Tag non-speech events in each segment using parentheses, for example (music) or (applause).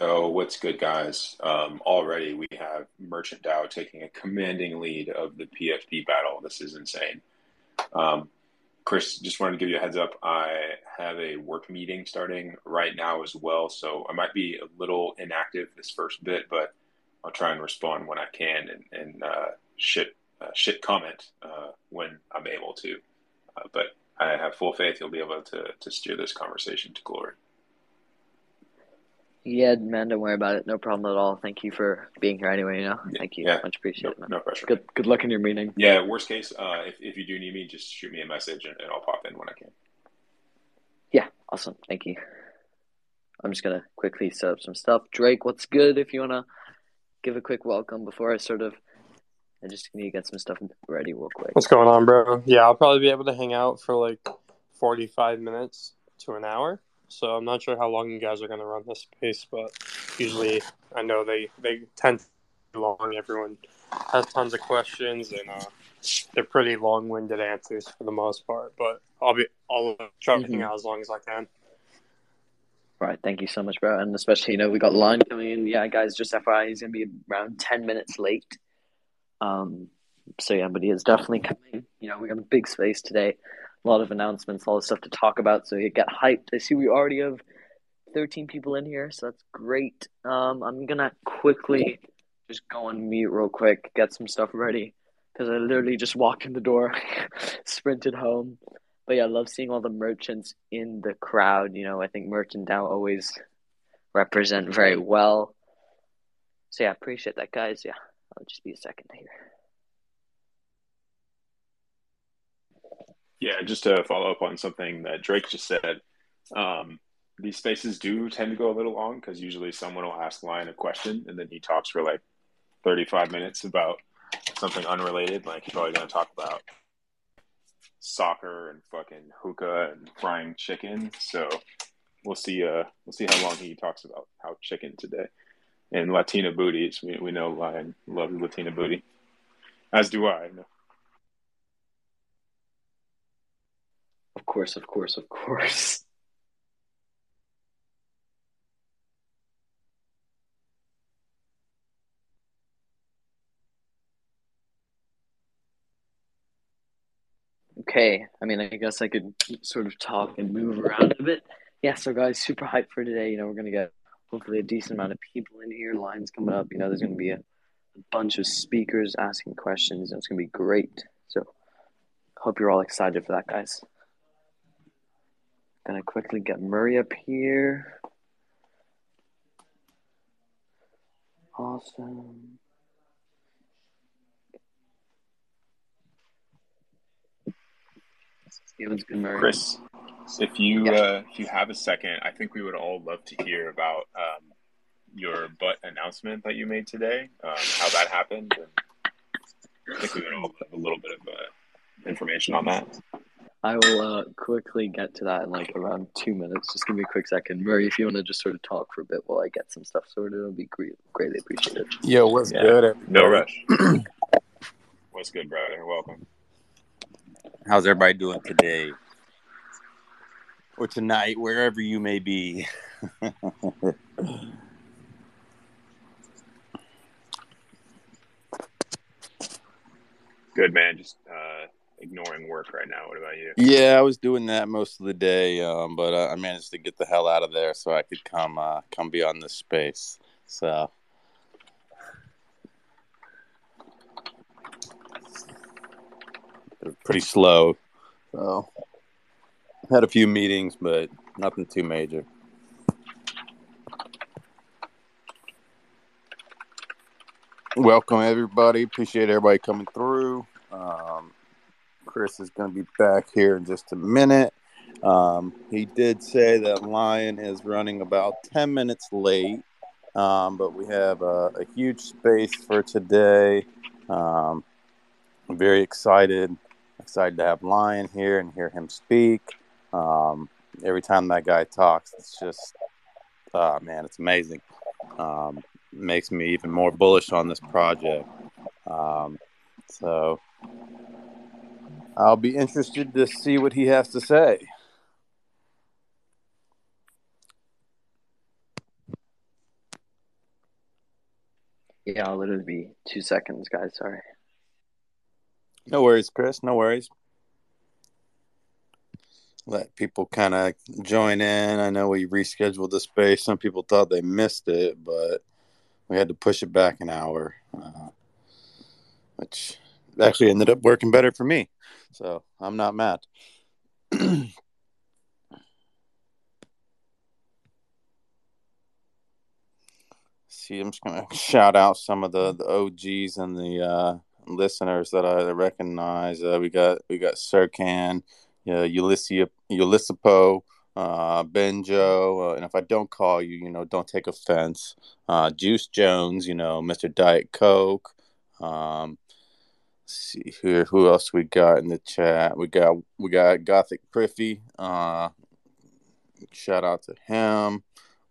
Oh, what's good, guys? Um, already we have Merchant DAO taking a commanding lead of the PFP battle. This is insane. Um, Chris, just wanted to give you a heads up. I have a work meeting starting right now as well, so I might be a little inactive this first bit, but I'll try and respond when I can and, and uh, shit uh, shit comment uh, when I'm able to. Uh, but I have full faith you'll be able to to steer this conversation to glory. Yeah, man, don't worry about it. No problem at all. Thank you for being here anyway, you know. Yeah, Thank you. yeah. Much appreciated, No, man. no pressure. Good good luck in your meeting. Yeah, worst case, uh, if, if you do need me, just shoot me a message and, and I'll pop in when I can. Yeah, awesome. Thank you. I'm just gonna quickly set up some stuff. Drake, what's good? If you wanna give a quick welcome before I sort of I just need to get some stuff ready real quick. What's going on, bro? Yeah, I'll probably be able to hang out for like 45 minutes to an hour. So I'm not sure how long you guys are going to run this space, but usually I know they, they tend to be long. Everyone has tons of questions and uh, they're pretty long winded answers for the most part. But I'll be I'll try to hang Mhm. out as long as I can. Right, thank you so much, bro. And especially, you know, we got Lion coming in. Yeah, guys, just FYI, he's gonna be around ten minutes late. Um, so yeah, but he is definitely coming. You know, we got a big space today, a lot of announcements, all the stuff to talk about. So you get hyped. I see we already have thirteen people in here, so that's great. Um, I'm gonna quickly just go on mute real quick, get some stuff ready, because I literally just walked in the door, (laughs) sprinted home. But yeah, I love seeing all the merchants in the crowd. You know, I think Merchant DAO always represent very well. So yeah, appreciate that, guys. Yeah, I'll just be a second here. Yeah, just to follow up on something that Drake just said, um, these spaces do tend to go a little long because usually someone will ask Lion a question and then he talks for like 35 minutes about something unrelated. Like he's probably going to talk about soccer and fucking hookah and frying chicken. So we'll see. Uh, we'll see how long he talks about how chicken today and Latina booties. We we know Lion loves Latina booty, as do I. Of course, of course, of course. Okay, I mean, I guess I could sort of talk and move around a bit. Yeah, so guys, super hyped for today. You know, we're gonna get hopefully a decent amount of people in here. Lion's coming up. You know, there's gonna be a, a bunch of speakers asking questions, and it's gonna be great. So, hope you're all excited for that, guys. Gonna quickly get Murray up here. Awesome. Steven's good, Murray. Chris, if you Yeah. uh, if you have a second, I think we would all love to hear about um, your butt announcement that you made today, um, how that happened, and I think we would all have a little bit of uh, information on that. I will uh, quickly get to that in like around two minutes. Just give me a quick second. Murray, if you want to just sort of talk for a bit while I get some stuff sorted, it'll be great, greatly appreciated. Yo, what's Yeah. good? everybody? No rush. (clears throat) What's good, brother? Welcome. How's everybody doing today? Or tonight, wherever you may be. (laughs) Good man. Just uh, ignoring work right now. What about you? yeah, I was doing that most of the day, um, but uh, I managed to get the hell out of there so I could come uh, come be on this space. So pretty slow. So had a few meetings, but nothing too major. Welcome everybody. Appreciate everybody coming through. Um, Chris is going to be back here in just a minute. Um, he did say that Lion is running about 10 minutes late, um, but we have a, a huge space for today. Um, I'm very excited. Excited to have Lion here and hear him speak. Um, every time that guy talks, it's just, oh man, it's amazing. Um, makes me even more bullish on this project. Um, so I'll be interested to see what he has to say. Yeah, I'll literally be two seconds, guys. Sorry. No worries, Chris. No worries. Let people kind of join in. I know we rescheduled the space. Some people thought they missed it, but we had to push it back an hour, uh, which actually ended up working better for me. So I'm not mad. (clears throat) See, I'm just gonna (laughs) shout out some of the, the OGs and the uh, listeners that I recognize. Uh, we got we got Sirkan, uh, Ulysses Ulysses uh, Benjo, uh, and if I don't call you, you know, don't take offense. Uh, Juice Jones, you know, Mr. Diet Coke. Um, see here, who else we got in the chat? We got we got Gothic Priffy. Uh, shout out to him.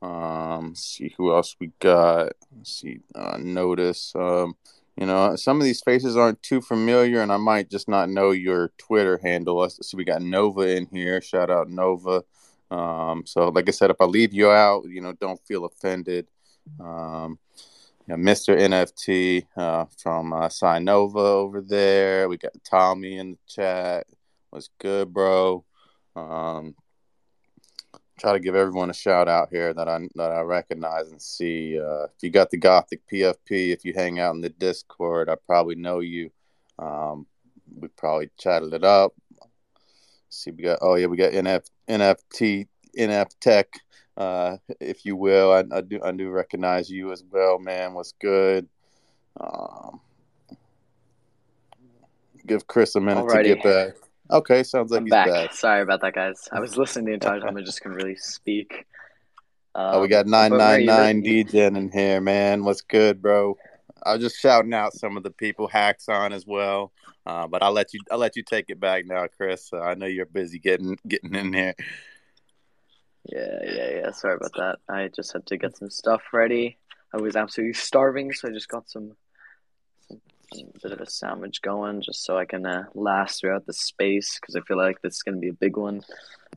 Um, see who else we got. Let's see, uh, notice. Um, you know, some of these faces aren't too familiar, and I might just not know your Twitter handle. So we got Nova in here. Shout out Nova. Um, so, like I said, if I leave you out, you know, don't feel offended. Um, you know, Mr. NFT uh, from uh, Sinova over there. We got Tommy in the chat. What's good, bro? Um, try to give everyone a shout out here that I that I recognize and see. Uh, if you got the Gothic PFP, if you hang out in the Discord, I probably know you. Um, we probably chatted it up. See, we got oh yeah, we got NF NFT NF Tech, uh, if you will. I, I, do I do recognize you as well, man. What's good? Um, give Chris a minute Alrighty. to get back. Okay, sounds like I'm he's back. back. Sorry about that, guys. I was (laughs) listening the entire time. I just couldn't really speak. Um, oh, we got nine nine nine DJ in here, man. What's good, bro? I was just shouting out some of the people. Hexon as well, uh, but I'll let you. I'll let you take it back now, Chris. Uh, I know you're busy getting getting in here. Yeah, yeah, yeah. (laughs) Sorry about that. I just had to get some stuff ready. I was absolutely starving, so I just got some a bit of a sandwich going just so I can uh, last throughout the space because I feel like this is going to be a big one.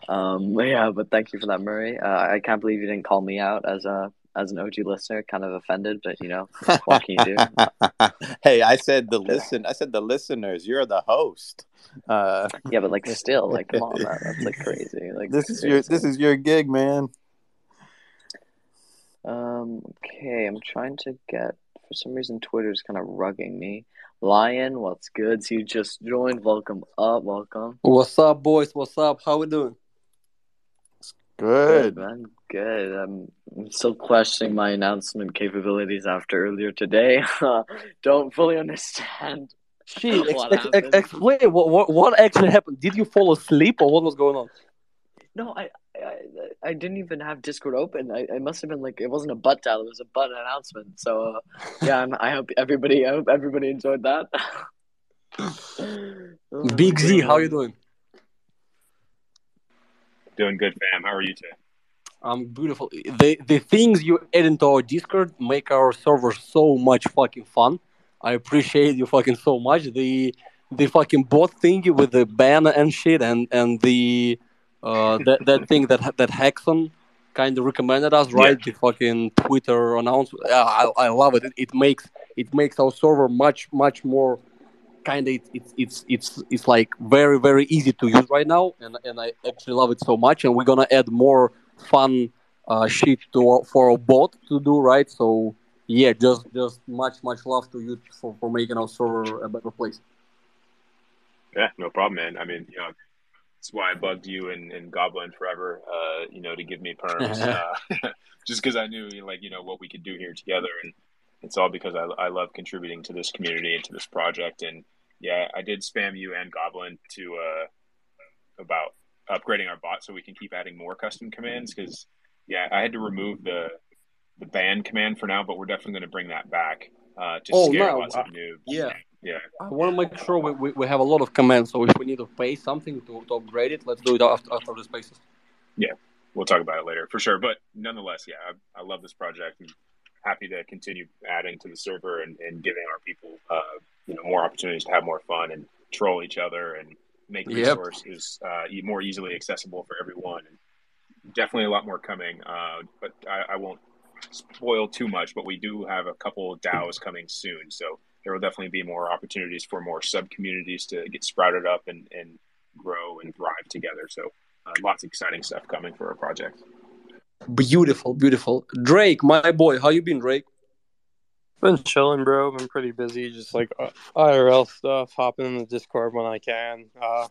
Um, (laughs) yeah, but thank you for that, Murray. Uh, I can't believe you didn't call me out as a as an OG listener. Kind of offended, but you know (laughs) what can you do? hey, I said the listen. I said the listeners. You're the host. Uh, yeah, but like still, like come on, that, that's like (laughs) crazy. Like this is your this is your gig, man. Um. Okay, I'm trying to get for some reason, Twitter's kind of rugging me. Lion, what's good? So you just joined. Welcome up. Welcome. What's up, boys? What's up? How we doing? Good. good, man. Good. I'm, I'm still questioning my announcement capabilities after earlier today. (laughs) Don't fully understand. She (laughs) ex- ex- explain what, what what actually happened. Did you fall asleep or what was going on? No, I I, I didn't even have Discord open. I, it must have been like it wasn't a butt dial; it was a butt announcement. So uh, yeah, I'm, i hope everybody I hope everybody enjoyed that. (laughs) Big Z, how you doing? Doing good, fam. How are you today? I'm beautiful. The the things you add into our Discord make our server so much fucking fun. I appreciate you fucking so much. The the fucking bot thingy with the banner and shit, and and the uh, that that thing that that Hexon kind of recommended us, right? Yeah. The fucking Twitter announcement. I, I love it. it. it. makes it makes our server much much more kind of it's it's it's it's like very very easy to use right now, and and I actually love it so much. And we're gonna add more fun uh, shit to for a bot to do, right? So yeah, just just much much love to you for, for making our server a better place. Yeah, no problem, man. I mean, you know, that's why I bugged you and, and Goblin forever, uh, you know, to give me perms, (laughs) uh, (laughs) just because I knew, like, you know, what we could do here together, and it's all because I, I love contributing to this community and to this project. And yeah, I did spam you and Goblin to uh, about upgrading our bot so we can keep adding more custom commands. Because yeah, I had to remove the the ban command for now, but we're definitely going to bring that back uh, to oh, scare no. lots of noobs. Yeah. Yeah. I want to make sure we, we, we, have a lot of commands. So if we need to pay something to, to upgrade it, let's do it after, after the spaces. Yeah, we'll talk about it later for sure. But nonetheless, yeah, I, I love this project and happy to continue adding to the server and, and giving our people, uh, you know, more opportunities to have more fun and troll each other and make resources yep. uh, more easily accessible for everyone. And definitely a lot more coming, uh, but I, I won't spoil too much, but we do have a couple of DAOs coming soon, so there will definitely be more opportunities for more sub communities to get sprouted up and, and grow and thrive together. So uh, lots of exciting stuff coming for our project. Beautiful, beautiful. Drake, my boy, how you been, Drake? Been chilling, bro. Been pretty busy, just like uh, IRL stuff, hopping in the Discord when I can. Uh,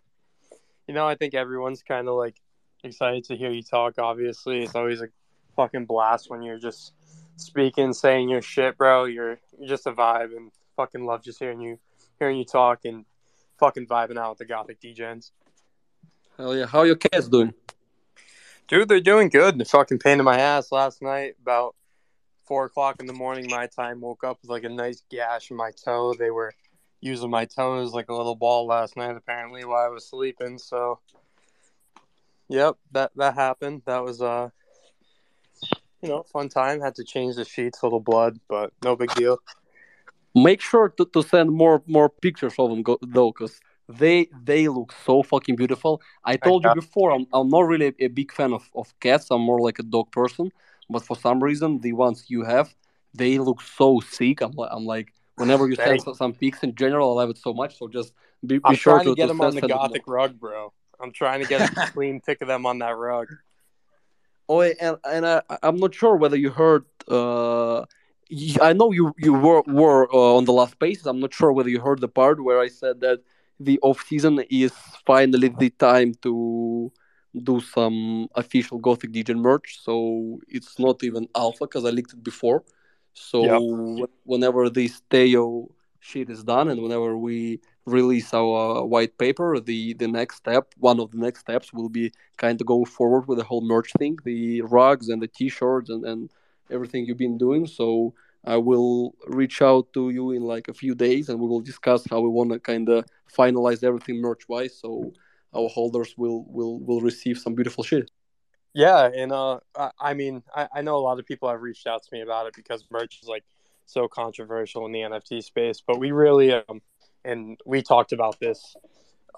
you know, I think everyone's kind of like excited to hear you talk. Obviously, it's always a fucking blast when you're just speaking, saying your shit, bro. You're you're just a vibe, and fucking love just hearing you hearing you talk and fucking vibing out with the Gothic Degens. Hell yeah! How your cats doing? Dude, they're doing good. The fucking pain in my ass last night about four o'clock in the morning my time. Woke up with like a nice gash in my toe. They were using my toes like a little ball last night apparently while I was sleeping. So, yep, that that happened. That was uh, you know, fun time. Had to change the sheets, a little blood, but no big deal. Make sure to, to send more more pictures of them go, though, because they they look so fucking beautiful. I told you before, I'm, I'm not really a big fan of, of cats. I'm more like a dog person but for some reason the ones you have they look so sick i'm, I'm like whenever you send some, some pics in general i love it so much so just be, be I'm sure trying to, to get them on the them gothic rug, bro. I'm trying to get a (laughs) clean pick of them on that rug. oh and, and I, i'm not sure whether you heard uh I know you you were were uh, on the last spaces. I'm not sure whether you heard the part where I said that the off season is finally the time to do some official Gothic Degen merch. So it's not even alpha because I leaked it before. So Yep. whenever this Teo shit is done and whenever we release our white paper, the the next step, one of the next steps, will be kind of going forward with the whole merch thing, the rugs and the t-shirts and and everything you've been doing. So I will reach out to you in like a few days and we will discuss how we want to kind of finalize everything merch wise. So our holders will will will receive some beautiful shit. Yeah, and uh, I, I mean, I, I know a lot of people have reached out to me about it because merch is like so controversial in the NFT space. But we really, um, and we talked about this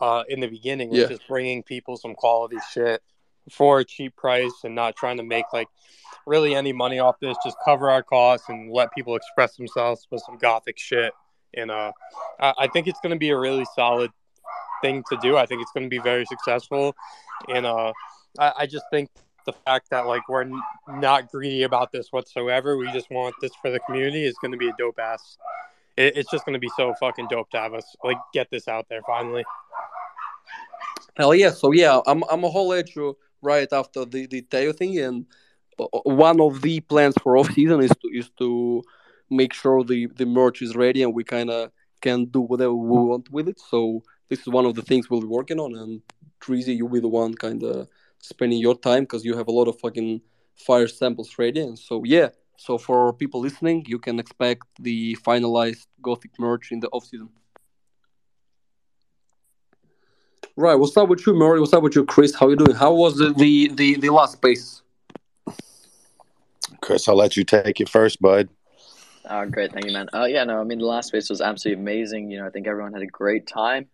uh, in the beginning, was Yeah. just bringing people some quality shit for a cheap price and not trying to make like really any money off this. Just cover our costs and let people express themselves with some gothic shit. And uh, I, I think it's going to be a really solid thing to do. I think it's going to be very successful, and uh, I, I just think the fact that like we're n- not greedy about this whatsoever. We just want this for the community is going to be a dope ass. It, it's just going to be so fucking dope to have us like get this out there finally. Hell yeah! So yeah, I'm I'm a whole you right after the the Teo thing, and uh, one of the plans for off season is to is to make sure the the merch is ready and we kind of can do whatever we want with it. So this is one of the things we'll be working on, and Treasy, you'll be the one kind of spending your time because you have a lot of fucking fire samples ready. And so yeah, so for people listening, you can expect the finalized Gothic merch in the off season. Right. What's up with you, Murray? What's up with you, Chris? How are you doing? How was the the the, the last space? Chris, I'll let you take it first, bud. Oh, great. Thank you, man. Uh, yeah, no, I mean, the last space was absolutely amazing. You know, I think everyone had a great time.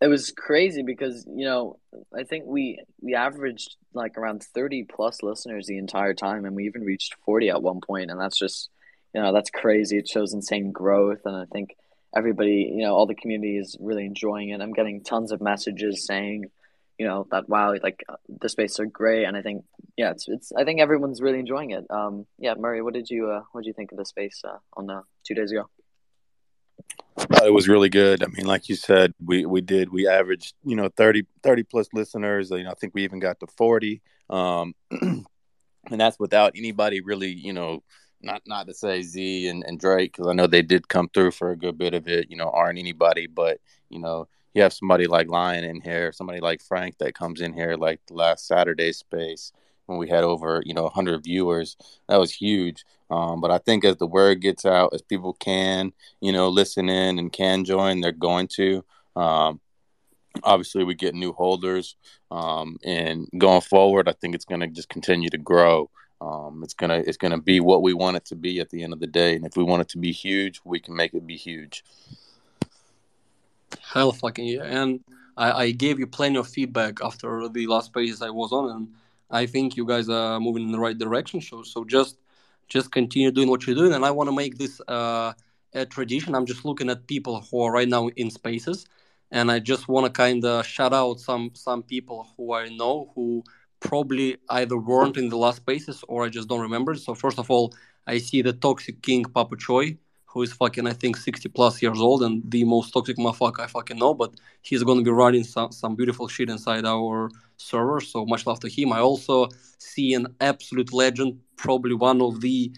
It was crazy because, you know, I think we we averaged like around 30 plus listeners the entire time, and we even reached 40 at one point, and that's just, you know, that's crazy. It shows insane growth, and I think everybody, you know, all the community is really enjoying it. I'm getting tons of messages saying, you know, that wow, like uh, the space are great, and I think yeah, it's it's. I think everyone's really enjoying it. Um, yeah, Murray, what did you uh, what did you think of the space uh, on uh, two days ago? It was really good. I mean, like you said, we we did we averaged you know 30, 30 plus listeners. You know, I think we even got to forty, um, (clears throat) and that's without anybody really you know not not to say Z and, and Drake because I know they did come through for a good bit of it. You know, aren't anybody, but you know you have somebody like Lion in here, somebody like Frank that comes in here like last Saturday space when we had over you know 100 viewers that was huge. Um, but i think as the word gets out as people can you know listen in and can join they're going to. Um, obviously we get new holders um, and going forward i think it's going to just continue to grow. Um, it's gonna it's gonna be what we want it to be at the end of the day and if we want it to be huge we can make it be huge. Hell fucking yeah. And I, I gave you plenty of feedback after the last pages I was on, and I think you guys are moving in the right direction. So, so just just continue doing what you're doing. And I want to make this uh, a tradition. I'm just looking at people who are right now in spaces, and I just want to kind of shout out some some people who I know who probably either weren't in the last spaces or I just don't remember. So first of all, I see the toxic king Papa Choi, who is fucking I think 60 plus years old and the most toxic motherfucker I fucking know. But he's gonna be running some some beautiful shit inside our server. So much love to him. I also see an absolute legend, probably one of the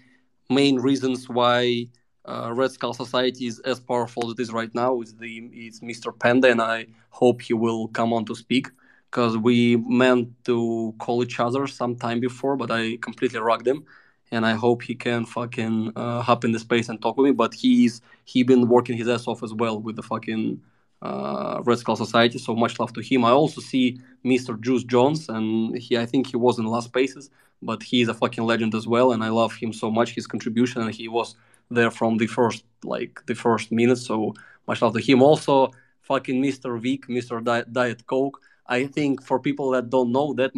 main reasons why uh, Red Skull Society is as powerful as it is right now. Is the is Mr. Panda, and I hope he will come on to speak because we meant to call each other sometime before, but I completely rocked him. And I hope he can fucking uh, hop in the space and talk with me. But he's he been working his ass off as well with the fucking uh, Red Skull Society. So much love to him. I also see Mr. Juice Jones, and he I think he was in last spaces, but he's a fucking legend as well. And I love him so much. His contribution, and he was there from the first like the first minute. So much love to him. Also, fucking Mr. Vic, Mr. Diet, Diet Coke. I think for people that don't know that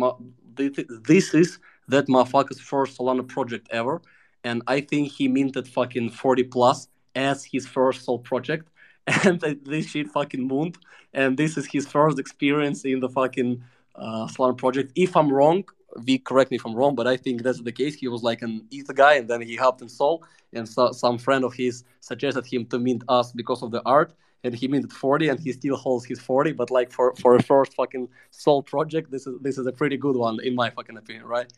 this is that motherfucker's first Solana project ever, and I think he minted fucking 40 plus as his first Sol project, (laughs) and this shit fucking mooned, and this is his first experience in the fucking uh, Solana project. If I'm wrong, Vic, correct me if I'm wrong, but I think that's the case. He was like an ether guy, and then he helped in Sol, and so, some friend of his suggested him to mint us because of the art, and he minted 40, and he still holds his 40. But like for for a first fucking Sol project, this is this is a pretty good one in my fucking opinion, right?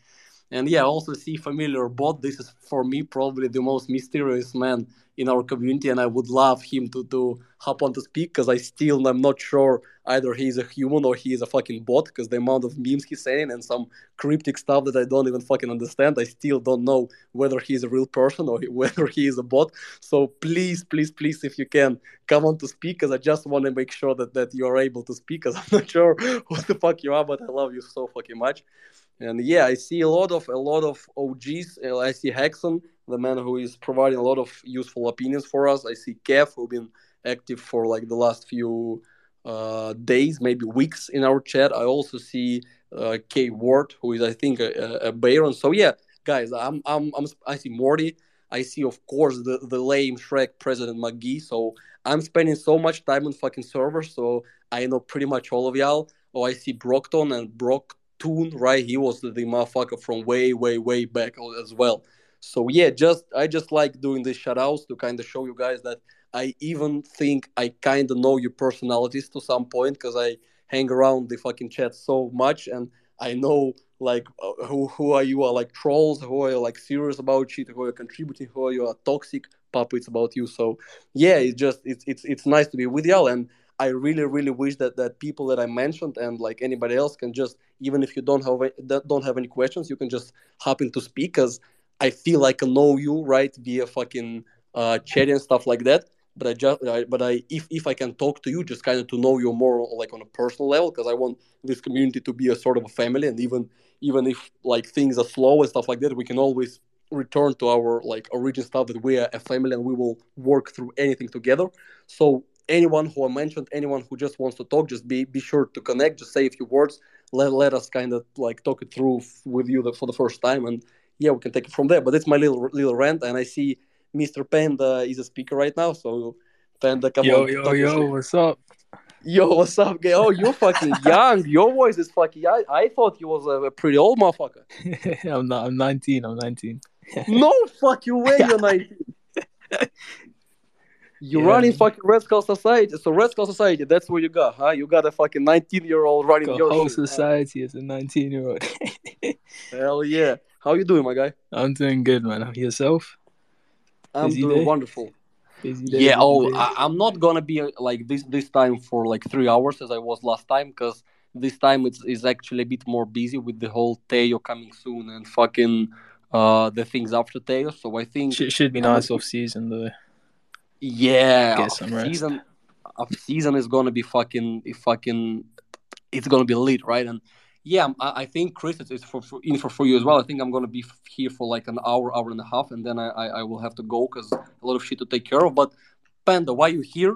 And yeah, also see familiar bot. This is for me probably the most mysterious man in our community, and I would love him to to hop on to speak because I still I'm not sure either he's a human or he is a fucking bot because the amount of memes he's saying and some cryptic stuff that I don't even fucking understand. I still don't know whether he's a real person or (laughs) whether he is a bot. So please, please, please, if you can come on to speak because I just want to make sure that that you are able to speak because (laughs) I'm not sure who the fuck you are, but I love you so fucking much. And yeah, I see a lot of a lot of OGs. Uh, I see Hexon, the man who is providing a lot of useful opinions for us. I see Kev, who's been active for like the last few uh, days, maybe weeks in our chat. I also see uh, K Ward, who is I think a, a Baron. So yeah, guys, I'm, I'm I'm I see Morty. I see of course the the lame Shrek President McGee. So I'm spending so much time on fucking servers, so I know pretty much all of y'all. Oh, I see Brockton and Brock Toon, right? He was the, the motherfucker from way, way, way back as well. So yeah, just I just like doing these shoutouts to kind of show you guys that I even think I kind of know your personalities to some point because I hang around the fucking chat so much and I know like uh, who who are you are like trolls, who are like serious about shit, who are contributing, who are you are toxic puppets about you. So yeah, it's just it's it's it's nice to be with y'all and I really, really wish that that people that I mentioned and like anybody else can just even if you don't have don't have any questions, you can just hop in to speak because I feel like I know you right via fucking uh, chat and stuff like that. But I just I, but I if if I can talk to you, just kind of to know you more like on a personal level because I want this community to be a sort of a family and even even if like things are slow and stuff like that, we can always return to our like origin stuff that we are a family and we will work through anything together. So anyone who I mentioned, anyone who just wants to talk, just be be sure to connect. Just say a few words. Let let us kind of like talk it through with you for the first time, and yeah, we can take it from there. But it's my little little rant, and I see Mr. Panda is a speaker right now, so Panda, come yo, on. Yo, yo, yo, what's up? Yo, what's up, guy? Oh, you're fucking (laughs) young. Your voice is fucking. I, I thought you was a, a pretty old motherfucker. (laughs) I'm not. I'm 19. I'm 19. (laughs) no fucking way. You're 19. You yeah. running fucking Red Skull Society. So Red Skull Society, that's what you got, huh? You got a fucking 19 year old running got your whole shit, society huh? as a 19 year old. Hell yeah. How you doing, my guy? I'm doing good, man. Yourself? I'm Busy doing day? wonderful. Busy day, yeah, oh, day. I, am not gonna be uh, like this this time for like three hours as I was last time because this time it's is actually a bit more busy with the whole Teo coming soon and fucking uh the things after Teo. So I think it should be nice off season though. Yeah, Get some rest. season of season is gonna be fucking fucking it's gonna be lit, right? And yeah, I, I think Chris is for, for in for, for you as well. I think I'm gonna be here for like an hour, hour and a half, and then I I, I will have to go because a lot of shit to take care of. But Panda, why you here?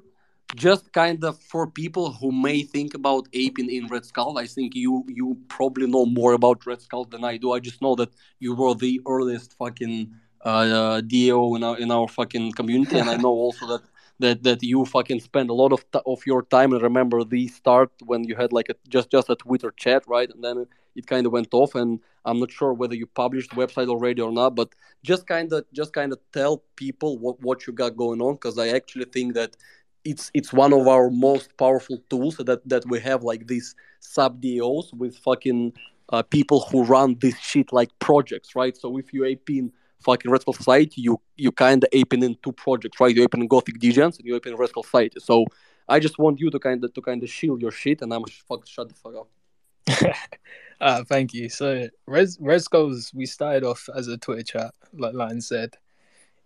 Just kind of for people who may think about aping in Red Skull. I think you you probably know more about Red Skull than I do. I just know that you were the earliest fucking uh, DAO in our in our fucking community, and I know also that that that you fucking spend a lot of t- of your time. And remember the start when you had like a, just just a Twitter chat, right? And then it kind of went off. And I'm not sure whether you published website already or not, but just kind of just kind of tell people what what you got going on because I actually think that it's it's one of our most powerful tools that that we have like these sub DAOs with fucking uh, people who run this shit like projects, right? So if you ape in fucking Red Skull Society, you you kind of ape in two projects, right? You ape in Gothic Degens and you ape in Red Skull Society. So I just want you to kind of to kind of shield your shit, and I'm fuck shut the fuck up. uh, (laughs) thank you. So Red Red Skulls, we started off as a Twitter chat, like Lion said.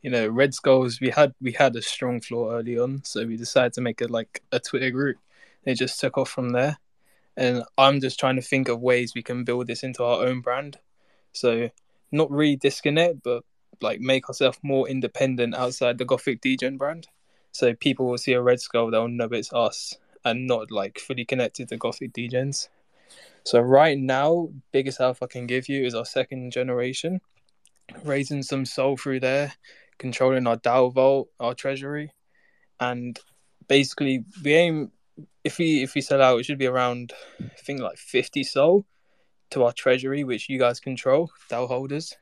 You know, Red Skulls, we had we had a strong floor early on, so we decided to make it like a Twitter group. It just took off from there, and I'm just trying to think of ways we can build this into our own brand. So not really disconnect, but like make ourselves more independent outside the Gothic Degen brand. So people will see a red skull, they'll know it's us and not like fully connected to Gothic Degens. So right now, biggest alpha I can give you is our second generation, raising some Sol through there, controlling our DAO vault, our treasury, and basically we aim if we if we sell out, it should be around I think like fifty Sol to our treasury, which you guys control, DAO holders.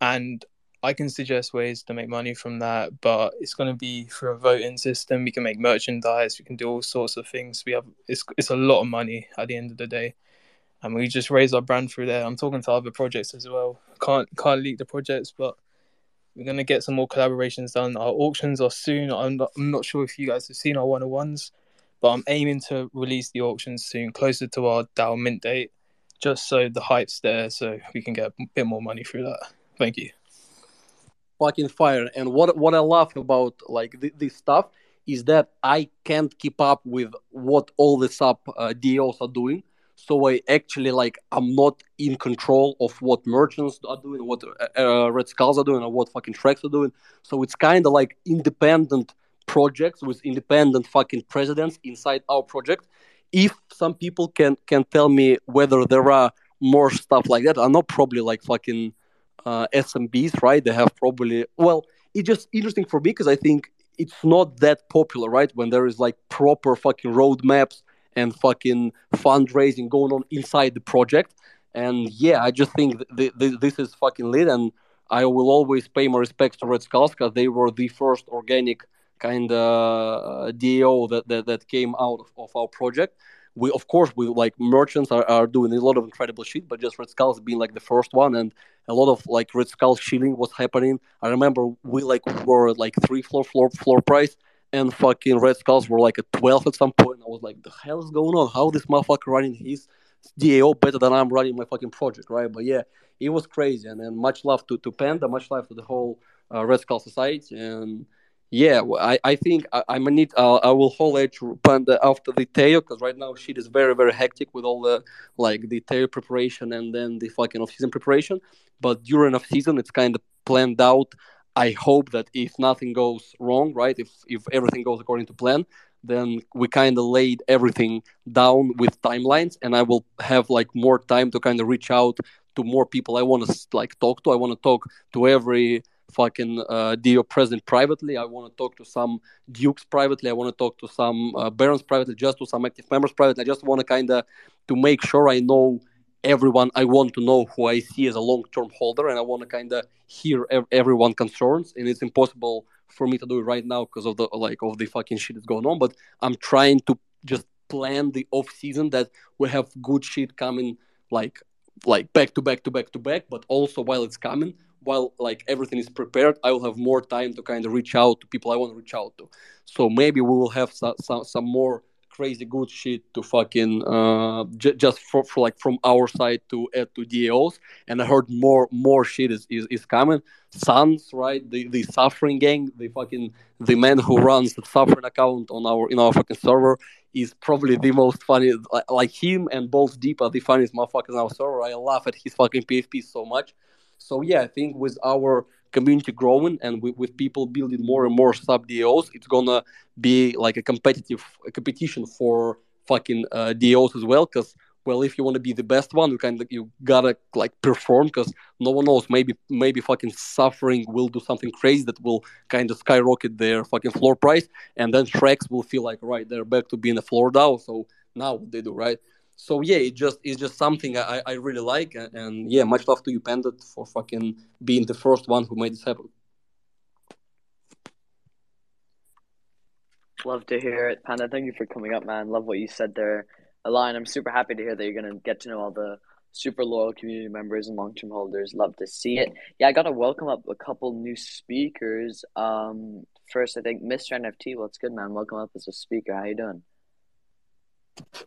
And I can suggest ways to make money from that, but it's going to be through a voting system. We can make merchandise, we can do all sorts of things. We have it's it's a lot of money at the end of the day, and we just raise our brand through there. I'm talking to other projects as well. Can't can't leak the projects, but we're going to get some more collaborations done. Our auctions are soon. I'm not, I'm not sure if you guys have seen our one on ones, but I'm aiming to release the auctions soon, closer to our DAO mint date just so the hype's there, so we can get a bit more money through that. Thank you. Fucking fire! And what what I love about like th- this stuff is that I can't keep up with what all the sub uh, DAOs are doing. So I actually like I'm not in control of what merchants are doing, what uh, uh Red Skulls are doing, or what fucking tracks are doing. So it's kind of like independent projects with independent fucking presidents inside our project if some people can can tell me whether there are more stuff like that, I know probably like fucking uh, SMBs, right? They have probably well, it's just interesting for me because I think it's not that popular, right? When there is like proper fucking roadmaps and fucking fundraising going on inside the project. And yeah, I just think th- th- this is fucking lit, and I will always pay my respects to Red Skulls because they were the first organic kind of uh, DAO that, that, that came out of, of our project. We of course we like merchants are, are doing a lot of incredible shit, but just Red Skulls being like the first one, and a lot of like Red Skull shilling was happening. I remember we like were like three floor floor floor price, and fucking Red Skulls were like a twelve at some point. I was like, the hell is going on? How this motherfucker running his DAO better than I'm running my fucking project, right? But yeah, it was crazy, and then much love to to Panda, much love to the whole uh, Red Skull Society, and yeah, I, I think I, I'm need. Uh, I will hold at Panda after the tail because right now shit is very very hectic with all the like the tail preparation and then the fucking off season preparation. But during off season, it's kind of planned out. I hope that if nothing goes wrong, right, if if everything goes according to plan, then we kind of laid everything down with timelines, and I will have like more time to kind of reach out to more people I want to like talk to. I want to talk to every fucking uh, DAO president privately. I want to talk to some dukes privately. I want to talk to some uh, barons privately, just to some active members privately. I just want to kind of to make sure I know everyone I want to know who I see as a long-term holder, and I want to kind of hear ev- everyone concerns. And it's impossible for me to do it right now because of the like of the fucking shit that's going on. But I'm trying to just plan the off season that we have good shit coming like like back to back to back to back but also while it's coming while like everything is prepared, I will have more time to kind of reach out to people I want to reach out to. So maybe we will have some some, some more crazy good shit to fucking uh, j- just for, for like from our side to add to DAOs. And I heard more more shit is, is, is coming. Sons, right? The the suffering gang, the fucking the man who runs the suffering account on our in our fucking server is probably the most funny. Like, like him and Balls Deep are the funniest motherfuckers on our server. I laugh at his fucking PFP so much. So yeah, I think with our community growing and with, with people building more and more sub DAOs, it's gonna be like a competitive a competition for fucking uh, DAOs as well. Because well, if you want to be the best one, you kind of you gotta like perform because no one knows. Maybe maybe fucking suffering will do something crazy that will kind of skyrocket their fucking floor price, and then Shreks will feel like right they're back to being a floor DAO. So now what they do, right? So yeah, it just it's just something I, I really like, and, and yeah, much love to you, Panda, for fucking being the first one who made this happen. Love to hear it, Panda. Thank you for coming up, man. Love what you said there. Lion, I'm super happy to hear that you're going to get to know all the super loyal community members and long term holders. Love to see it. Yeah, I got to welcome up a couple new speakers. Um, first, I think Mr. NFT. What's good, man? Welcome up as a speaker. How you doing?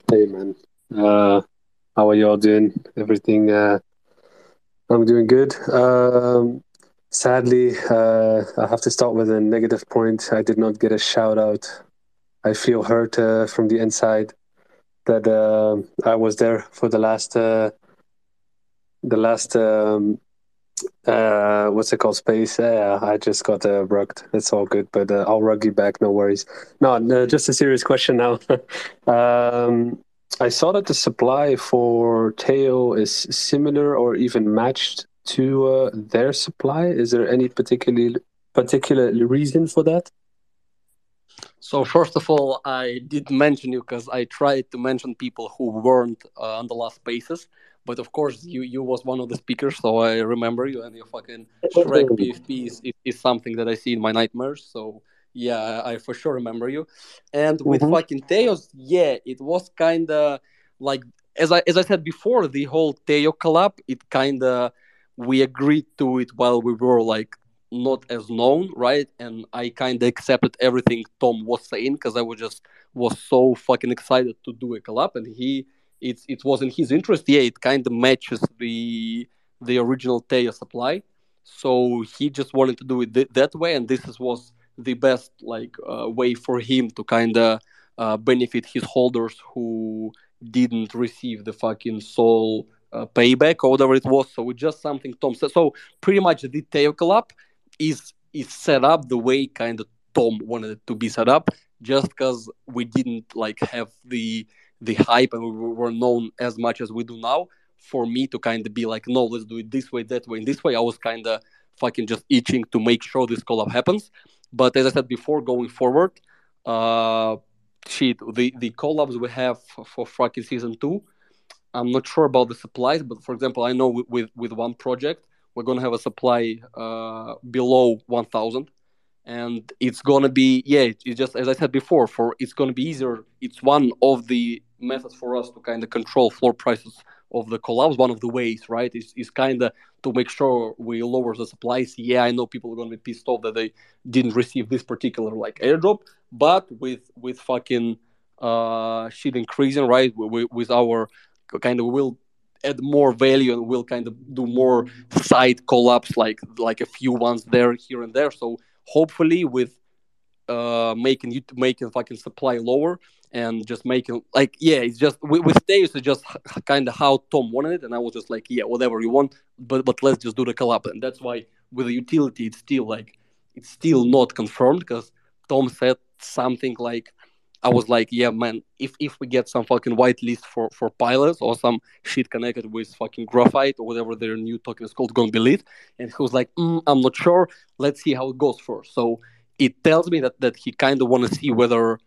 Hey, man. Uh, how are you all doing? Everything? Uh, I'm doing good. Um, sadly, uh, I have to start with a negative point. I did not get a shout out I feel hurt uh, from the inside that uh, I was there for the last uh, the last um, uh, what's it called space. Yeah, I just got uh, rugged. It's all good, but I'll rug you back. No worries. No, no just a serious question now. (laughs) um, I saw that the supply for Teo is similar or even matched to uh, their supply. Is there any particular particular reason for that? So first of all, I did mention you because I tried to mention people who weren't uh, on the last spaces. But of course, you you was one of the speakers, so I remember you and your fucking Shrek PFP is, is, is, something that I see in my nightmares. So yeah, I, for sure remember you. And with mm-hmm. fucking Teos, yeah, it was kind of like as I as I said before, the whole Teo collab, it kind of we agreed to it while we were like not as known, right? And I kind of accepted everything Tom was saying because I was just was so fucking excited to do a collab, and he it it was in his interest. Yeah, it kind of matches the the original Teo supply, so he just wanted to do it th- that way, and this is, was the best like uh, way for him to kind of uh, benefit his holders who didn't receive the fucking Sol uh, payback or whatever it was. So it's just something Tom said. So pretty much the Teo collab is is set up the way kind of Tom wanted it to be set up, just because we didn't like have the the hype and we were known as much as we do now. For me to kind of be like, no, let's do it this way, that way, and this way, I was kind of fucking just itching to make sure this collab happens. But as I said before, going forward, uh, shit, the the collabs we have for, fucking season two, I'm not sure about the supplies, but for example, I know with with, with one project we're going to have a supply uh, below 1000 and it's going to be yeah it's just as i said before for it's going to be easier. It's one of the methods for us to kind of control floor prices of the collabs, one of the ways right is, is kind of to make sure we lower the supplies. Yeah i know people are going to be pissed off that they didn't receive this particular like airdrop but with with fucking uh shit increasing right with, with our kind of will add more value and we'll kind of do more side collabs like like a few ones there here and there. So hopefully with uh making you making fucking supply lower and just making like yeah it's just with, with Teos it's just kind of how tom wanted it and i was just like yeah whatever you want but but let's just do the collab and that's why with the utility it's still like it's still not confirmed because tom said something like I was like, yeah, man, if if we get some fucking whitelist for for pilots or some shit connected with fucking graphite or whatever their new token is called gonna be lit, and he was like, mm, I'm not sure. Let's see how it goes first. So it tells me that that he kind of want to see whether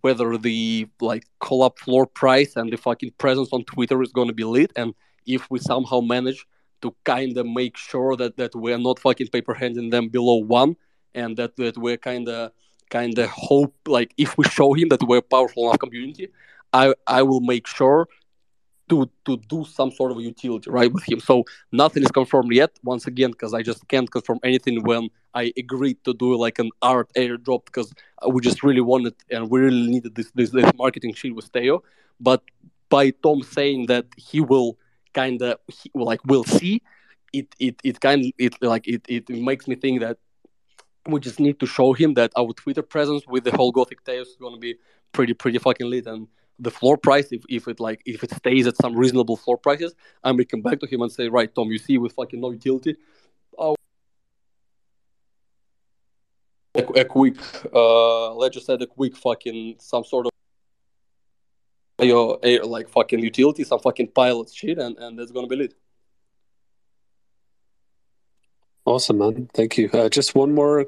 whether the like collab floor price and the fucking presence on Twitter is gonna be lit, and if we somehow manage to kind of make sure that that we're not fucking paper handing them below one, and that that we're kind of kind of hope like if we show him that we're powerful enough community i i will make sure to to do some sort of utility right with him so nothing is confirmed yet once again because i just can't confirm anything when i agreed to do like an art airdrop because we just really wanted and we really needed this this, this marketing sheet with Teo. but by tom saying that he will kind of like we'll see it it it kind of it like it, it makes me think that we just need to show him that our Twitter presence with the whole Gothic Tales is going to be pretty pretty fucking lit and the floor price if, if it like if it stays at some reasonable floor prices and we come back to him and say right Tom you see with fucking no utility oh, a, a quick uh let's just say a quick fucking some sort of your like fucking utility, some fucking pilot shit, and and that's gonna be lit. Awesome, man. Thank you. Uh, just one more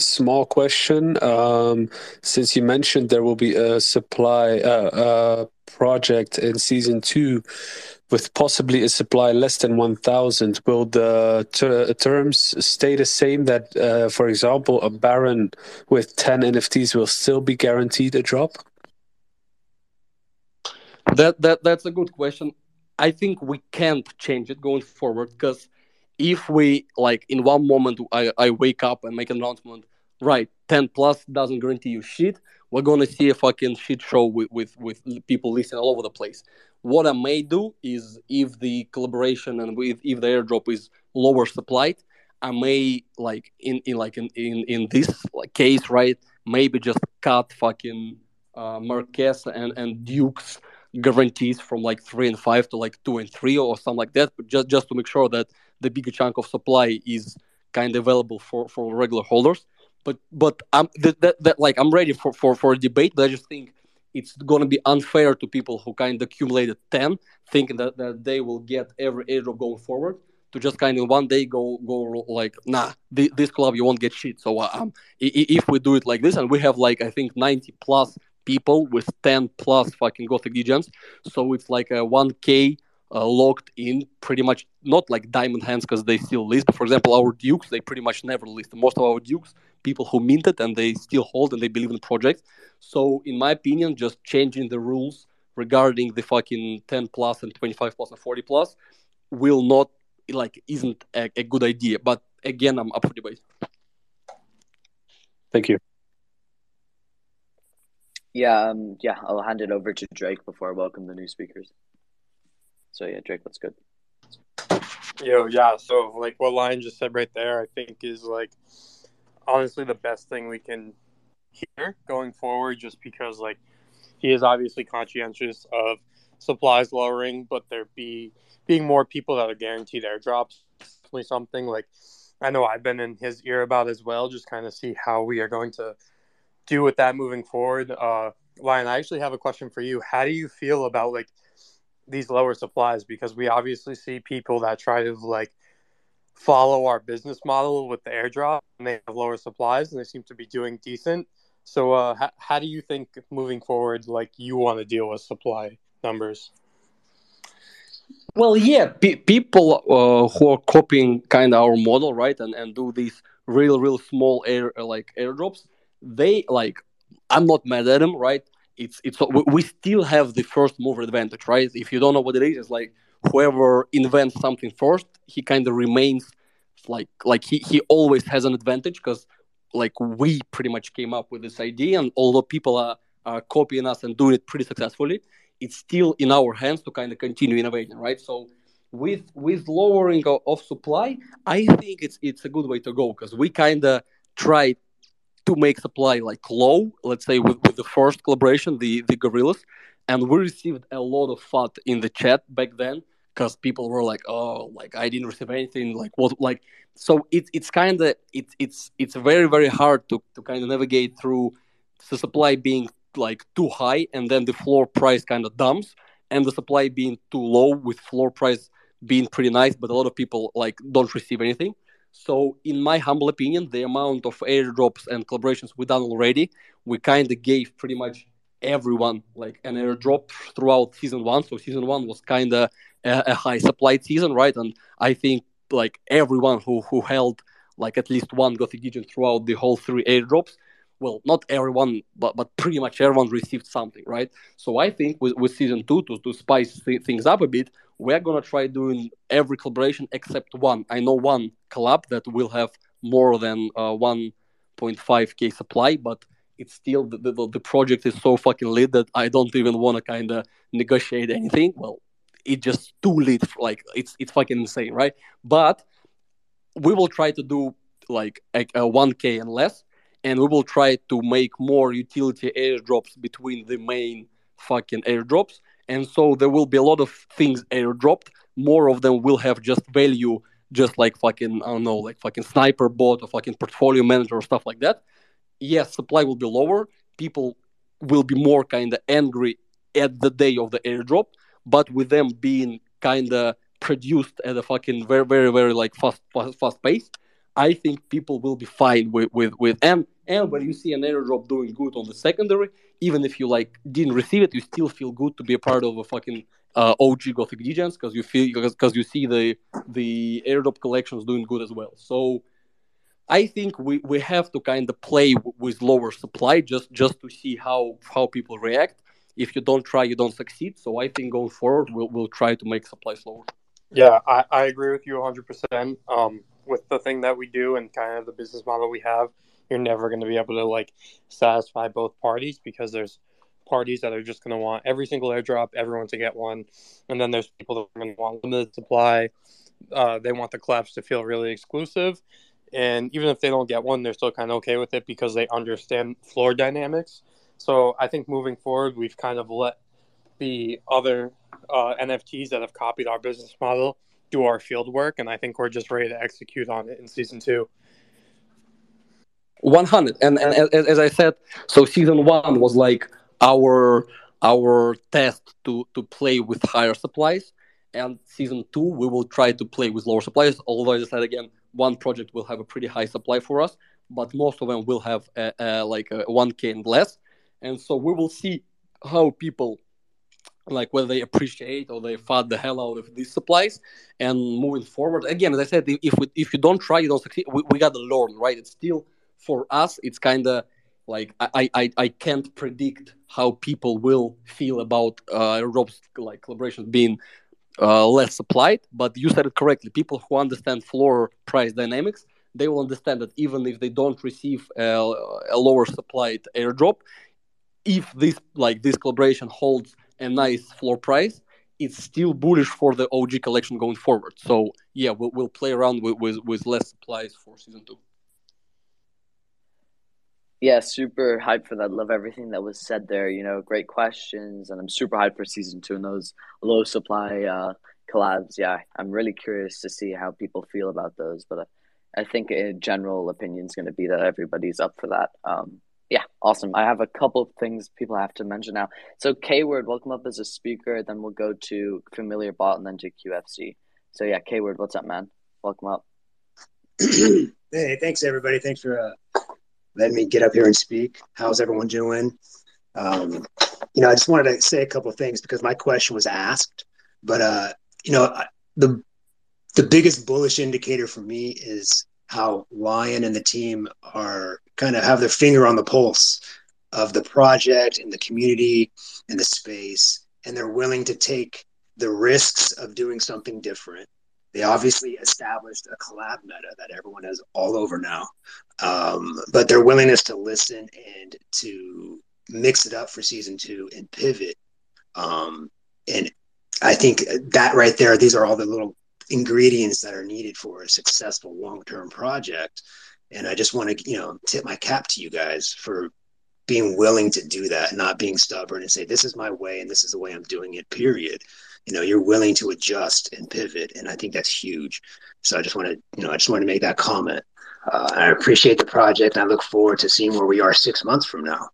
small question. Um, since you mentioned there will be a supply project in season two with possibly a supply less than 1,000, will the ter- terms stay the same? That, uh, for example, a Baron with 10 NFTs will still be guaranteed a drop? That that that's a good question. I think we can't change it going forward because if we like in one moment I, I wake up and make an announcement, right, 10 plus doesn't guarantee you shit, we're gonna see a fucking shit show with, with, with people listening all over the place. What I may do is if the collaboration and with if the airdrop is lower supplied, I may like in, in like in, in, in this case, right, maybe just cut fucking uh, Marquis and, and Duke's guarantees from like three and five to like two and three or something like that, but just just to make sure that the bigger chunk of supply is kind of available for for regular holders. But but I'm that, that, that like I'm ready for, for for a debate, but I just think it's going to be unfair to people who kind of accumulated 10 thinking that, that they will get every airdrop going forward to just kind of one day go go like nah this, this club you won't get shit so uh, um if we do it like this and we have like i think 90 plus people with 10 plus fucking Gothic Degens. So it's like a 1K uh, locked in, pretty much not like diamond hands because they still list. But for example, our Dukes, they pretty much never list. Most of our Dukes, people who minted and they still hold and they believe in the project. So, in my opinion, just changing the rules regarding the fucking 10 plus and 25 plus and 40 plus will not, like, isn't a, a good idea. But again, I'm up for debate. Thank you. Yeah, um, yeah, I'll hand it over to Drake before I welcome the new speakers. So yeah, Drake, what's good? Yo, yeah. So like what Lion just said right there, I think is like honestly the best thing we can hear going forward, just because like he is obviously conscientious of supplies lowering, but there be being more people that are guaranteed airdrops. Definitely something like I know I've been in his ear about as well. Just kind of see how we are going to do with that moving forward. Uh, Lion, I actually have a question for you. How do you feel about like these lower supplies? Because we obviously see people that try to like follow our business model with the airdrop, and they have lower supplies, and they seem to be doing decent. So, uh, how, how do you think moving forward, like you want to deal with supply numbers? Well, yeah, pe- people uh, who are copying kind of our model, right, and, and do these real, real small air like airdrops, they like i'm not mad at them right it's it's we still have the first mover advantage right? If you don't know what it is it's like whoever invents something first he kind of remains like like he, he always has an advantage because like we pretty much came up with this idea and although people are, are copying us and doing it pretty successfully it's still in our hands to kind of continue innovating right? So with with lowering of, of supply i think it's it's a good way to go because we kind of tried to make supply like low, let's say with, with the first collaboration, the the gorillas, and we received a lot of FUD in the chat back then because people were like, oh, like I didn't receive anything, like what, like so it's it's kind of it's it's it's very very hard to to kind of navigate through the supply being like too high and then the floor price kind of dumps and the supply being too low with floor price being pretty nice but a lot of people like don't receive anything so, in my humble opinion, the amount of airdrops and collaborations we've done already, we kind of gave pretty much everyone like an airdrop throughout season one. So, season one was kind of a, a high supplied season, right? And I think like everyone who who held like at least one Gothic Degen throughout the whole three airdrops. Well, not everyone, but but pretty much everyone received something, right? So I think with, with season two to to spice th- things up a bit, we're gonna try doing every collaboration except one. I know one collab that will have more than uh, 1.5k supply, but it's still the, the, the project is so fucking lit that I don't even want to kind of negotiate anything. Well, it's just too lit. Like it's it's fucking insane, right? But we will try to do like a, a 1k and less, and we will try to make more utility airdrops between the main fucking airdrops and so there will be a lot of things airdropped. More of them will have just value, just like fucking I don't know, like fucking sniper bot or fucking portfolio manager or stuff like that. Yes, supply will be lower. People will be more kind of angry at the day of the airdrop, but with them being kind of produced at a fucking very very very like fast fast, fast pace, I think people will be fine with with with and and when you see an airdrop doing good on the secondary, even if you like didn't receive it, you still feel good to be a part of a fucking uh, OG Gothic Degens because you feel because you see the the airdrop collections doing good as well. So I think we, we have to kind of play w- with lower supply just just to see how how people react. If you don't try, you don't succeed. So I think going forward, we'll we'll try to make supply slower. Yeah, I, I agree with you 100%. Um, with the thing that we do and kind of the business model we have, you're never going to be able to like satisfy both parties because there's parties that are just going to want every single airdrop, everyone to get one, and then there's people that are going to want limited supply. Uh, they want the collabs to feel really exclusive, and even if they don't get one, they're still kind of okay with it because they understand floor dynamics. So I think moving forward, we've kind of let the other uh, NFTs that have copied our business model do our field work, and I think we're just ready to execute on it in season two. 100 and, and as, as i said so season one was like our our test to to play with higher supplies and season two we will try to play with lower supplies. Although as i said again one project will have a pretty high supply for us but most of them will have a, a, like uh, a 1k and less. And so we will see how people like whether they appreciate or they fought the hell out of these supplies and moving forward. Again as i said if we, if you don't try you don't succeed. We, we got to learn right? It's still for us it's kind of like I, I i can't predict how people will feel about uh rob's like collaborations being uh, less supplied but you said it correctly. People who understand floor price dynamics they will understand that even if they don't receive a, a lower supplied airdrop if this like this collaboration holds a nice floor price it's still bullish for the og collection going forward so yeah we'll, we'll play around with, with with less supplies for season two Yeah, super hyped for that. Love everything that was said there. You know, great questions, and I'm super hyped for season two and those low supply uh, collabs. Yeah, I'm really curious to see how people feel about those. But uh, I think a general opinion is going to be that everybody's up for that. Um, awesome. I have a couple of things people have to mention now. So, K Word, welcome up as a speaker. Then we'll go to Familiar Bot and then to QFC. So, yeah, K Word, what's up, man? Welcome up. (clears throat) hey, thanks everybody. Thanks for uh, letting me get up here and speak. How's everyone doing? Um, you know, I just wanted to say a couple of things because my question was asked, but uh, you know, the the biggest bullish indicator for me is how Lion and the team are kind of have their finger on the pulse of the project and the community and the space, and they're willing to take the risks of doing something different. They obviously established a collab meta that everyone has all over now, um, but their willingness to listen and to mix it up for season two and pivot, um, and I think that right there, these are all the little ingredients that are needed for a successful long-term project. And i just want to you know tip my cap to you guys for being willing to do that not being stubborn and say this is my way and this is the way i'm doing it period. You know you're willing to adjust and pivot and i think that's huge. So i just want to you know i just want to make that comment. Uh, i appreciate the project i look forward to seeing where we are six months from now.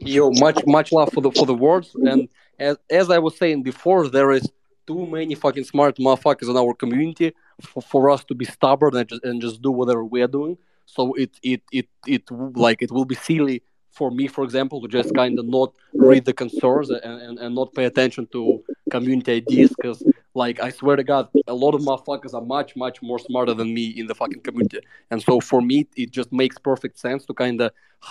Yo much much love for the for the words. And as, as i was saying before there is too many fucking smart motherfuckers in our community for, for us to be stubborn and just, and just do whatever we are doing. So it it it it like it will be silly for me, for example, to just kind of not read the concerns and, and, and not pay attention to community ideas because like I swear to God, a lot of motherfuckers are much, much more smarter than me in the fucking community. And so for me, it just makes perfect sense to kind of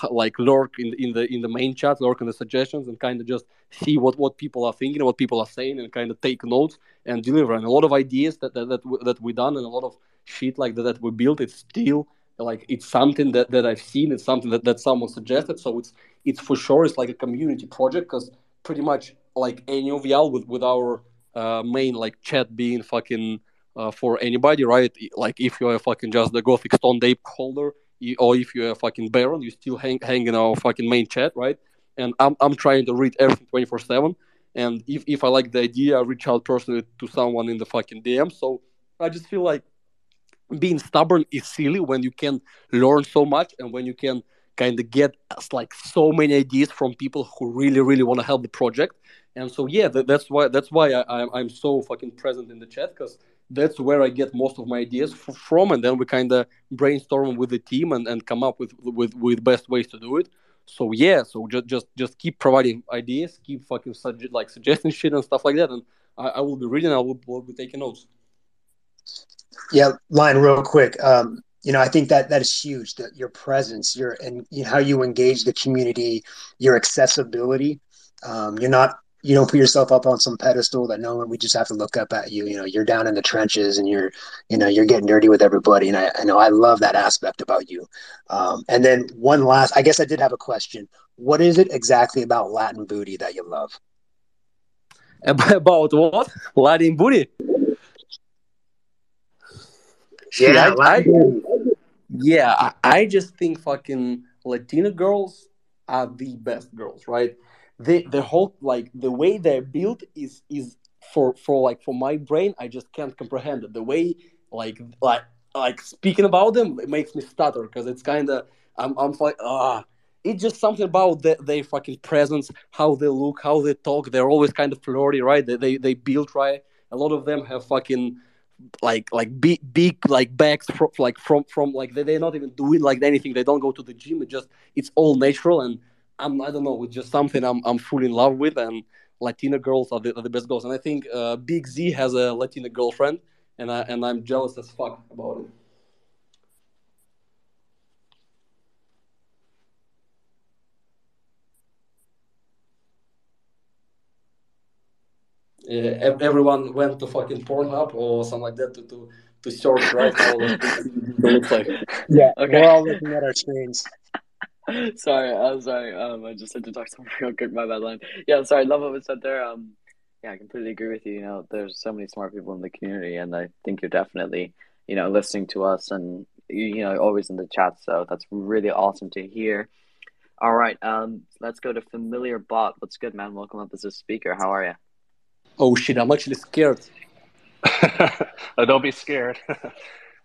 like lurk in in the in the main chat, lurk in the suggestions, and kind of just see what what people are thinking, what people are saying, and kind of take notes and deliver. And a lot of ideas that that that, that we done and a lot of shit like that that we built, it's still like it's something that, that I've seen. It's something that, that someone suggested. So it's it's for sure it's like a community project because pretty much like any of y'all with with our uh, main like chat being fucking uh, for anybody, right? Like if you're fucking just the Gothic Stone Ape holder, or if you're a fucking Baron, you still hang hang in our fucking main chat, right? And I'm I'm trying to read everything 24 seven. And if if I like the idea, I reach out personally to someone in the fucking DM. So I just feel like being stubborn is silly when you can learn so much and when you can kind of get like so many ideas from people who really really want to help the project and so yeah that, that's why that's why I, i'm so fucking present in the chat because that's where i get most of my ideas f- from and then we kind of brainstorm with the team and, and come up with with with best ways to do it so yeah so just just just keep providing ideas keep fucking suge- like suggesting (laughs) shit and stuff like that and i, I will be reading i will, will be taking notes yeah Lion real quick um you know, I think that that is huge. That your presence, your and you know, how you engage the community, your accessibility. Um, you're not you don't put yourself up on some pedestal that no one we just have to look up at you. You know, you're down in the trenches and you're you know you're getting dirty with everybody. And I, I know I love that aspect about you. Um, and then one last, I guess I did have a question. What is it exactly about Latin booty that you love? About what? Latin booty. Yeah, I, I, yeah, I, I just think fucking Latina girls are the best girls, right? The the whole like the way they're built is is for for like for my brain, I just can't comprehend it. The way like like like speaking about them it makes me stutter because it's kind of I'm I'm like ah. It's just something about the, their fucking presence, how they look, how they talk. They're always kind of flirty, right? They, they they build right. A lot of them have fucking like like big big like bags from like from from like they, they're not even doing like anything they don't go to the gym it just it's all natural and i'm i don't know it's just something i'm i'm fully in love with and latina girls are the, are the best girls and i think uh, big z has a latina girlfriend and i and i'm jealous as fuck about it uh, everyone went to fucking Pornhub or something like that to to, to search right (laughs) how it looks like. Yeah, okay. we're all looking at our screens. (laughs) sorry, I'm sorry. Um, I just had to talk something (laughs) real quick. My bad Lion. Yeah, sorry. Love what was said there. Um, yeah, I completely agree with you. You know, there's so many smart people in the community, and I think you're definitely, you know, listening to us and you know always in the chat. So that's really awesome to hear. All right, um, let's go to familiar bot. What's good, man? Welcome up as a speaker. How are you? Oh shit, I'm actually scared. (laughs) don't be scared.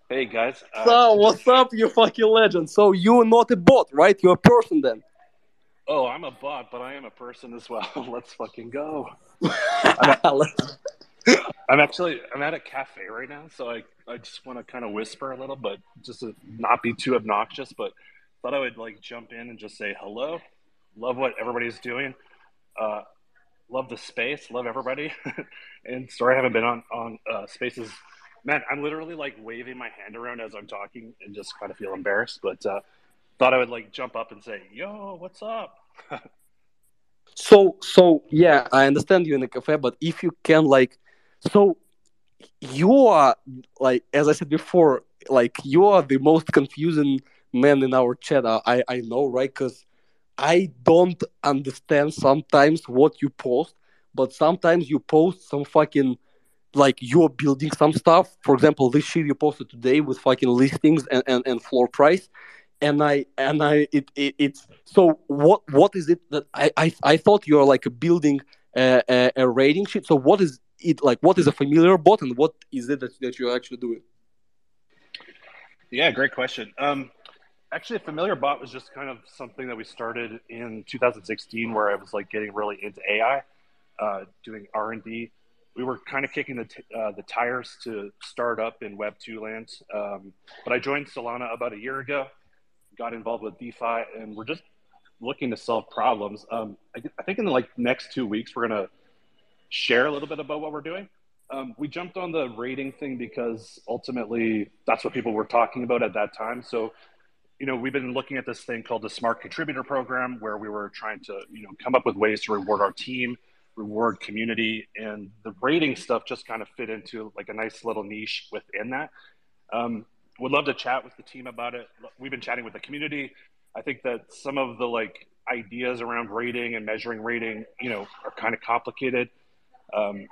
Hey guys. Uh, so what's up, you fucking legend? So you're not a bot, right? You're a person then. Oh, I'm a bot, but I am a person as well. (laughs) Let's fucking go. (laughs) I'm, at, I'm, actually I'm at a cafe right now, so I, I just want to kind of whisper a little, but just to not be too obnoxious. But thought I would like jump in and just say hello. Love what everybody's doing. Uh, love the space, love everybody. (laughs) and sorry I haven't been on on uh, spaces. Man, I'm literally like waving my hand around as I'm talking and just kind of feel embarrassed. But uh, thought I would like jump up and say, "Yo, what's up?" (laughs) so so yeah, I understand you in the cafe, but if you can like, so you are like as I said before, like you are the most confusing man in our chat. I I know, right? Because I don't understand sometimes what you post, but sometimes you post some fucking like you're building some stuff. For example, this shit you posted today with fucking listings and, and, and floor price. And I and I it, it it's so what what is it that I I, I thought you're like building a, a, a rating sheet. So what is it like? What is a familiar bot and what is it that, that you're actually doing? Yeah, great question. Um, actually a familiar bot was just kind of something that we started in 2016 where i was like getting really into ai uh, doing r&d we were kind of kicking the, t- uh, the tires to start up in web 2 land um, but i joined solana about a year ago got involved with defi and we're just looking to solve problems. Um, I, I, think in the like next two weeks we're going to share a little bit about what we're doing. Um, we jumped on the rating thing because ultimately that's what people were talking about at that time. So you know, we've been looking at this thing called the Smart Contributor Program, where we were trying to, you know, come up with ways to reward our team, reward community, and the rating stuff just kind of fit into like a nice little niche within that. Um, would love to chat with the team about it. We've been chatting with the community. I think that some of the like ideas around rating and measuring rating, you know, are kind of complicated um,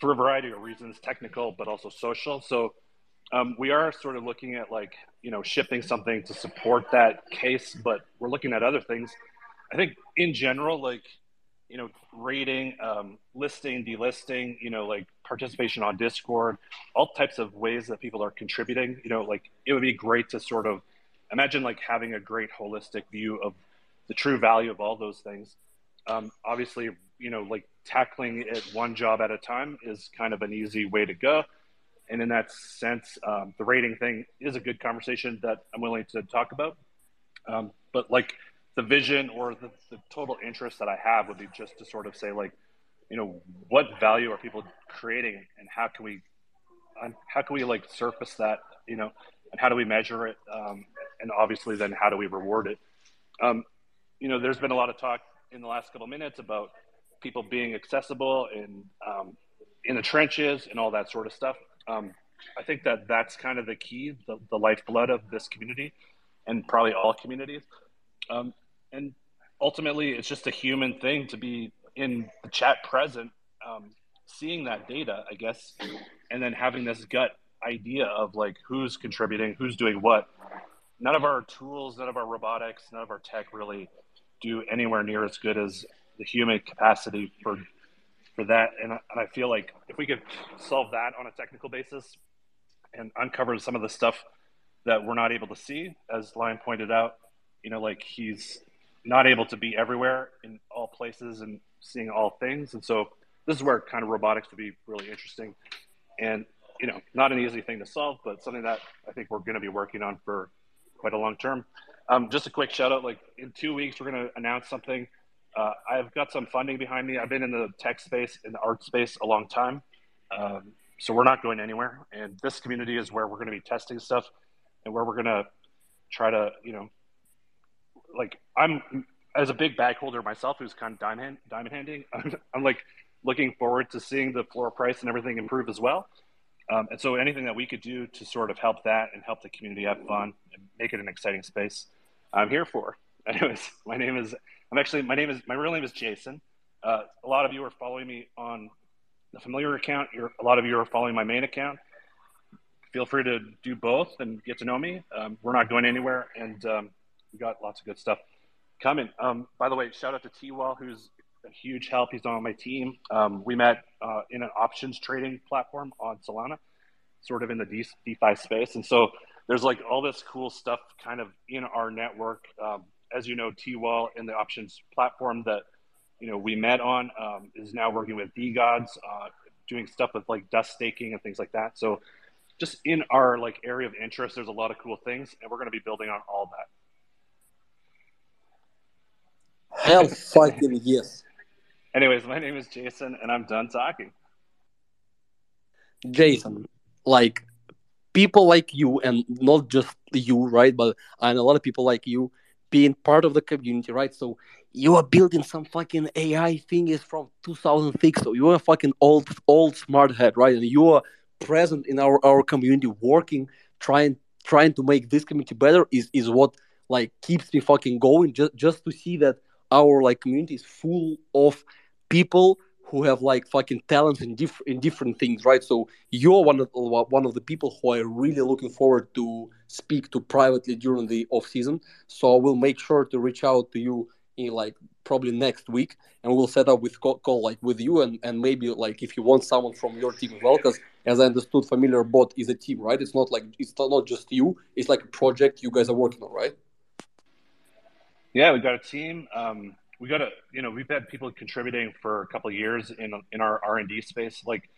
for a variety of reasons, technical but also social. So um, we are sort of looking at like you know shipping something to support that case, but we're looking at other things. I think in general, like you know, rating, um, listing, delisting, you know, like participation on Discord, all types of ways that people are contributing. You know, like it would be great to sort of imagine like having a great holistic view of the true value of all those things. Um, obviously, you know, like tackling it one job at a time is kind of an easy way to go. And in that sense, um, the rating thing is a good conversation that I'm willing to talk about. Um, but like the vision or the, the total interest that I have would be just to sort of say like, you know, what value are people creating and how can we, how can we like surface that, you know, and how do we measure it? Um, and obviously then how do we reward it? Um, you know, there's been a lot of talk in the last couple minutes about people being accessible and um, in the trenches and all that sort of stuff. Um, I think that that's kind of the key, the, the lifeblood of this community and probably all communities. Um, ultimately, it's just a human thing to be in the chat present, um, seeing that data, I guess, and then having this gut idea of like who's contributing, who's doing what. None of our tools, none of our robotics, none of our tech really do anywhere near as good as the human capacity for for that. And, and I feel like if we could solve that on a technical basis and uncover some of the stuff that we're not able to see, as Lion pointed out, you know, like he's not able to be everywhere in all places and seeing all things. And so this is where kind of robotics would be really interesting. And, you know, not an easy thing to solve, but something that I think we're going to be working on for quite a long term. Um, just a quick shout out like in two weeks, we're going to announce something uh, I've got some funding behind me. I've been in the tech space, in the art space, a long time. Um, so we're not going anywhere. And this community is where we're going to be testing stuff, and where we're going to try to, you know, like I'm as a big bag holder myself, who's kind of diamond diamond handing. (laughs) I'm, I'm like looking forward to seeing the floor price and everything improve as well. Um, and so anything that we could do to sort of help that and help the community have fun and make it an exciting space, I'm here for. (laughs) Anyways, my name is I'm actually my name is my real name is Jason. Uh, a lot of you are following me on the familiar account. You're, a lot of you are following my main account. Feel free to do both and get to know me. Um, we're not going anywhere, and um, we got lots of good stuff coming. Um, by the way, shout out to T Wall, who's a huge help. He's on my team. Um, we met uh, in an options trading platform on Solana, sort of in the DeFi space, and so there's like all this cool stuff kind of in our network. Um, as you know, T-Wall and the options platform that you know we met on um, is now working with DeGods, uh, doing stuff with like dust staking and things like that. So just in our like area of interest, there's a lot of cool things, and we're going to be building on all that. Hell fucking yes. Anyways, my name is Jason, and I'm done talking. Jason, like people like you, and not just you, right? But and a lot of people like you being part of the community, right? So you are building some fucking AI thing is from 2006. So you are a fucking old, old smart head, right? And you are present in our, our community, working, trying, trying to make this community better is, is what like keeps me fucking going. Just, just to see that our like community is full of people who have like fucking talents in different in different things, right? So you're one of one of the people who are really looking forward to speak to privately during the off season. So I will make sure to reach out to you in like probably next week, and we'll set up with call, call like with you and and maybe like if you want someone from your team as well, because as I understood, Familiar Bot is a team, right? It's not like it's not just you; it's like a project you guys are working on, right? Yeah, we got a team. Um we got a you know we've had people contributing for a couple years in in our R and D space. Like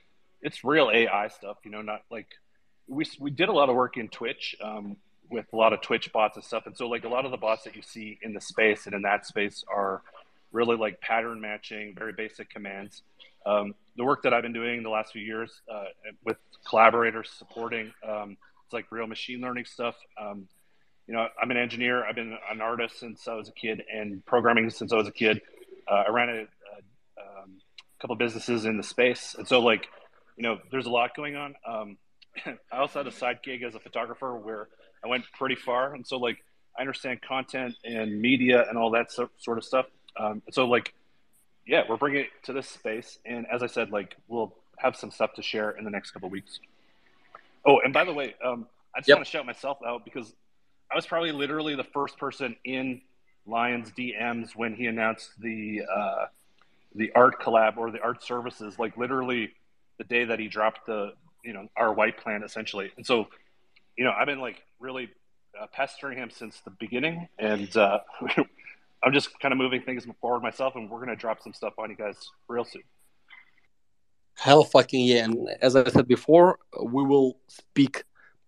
it's real AI stuff, you know, not like we we did a lot of work in Twitch um, with a lot of Twitch bots and stuff, and so like a lot of the bots that you see in the space and in that space are really like pattern matching, very basic commands. Um, the work that I've been doing the last few years uh, with collaborators supporting um, it's like real machine learning stuff. Um, you know, I'm an engineer. I've been an artist since I was a kid and programming since I was a kid. Uh, I ran a, a um, couple of businesses in the space, and so like, you know, there's a lot going on. Um, (laughs) I also had a side gig as a photographer where I went pretty far, and so like, I understand content and media and all that so, sort of stuff. Um, so like, yeah, we're bringing it to this space, and as I said, like, we'll have some stuff to share in the next couple weeks. Oh, and by the way, um, I just yep. want to shout myself out because I was probably literally the first person in Lions DMs when he announced the uh, the art collab or the art services, like literally the day that he dropped the you know our white plan essentially. And so, you know, I've been like really uh, pestering him since the beginning, and uh, (laughs) I'm just kind of moving things forward myself, and we're gonna drop some stuff on you guys real soon. Hell fucking yeah. And as I said before, we will speak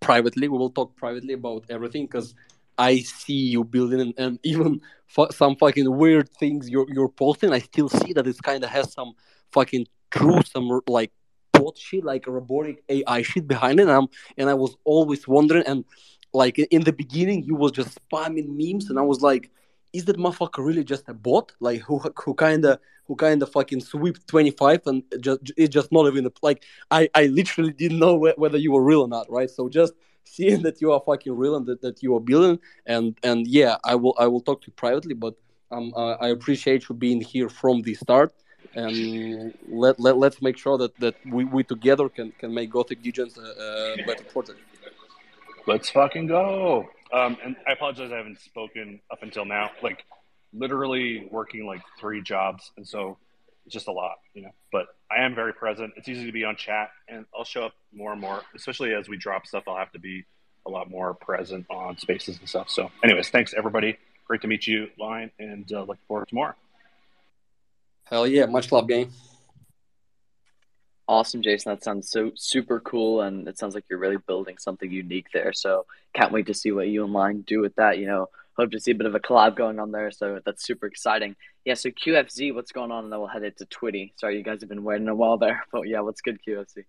privately. We will talk privately about everything because I see you building and, even fu- some fucking weird things you're, you're posting. I still see that it kind of has some fucking truth, some like bot shit, like a robotic AI shit behind it. And, I'm, and I was always wondering, and like in the beginning, you was just spamming memes, and I was like, is that motherfucker really just a bot? Like who who kind of who kind of fucking sweep 25 and just it's just not even like I I literally didn't know wh- whether you were real or not, right? So just seeing that you are fucking real and that, that you are building and and yeah, I will I will talk to you privately, but um uh, I appreciate you being here from the start and let, let let's make sure that that we, we together can can make Gothic Degens a, a better project. Let's fucking go. Um, and I apologize, I haven't spoken up until now. Like, literally working like three jobs, and so it's just a lot, you know. But I am very present. It's easy to be on chat, and I'll show up more and more, especially as we drop stuff. I'll have to be a lot more present on spaces and stuff. So, anyways, thanks everybody. Great to meet you, Lion, and uh, looking forward to more. Hell yeah, much love, gang. Awesome, Jason. That sounds so super cool, and it sounds like you're really building something unique there. So can't wait to see what you and Lion do with that. You know, hope to see a bit of a collab going on there. So that's super exciting. Yeah. So QFZ, what's going on? And then we'll head into Twitty. Sorry, you guys have been waiting a while there, (laughs) but yeah, what's good, QFZ?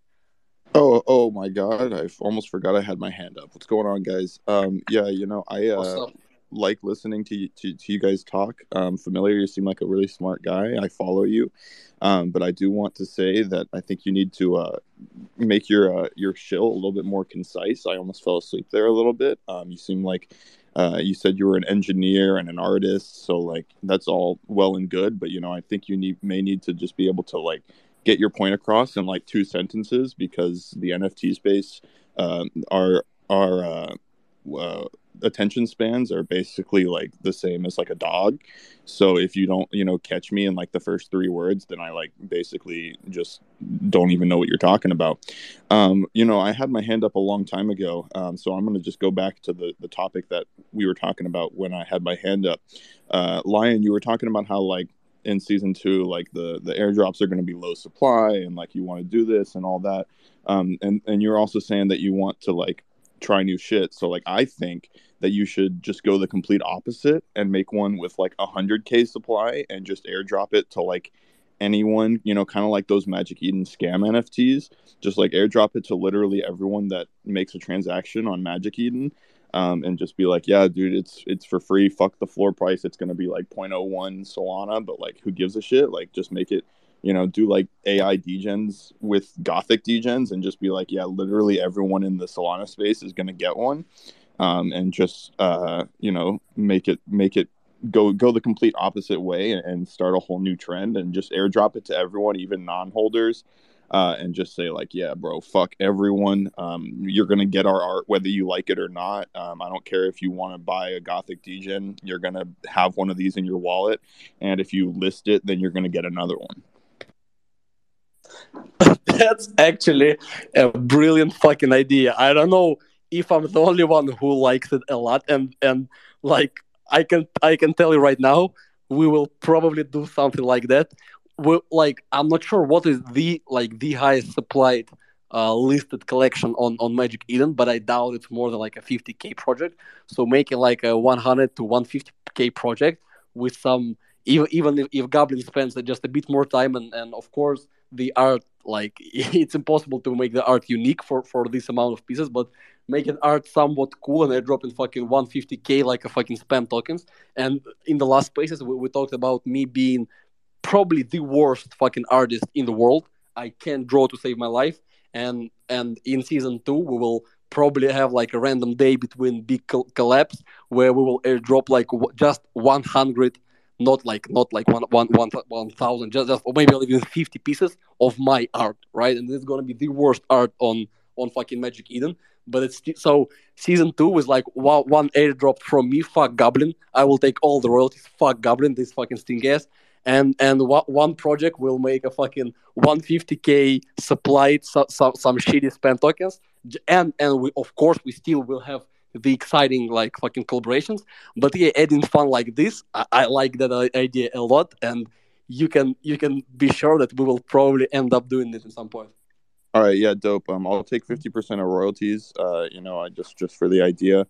Oh, oh my God! I almost forgot I had my hand up. What's going on, guys? Um, yeah, you know, I uh, like listening to, to to you guys talk. Um, familiar, you seem like a really smart guy. I follow you, um, but I do want to say that I think you need to uh, make your uh, your shill a little bit more concise. I almost fell asleep there a little bit. Um, you seem like uh, you said you were an engineer and an artist, so like that's all well and good. But you know, I think you need may need to just be able to like get your point across in like two sentences because the NFT space um, are are uh, uh, attention spans are basically like the same as like a dog. So if you don't, you know, catch me in like the first three words, then I like basically just don't even know what you're talking about. Um, you know, I had my hand up a long time ago, um, so I'm going to just go back to the the topic that we were talking about when I had my hand up. Uh, Lion, you were talking about how like in season two, like the the airdrops are going to be low supply, and like you want to do this and all that. Um, and and you're also saying that you want to like try new shit. So like I think that you should just go the complete opposite and make one with like a hundred K supply and just airdrop it to like anyone, you know, kind of like those Magic Eden scam NFTs. Just like airdrop it to literally everyone that makes a transaction on Magic Eden. Um, and just be like, yeah, dude, it's it's for free. Fuck the floor price. It's gonna be like 0.01 Solana, but like, who gives a shit? Like, just make it you know, do like AI degens with Gothic degens and just be like, yeah, literally everyone in the Solana space is to get one, um, and just uh, you know make it make it go go the complete opposite way and, start a whole new trend and just airdrop it to everyone, even non-holders. Uh, and just say like, yeah, bro, fuck everyone. Um, you're gonna get our art whether you like it or not. Um, I don't care if you want to buy a Gothic Degen. You're gonna have one of these in your wallet, and if you list it, then you're gonna get another one. (laughs) That's actually a brilliant fucking idea. I don't know if I'm the (laughs) only one who likes it a lot, and and like I can I can tell you right now, we will probably do something like that. We like I'm not sure what is the like the highest supplied uh, listed collection on on Magic Eden, but I doubt it's more than like a 50k project. So making like a 100 to 150k project with some even even if, if Goblin spends just a bit more time and and of course the art like (laughs) it's impossible to make the art unique for for this amount of pieces but making art somewhat cool and they're dropping fucking 150k like a fucking spam tokens. And in the last spaces we, we talked about me being probably the worst fucking artist in the world. I can't draw to save my life. And and in season two we will probably have like a random day between big collabs where we will airdrop like just 100 not like not like one one one one thousand, just just or maybe even fifty pieces of my art, right? And is gonna be the worst art on on fucking Magic Eden. But it's so season two was like one, airdrop from me. Fuck Goblin, I will take all the royalties. Fuck Goblin, this fucking stink ass. And and one project will make a fucking 150k supplied so, so, some shitty spam tokens, and and we of course we still will have the exciting like fucking collaborations. But yeah, adding fun like this, I, I like that idea a lot, and you can you can be sure that we will probably end up doing this at some point. All right, yeah, dope. Um, I'll take fifty percent of royalties. Uh, you know, I just just for the idea.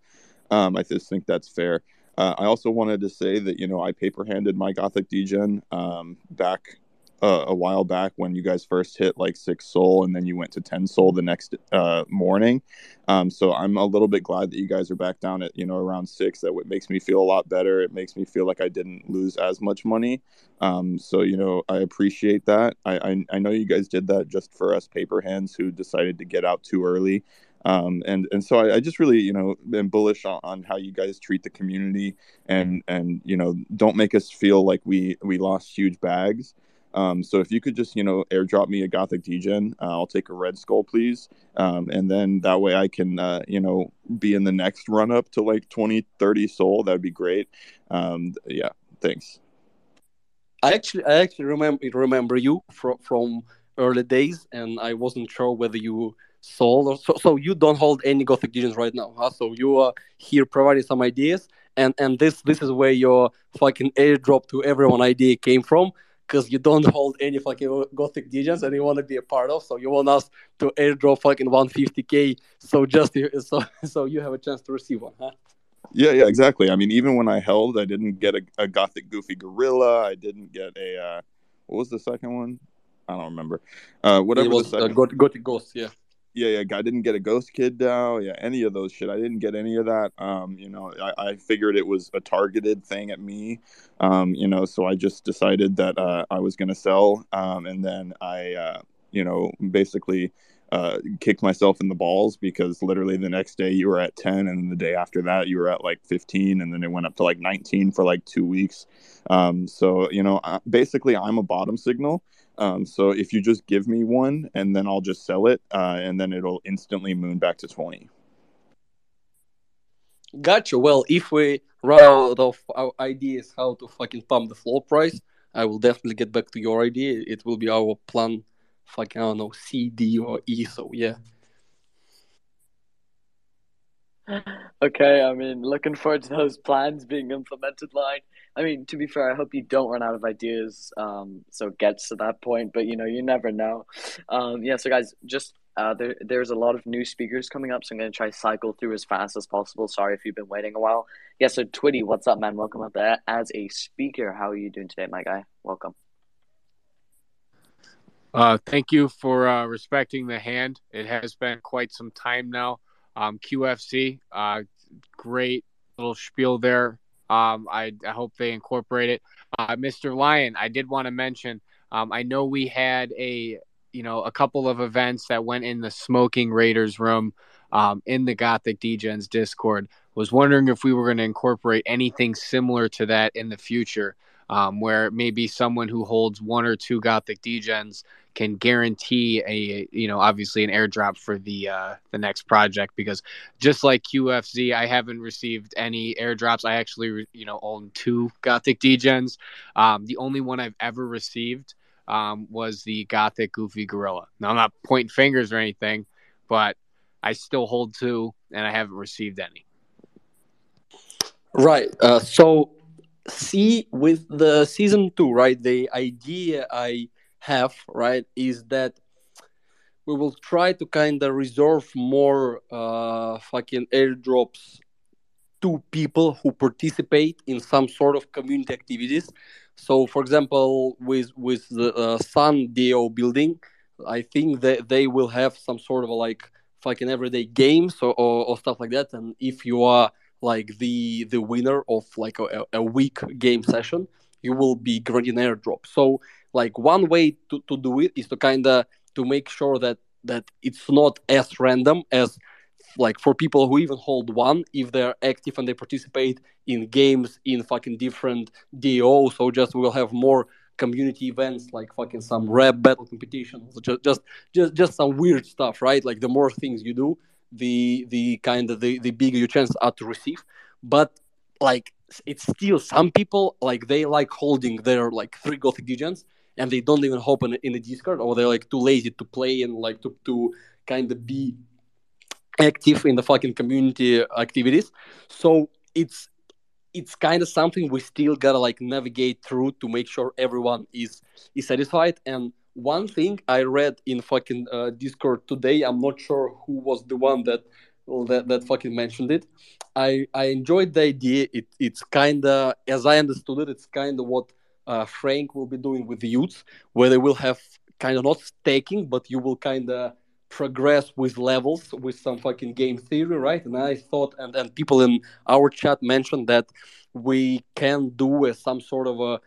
Um, I just think that's fair. Uh, I also wanted to say that you know I paper handed my Gothic Degen um, back uh, a while back when you guys first hit like six Sol and then you went to 10 Sol the next uh, morning. Um, so i'm a little bit glad that you guys are back down at you know around six. That makes me feel a lot better. It makes me feel like i didn't lose as much money. Um, so you know i appreciate that. I, I, I know you guys did that just for us paper hands who decided to get out too early. Um, and and so I, I, just really you know been bullish on, on, how you guys treat the community and and you know don't make us feel like we we lost huge bags um, so if you could just, you know, airdrop me a Gothic Degen, uh, I'll take a Red Skull, please. Um, and then that way I can, uh, you know, be in the next run up to like 20, 30 Sol. That'd be great. Um, yeah, thanks. I actually, I actually remember remember you from from early days, and I wasn't sure whether you sold or so. So you don't hold any Gothic Degens right now, huh? So you are here providing some ideas, and and this this is where your fucking airdrop to everyone idea came from because you don't (laughs) hold any fucking Gothic Degens and you want to be a part of. So you want us to airdrop fucking 150k. So just so (laughs) so you have a chance to receive one, huh? Yeah, yeah, exactly. I mean, even when I held, I didn't get a, a Gothic Goofy Gorilla. I didn't get a uh, what was the second one? I don't remember. Uh, whatever it was, the second. Uh, Gothic Ghost, yeah yeah, yeah, I didn't get a Ghost Kid DAO. Yeah, any of those shit. I didn't get any of that. Um, you know, I, I figured it was a targeted thing at me. Um, you know, so I just decided that uh, I was going to sell. Um, and then I, uh, you know, basically uh, kicked myself in the balls because literally the next day you were at 10 and the day after that you were at like 15 and then it went up to like 19 for like two weeks. Um, so, you know, basically I'm a bottom signal. Um, so if you just give me one and then I'll just sell it, uh, and then it'll instantly moon back to 20. Gotcha. Well, if we run out of ideas how to fucking pump the floor price, I will definitely get back to your idea. It will be our plan, fucking, I don't know, CD or E. So, yeah. Okay, I mean, looking forward to those plans being implemented, Lion. I mean, to be fair, I hope you don't run out of ideas. Um, so it gets to that point, but you know, you never know. Um, yeah. So guys, just uh, there, there's a lot of new speakers coming up, so I'm gonna try cycle through as fast as possible. Sorry if you've been waiting a while. Yeah. So Twitty, what's up, man? Welcome up there as a speaker. How are you doing today, my guy? Welcome. Uh, thank you for uh, respecting the hand. It has been quite some time now. Um, QFC, uh, great little spiel there um, I, I hope they incorporate it. Uh, Mr. Lion, I did want to mention. Um, I know we had a you know a couple of events that went in the smoking Raiders room um, in the Gothic Degens Discord. Was wondering if we were going to incorporate anything similar to that in the future um, where maybe someone who holds one or two Gothic Degens can guarantee a you know obviously an airdrop for the uh, the next project because just like QFZ, I haven't received any airdrops. I actually you know own two Gothic Degens. Um, the only one I've ever received um, was the Gothic Goofy Gorilla. Now I'm not pointing fingers or anything, but I still hold two and I haven't received any. Right. Uh, so see with the season two, right? The idea I have, right, is that we will try to kind of reserve more uh, fucking airdrops to people who participate in some sort of community activities. So, for example, with with the uh, Sun building, I think that they will have some sort of like fucking everyday games or, or, or stuff like that. And if you are like the the winner of like a, a week game session you will be an airdrop. So like one way to, to do it is to kind of to make sure that that it's not as random as like for people who even hold one if they're active and they participate in games in fucking different DAO so just we'll have more community events like fucking some rap battle competitions just just just just some weird stuff right? Like the more things you do the the kind of the, the bigger your chances are to receive but like it's still some people like they like holding their like three gothic degens and they don't even open in, in the discord or they're like too lazy to play and like to, to kind of be active in the fucking community activities. So it's it's kind of something we still gotta like navigate through to make sure everyone is is satisfied. And one thing I read in fucking uh, Discord today, I'm not sure who was the one that that, that fucking mentioned it. I I enjoyed the idea. It it's kind of as I understood it, it's kind of what uh, Frank will be doing with the y00ts, where they will have kind of not staking, but you will kind of progress with levels with some fucking game theory, right? And I thought, and, and people in our chat mentioned that we can do a, some sort of a,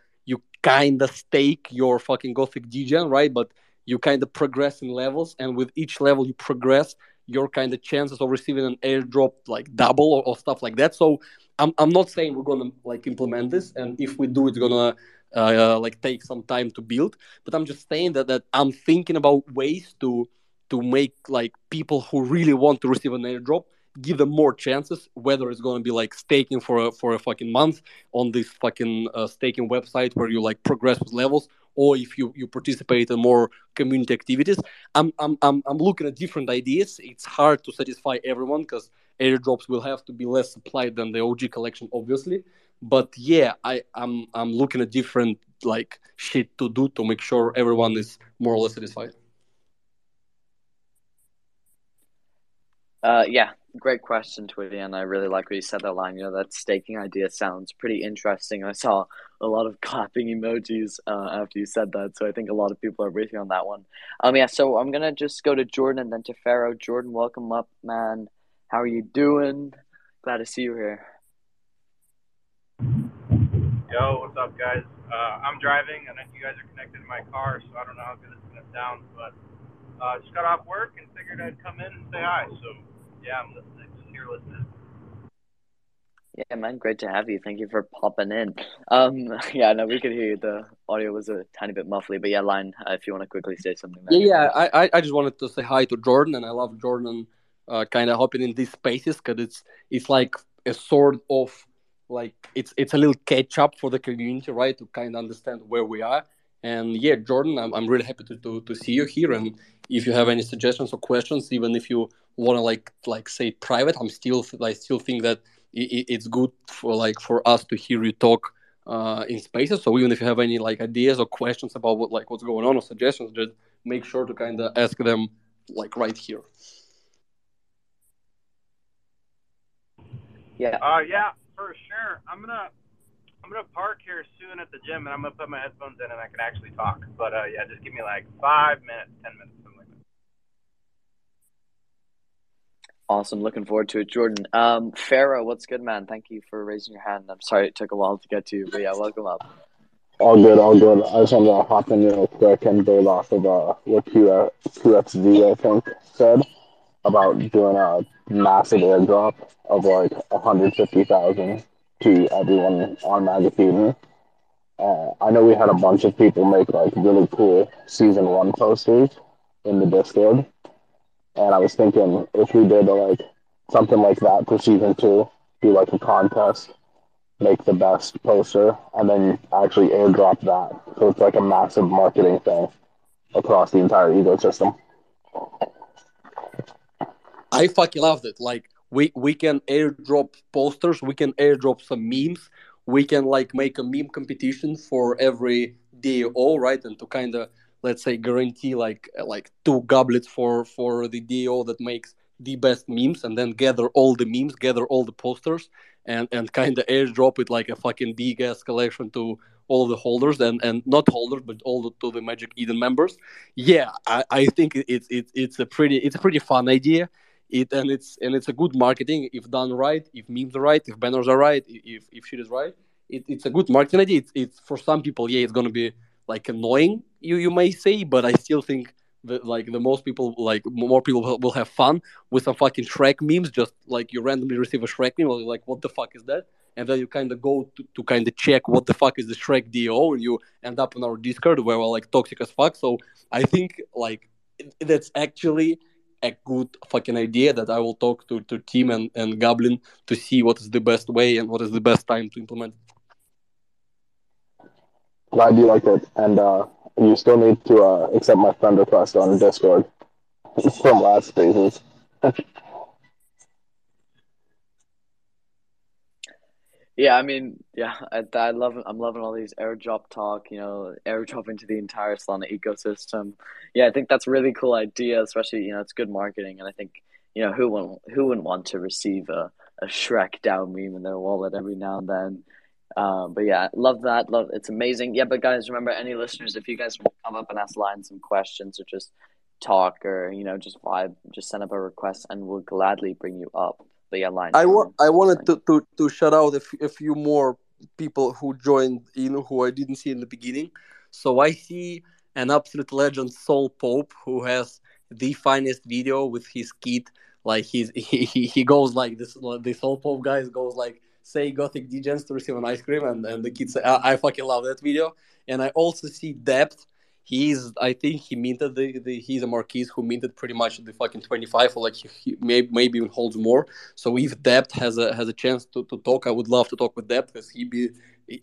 kind of stake your fucking Gothic degen, right? But you kind of progress in levels, and with each level you progress, your kind of chances of receiving an airdrop like double or, or stuff like that. So I'm, I'm not saying we're gonna like implement this, and if we do, it's gonna uh, like take some time to build. But I'm just saying that that I'm thinking about ways to to make like people who really want to receive an airdrop give them more chances whether it's going to be like staking for a, for a fucking month on this fucking uh, staking website where you like progress with levels or if you you participate in more community activities. I'm i'm i'm, I'm looking at different ideas. It's hard to satisfy everyone because airdrops will have to be less supplied than the og collection obviously. But yeah i i'm i'm looking at different like shit to do to make sure everyone is more or less satisfied. Uh, yeah, great question, Twitty, and I really like what you said that line. You know, that staking idea sounds pretty interesting. I saw a lot of (laughs) clapping emojis uh, after you said that, so I think a lot of people are with you on that one. Um, yeah, so I'm gonna just go to Jordan and then to Pharaoh. Jordan, welcome up, man. How are you doing? Glad to see you here. Yo, what's up, guys? Uh, I'm driving, and you guys are connected to my car, so I don't know how good it's gonna sound, but uh, just got off work and figured I'd come in and say hi. So yeah, I'm listening. Just here listening. Yeah, man, great to have you. Thank you for popping in. Um, (laughs) yeah, no, we could hear you. The audio was a tiny bit muffly, but yeah, Lion uh, if you want to quickly say something. Yeah, yeah. I, I just wanted to say hi to Jordan, and I love Jordan, uh, kind of hopping in these spaces because it's it's like a sort of like it's it's a little catch up for the community, right? To kind of understand where we are. And yeah, Jordan, I'm, I'm really happy to, to, to see you here. And if you have any suggestions or questions, even if you want to like like say private, I'm still I still think that it, it's good for like for us to hear you talk uh, in spaces. So even if you have any like ideas or questions about what like what's going on or suggestions, just make sure to kind of ask them like right here. Yeah. Uh, yeah, for sure. I'm gonna I'm gonna park here soon at the gym, and I'm gonna put my headphones in, and I can actually talk. But uh, yeah, just give me like five minutes, ten minutes, something like that. Awesome. Looking forward to it, Jordan. Um, Pharaoh, what's good, man? Thank you for raising your hand. I'm sorry it took a while to get to you, but yeah, welcome up. All good, all good. I just wanted to hop in real quick and build off of uh, what Q- QXZ, I think, said about doing a massive airdrop of like 150,000 to everyone on Magic Eden. Uh, I know we had a bunch of people make like really cool season one posters in the Discord, and I was thinking if we did like something like that for season two, do like a contest, make the best poster, and then actually airdrop that. So it's like a massive marketing thing across the entire ecosystem. I fucking loved it. Like we we can airdrop posters we can airdrop some memes we can like make a meme competition for every DAO, right? And to kind of let's say guarantee like like two goblets for for the DAO that makes the best memes, and then gather all the memes, gather all the posters, and and kind of airdrop it like a fucking big ass collection to all the holders and and not holders but all the, to the Magic Eden members. Yeah, I, I think it's it's it's a pretty it's a pretty fun idea. It and it's and it's a good marketing. If done right if memes are right if banners are right if if shit is right it, it's a good marketing idea. It's, it's for some people yeah it's gonna be like annoying you you may say but i still think that like the most people like more people will, have fun with some fucking shrek memes just like you randomly receive a shrek meme like what the fuck is that and then you kind of go to, to kind of check what the fuck is the shrek DAO and you end up in our discord where we're like toxic as fuck so i think like that's actually a good fucking idea that I will talk to, to Tim and, and Goblin to see what is the best way and what is the best time to implement. Glad you liked it, and uh, you still need to uh, accept my friend request on Discord (laughs) from last phases. (laughs) yeah, I mean, yeah, I, I love. I'm loving all these airdrop talk. You know, airdrop into the entire Solana ecosystem. Yeah, I think that's a really cool idea. Especially, you know, it's good marketing, and I think you know who wouldn't who wouldn't want to receive a a Shrek DAO meme in their wallet every now and then. Um, but yeah, love that. Love it's amazing. Yeah, but guys, remember any listeners, if you guys want to come up and ask Lion some questions or just talk or you know just vibe, just send up a request and we'll gladly bring you up. But yeah, Lion. I want I wanted to, to, to shout out a, f- a few more people who joined you know who I didn't see in the beginning. So I see an absolute legend, Soul Pope, who has the finest video with his kid. Like he's (laughs) he, he, he goes like this. The Soul Pope guys goes like say Gothic Degens to receive an ice cream, and, and the kids I, I fucking love that video. And I also see Depth. He's, I think he minted the, the he's a marquis who minted pretty much the fucking 25 or like he, he maybe, maybe even holds more. So if Depth has a has a chance to, to talk, I would love to talk with Depth because he be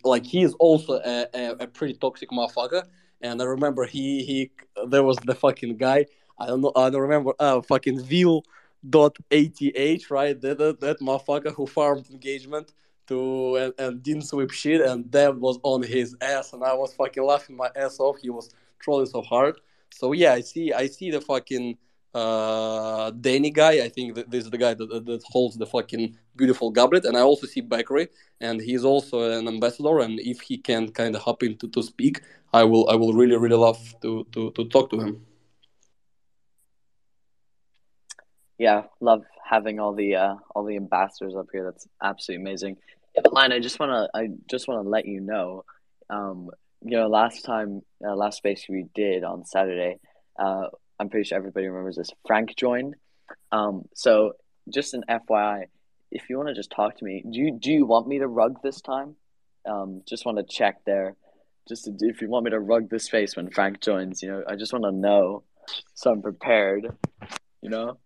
like he is also a, a, a pretty toxic motherfucker. And I remember he he there was the fucking guy. I don't know. I don't remember. Uh, fucking Vil dot ATH, right? That, that, that motherfucker who farmed engagement to and, and didn't sweep shit, and that was on his ass, and I was fucking laughing my ass off. He was trolling so hard. So yeah, I see, I see the fucking uh Danny guy. I think this is the guy that, that holds the fucking beautiful goblet, and I also see Bakery, and he's also an ambassador. And if he can kind of hop in to, to speak, I will, I will really, really love to to, to talk to him. Yeah, love having all the uh, all the ambassadors up here. That's absolutely amazing. Lion, I just wanna I just wanna let you know, um, you know, last time uh, last space we did on Saturday, uh, I'm pretty sure everybody remembers this. Frank joined. Um, so just an FYI, if you want to just talk to me, do you do you want me to rug this time? Um, just want to check there, just to, if you want me to rug this space when Frank joins. You know, I just want to know, so I'm prepared. You know.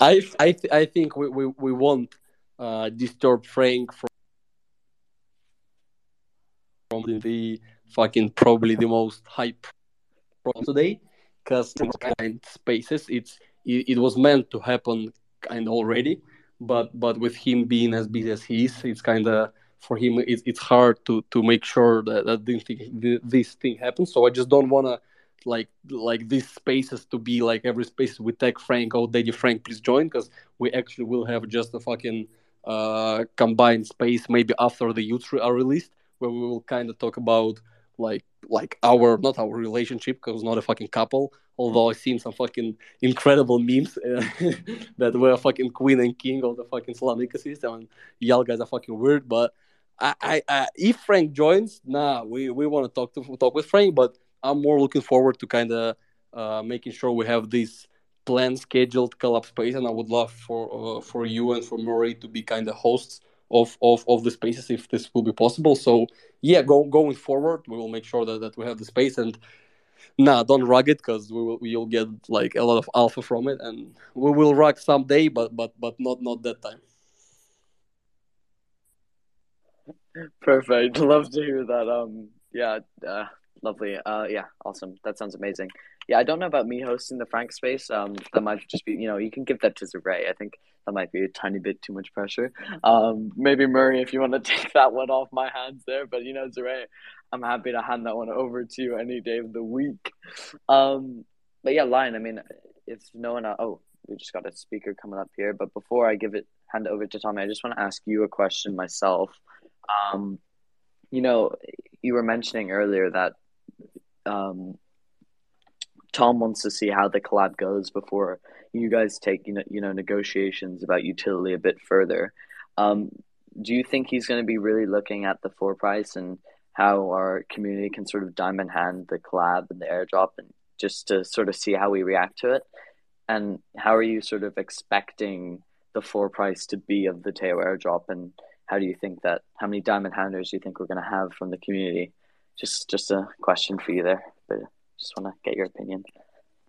I I th- I think we, we, we won't uh, disturb Frank from from the fucking probably the most hype today because kind spaces it's it, it was meant to happen kind of already but but with him being as busy as he is it's kind of for him it, it's hard to to make sure that, that this thing, this thing happens. So i just don't want to like like these spaces to be like every space we tag Frank, oh Daddy Frank, please join because we actually will have just a fucking uh combined space maybe after the youth are released where we will kind of talk about like like our not our relationship because not a fucking couple although i've seen some fucking incredible memes uh, (laughs) that we're fucking queen and king of the fucking Solana ecosystem and y'all guys are fucking weird but I, I, I if frank joins nah we, we want to talk to talk with frank but I'm more looking forward to kind of uh, making sure we have this planned, scheduled collab space, and I would love for uh, for you and for Murray to be kind of hosts of, of of the spaces if this will be possible. So yeah, go, going forward, we will make sure that, that we have the space and. Nah, don't rug it because we will we'll get like a lot of alpha from it, and we will rug someday, but but but not not that time. Perfect. Love to hear that. Um, yeah, uh, Lovely. Uh, yeah, awesome. That sounds amazing. Yeah, I don't know about me hosting the Frank space. Um, that might just be, you know, you can give that to Zeray. I think that might be a tiny bit too much pressure. Um, maybe Murray, if you want to (laughs) take that one off my hands there, but you know, Zeray, I'm happy to hand that one over to you any day of the week. Um, but yeah, Lion. I mean, if no one, oh, we just got a speaker coming up here. But before I give it, hand it over to Tommy, I just want to ask you a question myself. Um, you know, you were mentioning earlier that um, Tom wants to see how the collab goes before you guys take you know you know negotiations about utility a bit further. Um, do you think he's going to be really looking at the floor price and how our community can sort of diamond hand the collab and the airdrop and just to sort of see how we react to it? And how are you sort of expecting the floor price to be of the Taiyo airdrop? And how do you think that how many diamond handers do you think we're going to have from the community? Just just a question for you there, but just want to get your opinion.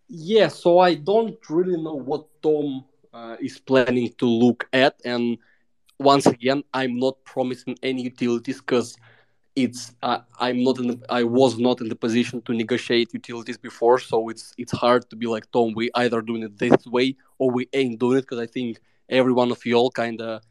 Yeah, so I don't really know what Tom uh, is planning to look at, and once again, I'm not promising any utilities because it's uh, I'm not in the, I was not in the position to negotiate utilities before, so it's it's hard to be like Tom. We either doing it this way or we ain't doing it because I think every one of you all kind of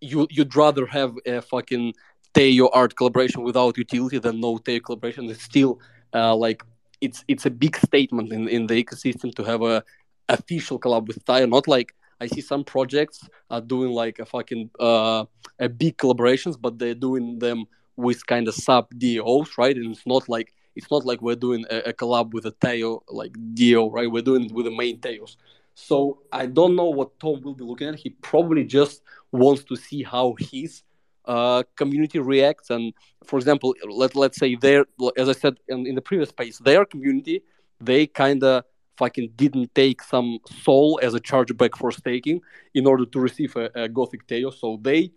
you you'd rather have a fucking Taiyo art collaboration without utility than no Taiyo collaboration. It's still uh, like it's it's a big statement in in the ecosystem to have a official collab with Taiyo. Not like I see some projects are doing like a fucking uh, a big collaborations, but they're doing them with kind of sub DAOs, right? And it's not like it's not like we're doing a, a collab with a Taiyo like DAO, right? We're doing it with the main Taiyos. So I don't know what Tom will be looking at. He probably just wants to see how his uh, community reacts. And for example, let let's say their, as I said in, in the previous space, their community they kind of fucking didn't take some Sol as a chargeback for staking in order to receive a, a Gothic Taiyo. So they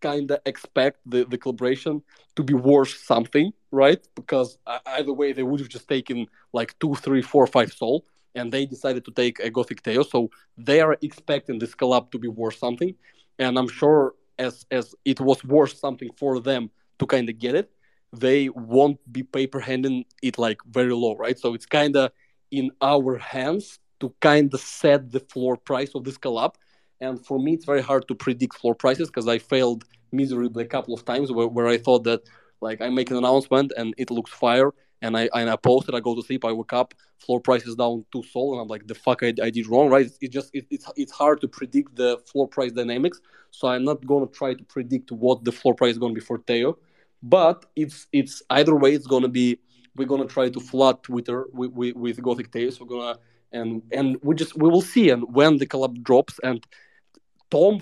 kind of expect the, the collaboration to be worth something, right? Because uh, either way, they would have just taken like two, three, four, five Sol, and they decided to take a Gothic Taiyo. So they are expecting this collab to be worth something, and I'm sure as as it was worth something for them to kind of get it, they won't be paper handing it like very low, right? So it's kind of in our hands to kind of set the floor price of this collab. And for me, it's very hard to predict floor prices because I failed miserably a couple of times where, where I thought that like I make an announcement and it looks fire and I and I post it, I go to sleep, I wake up, floor price is down to Sol, and I'm like, the fuck I, I did wrong, right? It just it, it's it's hard to predict the floor price dynamics, so I'm not gonna try to predict what the floor price is gonna be for Taiyo, but it's it's either way, it's gonna be we're gonna try to flood Twitter with, with, with Gothic Taiyos. We're gonna and and we just we will see and when the collab drops and Tom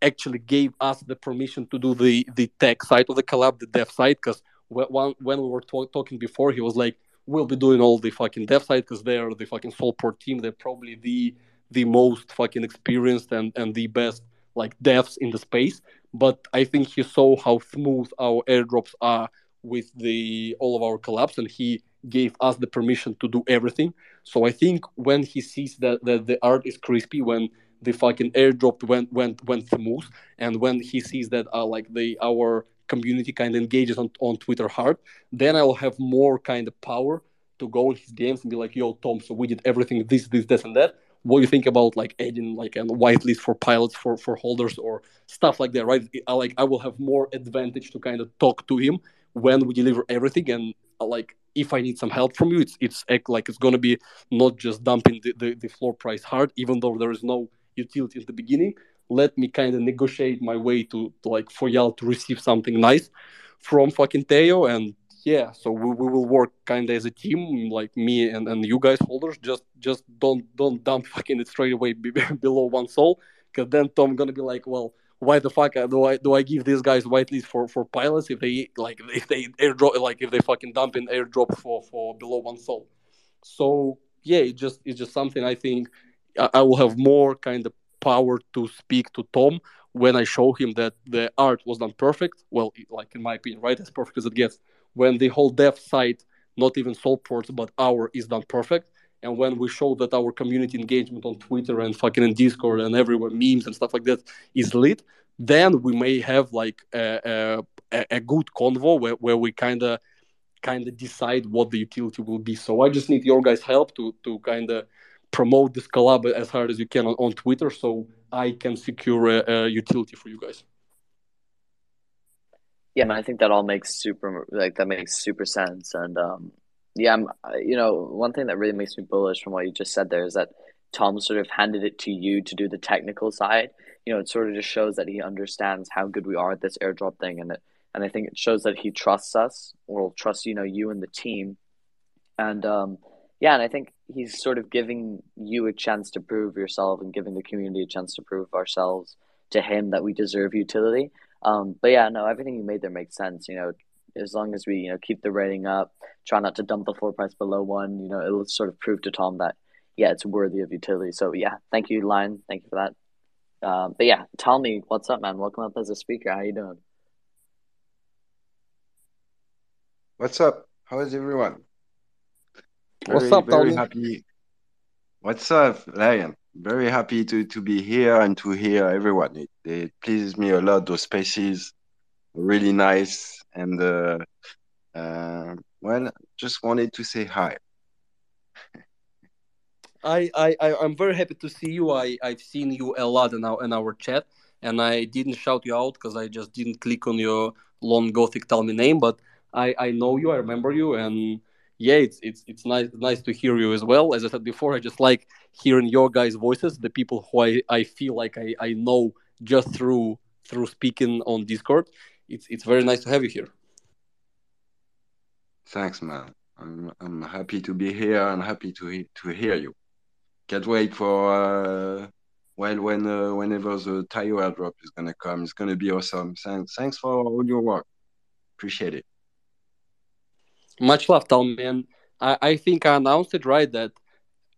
actually gave us the permission to do the the tech side of the collab, the dev side, because when when we were talk, talking before, he was like, "We'll be doing all the fucking dev side because they're the fucking Solport team. They're probably the the most fucking experienced and and the best like devs in the space." But I think he saw how smooth our airdrops are with the all of our collabs, and he gave us the permission to do everything. So I think when he sees that, that the art is crispy, when the fucking airdrop went went went smooth, and when he sees that uh, like the our community kind of engages on, on Twitter hard, then I will have more kind of power to go in his DMs and be like, "Yo, Tom, so we did everything this, this, this, and that. What do you think about like adding like a whitelist for pilots for for holders or stuff like that?" Right? I, like I will have more advantage to kind of talk to him when we deliver everything and uh, like if I need some help from you, it's it's like it's gonna be not just dumping the, the, the floor price hard, even though there is no utility at the beginning. Let me kind of negotiate my way to, to, like for y'all to receive something nice from fucking Taiyo and yeah, so we, we will work kind of as a team, like me and, and you guys holders. Just just don't don't dump fucking it straight away (laughs) below one Sol, because then Tom gonna be like, well, why the fuck uh, do I do I give these guys whitelist for for pilots if they like if they airdrop like if they fucking dump in airdrop for for below one soul? So yeah, it just it's just something I think I will have more kind of power to speak to Tom when I show him that the art was not perfect. Well, like in my opinion, right, as perfect as it gets. When the whole dev site, not even Solports, but our is not perfect, and when we show that our community engagement on Twitter and fucking in Discord and everywhere, memes and stuff like that is lit, then we may have like a, a, a good convo where, where we kind of kind of decide what the utility will be. So I just need your guys' help to to kind of promote this collab as hard as you can on, on Twitter, so I can secure a, a utility for you guys. Yeah, man, I think that all makes super like that makes super sense, and um, yeah, I'm, you know, one thing that really makes me bullish from what you just said there is that Tom sort of handed it to you to do the technical side. You know, it sort of just shows that he understands how good we are at this airdrop thing, and it, and I think it shows that he trusts us or trusts you know you and the team, and um, yeah, and I think he's sort of giving you a chance to prove yourself and giving the community a chance to prove ourselves to him that we deserve utility. Um, but yeah, no, everything you made there makes sense. You know, as long as we you know keep the rating up, try not to dump the floor price below one. You know, it'll sort of prove to Tom that yeah, it's worthy of utility. So yeah, thank you, Lion. Thank you for that. Uh, but yeah, Tommy what's up, man. Welcome up as a speaker. How you doing? What's up? How is everyone? Very, what's up, very Tony? happy. What's up, Lion? Very happy to, to be here and to hear everyone. It, it pleases me a lot. Those spaces, really nice and uh, uh, well, just wanted to say hi. I, I, I am very happy to see you. I, I've seen you a lot in our in our chat, and I didn't shout you out because I just didn't click on your long gothic Tommy name, but I I know you, I remember you, and yeah, it's it's it's nice nice to hear you as well. As I said before, I just like hearing your guys' voices, the people who I, I feel like I, I know just through through speaking on Discord. It's it's very nice to have you here. Thanks, man. I'm I'm happy to be here and happy to to hear you. Can't wait for uh, well when uh, whenever the Taiyo airdrop is gonna come. It's gonna be awesome. Thanks thanks for all your work. Appreciate it. Much love, Tom, man. I, I think I announced it right that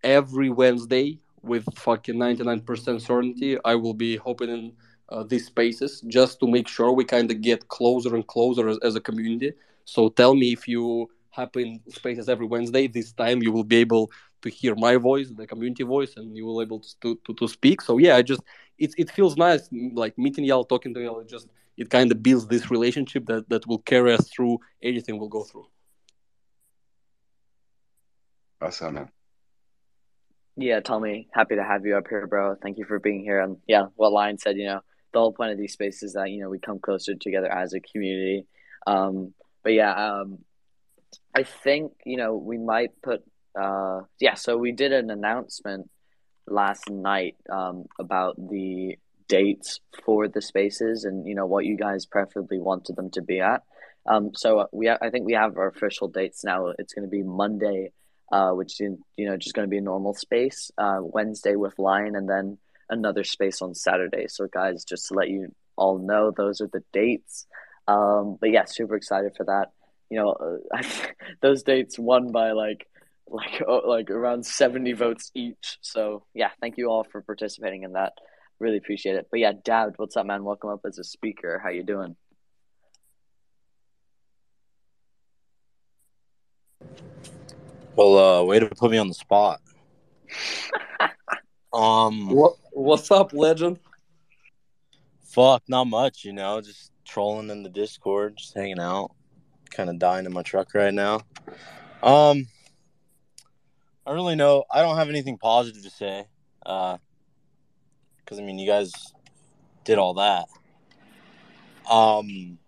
every Wednesday with fucking 99% certainty, I will be opening uh, these spaces just to make sure we kind of get closer and closer as, as a community. So tell me if you happen spaces every Wednesday. This time you will be able to hear my voice, the community voice, and you will able to to, to speak. So yeah, I just it it feels nice like meeting y'all, talking to y'all. It just it kind of builds this relationship that that will carry us through anything we'll go through. Awesome. Yeah, Tommy, happy to have you up here, bro. Thank you for being here. And yeah, what Lion said, you know, the whole point of these spaces is that, you know, we come closer together as a community. Um, but yeah, um, I think, you know, we might put, uh, yeah, so we did an announcement last night um, about the dates for the spaces and, you know, what you guys preferably wanted them to be at. Um, so we, I think we have our official dates now. It's going to be Monday, uh, which you know just going to be a normal space. Uh, Wednesday with Lion, and then another space on Saturday. So guys, just to let you all know, those are the dates. Um, but yeah, super excited for that. You know, uh, (laughs) those dates won by like like oh, like around seventy votes each. So yeah, thank you all for participating in that. Really appreciate it. But yeah, Dad, what's up, man? Welcome up as a speaker. How you doing? Well, uh, way to put me on the spot. (laughs) um, what what's up, legend? Fuck, not much. You know, just trolling in the Discord, just hanging out, kind of dying in my truck right now. Um, I really know I don't have anything positive to say. Uh, because I mean, you guys did all that. Um,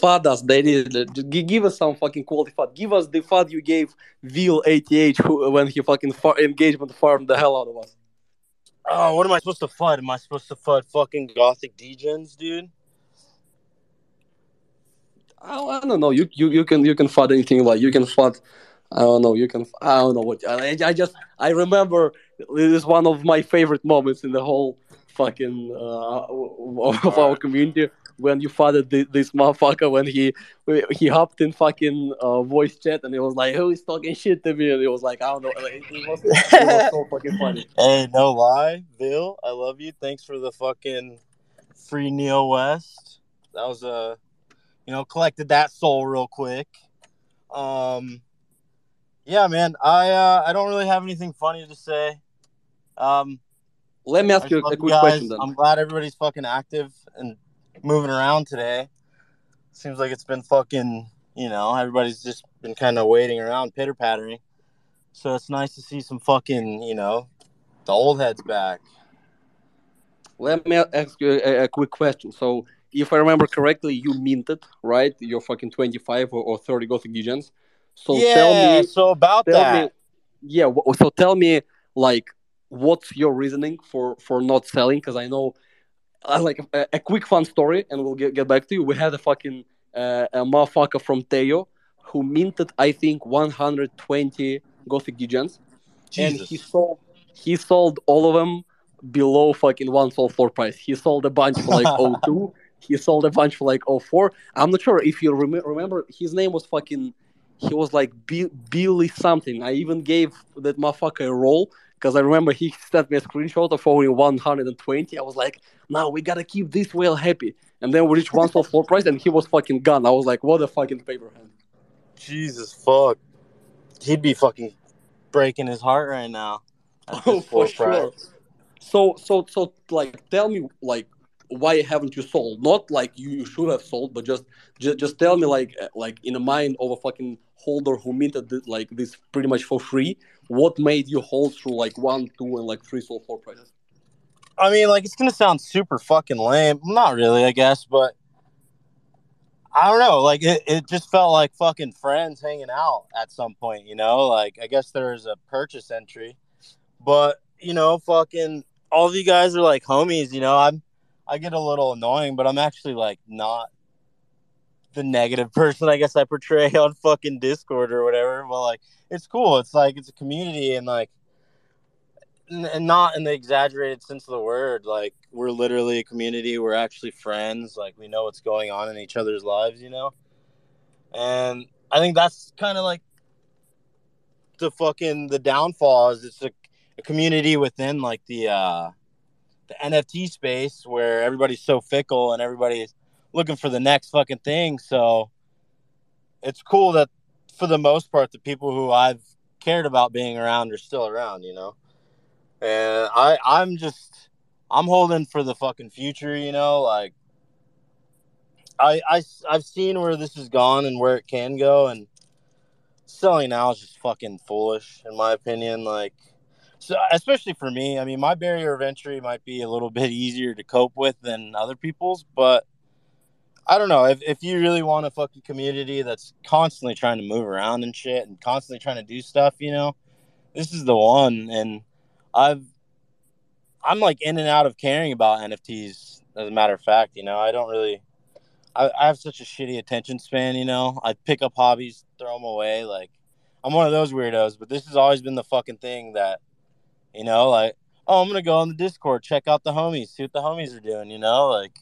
FUD us, they Give us some fucking quality FUD. Give us the FUD you gave Vil ATH when he fucking far- engagement farmed the hell out of us. Oh, what am I supposed to FUD? Am I supposed to FUD fucking Gothic Degens, dude? I, I don't know. You, you you can you can FUD anything like you can FUD. I don't know. You can. I don't know what. I, I just. I remember this is one of my favorite moments in the whole fucking uh, of our community when you fathered this, this motherfucker when he he hopped in fucking uh, voice chat and it was like who is talking shit to me and it was like I don't know like, it, was, it was so (laughs) fucking funny. Hey, no lie, Bill, I love you. Thanks for the fucking free Neo West. That was a, uh, you know, collected that Sol real quick. Um, yeah, man, I uh, I don't really have anything funny to say. Um, let me ask you a quick guys. question. Then. I'm glad everybody's fucking active and moving around today. Seems like it's been fucking, you know, everybody's just been kind of waiting around, pitter pattering. So it's nice to see some fucking, you know, the old heads back. Let me ask you a, a quick question. So, if I remember correctly, you minted, right? Your fucking 25 or, or 30 Gothic Degens. So yeah, tell me. So about that. Me, yeah. So tell me, like, what's your reasoning for for not selling? Because I know uh, like a, a, quick fun story, and we'll get, get back to you. We had a fucking uh, a motherfucker from Taiyo who minted, I think, 120 Gothic Degens, and he sold he sold all of them below fucking one sold floor price. He sold a bunch for like (laughs) 02. He sold a bunch for like 04. I'm not sure if you rem- remember. His name was fucking. He was like B- Billy something. I even gave that motherfucker a roll because I remember he (laughs) sent me a screenshot of only 120. I was like, now we gotta keep this whale happy. And then we reached one sold floor price and he was fucking gone. I was like, what a fucking paper hand. Jesus fuck. He'd be fucking breaking his heart right now. (laughs) Oh, for sure. So, so, so, like, tell me, like, why haven't you sold? Not like you should have sold, but just, just, just tell me, like, eh, like in the mind of a fucking holder who minted this, like this pretty much for free. What made you hold through like one, two, and like three sold Four prices? I mean, like it's gonna sound super fucking lame. Not really, I guess, but I don't know. Like it, it just felt like fucking friends hanging out at some point, you know? Like I guess there's a purchase entry. But, you know, fucking all of you guys are like homies, you know. I'm I get a little annoying, but I'm actually like not the negative person I guess I portray (laughs) on fucking Discord or whatever. But like it's cool. It's like it's a community and like and not in the exaggerated sense of the word. Like we're literally a community. We're actually friends. Like we know what's going on in each other's lives, you know. And I think that's kind of like the fucking the downfall is it's a, a community within like the uh the NFT space where everybody's so fickle and everybody's looking for the next fucking thing. So it's cool that for the most part the people who I've cared about being around are still around, you know? And I I'm just I'm holding for the fucking future, you know, like I I I've seen where this has gone and where it can go and selling now is just fucking foolish in my opinion. Like so especially for me, I mean my barrier of entry might be a little bit easier to cope with than other people's, but I don't know if, if you really want a fucking community that's constantly trying to move around and shit and constantly trying to do stuff, you know, this is the one. And I've I'm like in and out of caring about NFTs. As a matter of fact, you know, I don't really. I, I have such a shitty attention span. You know, I pick up hobbies, throw them away. Like I'm one of those weirdos. But this has always been the fucking thing that, you know, like oh, I'm gonna go on the Discord, check out the homies, see what the homies are doing. You know, like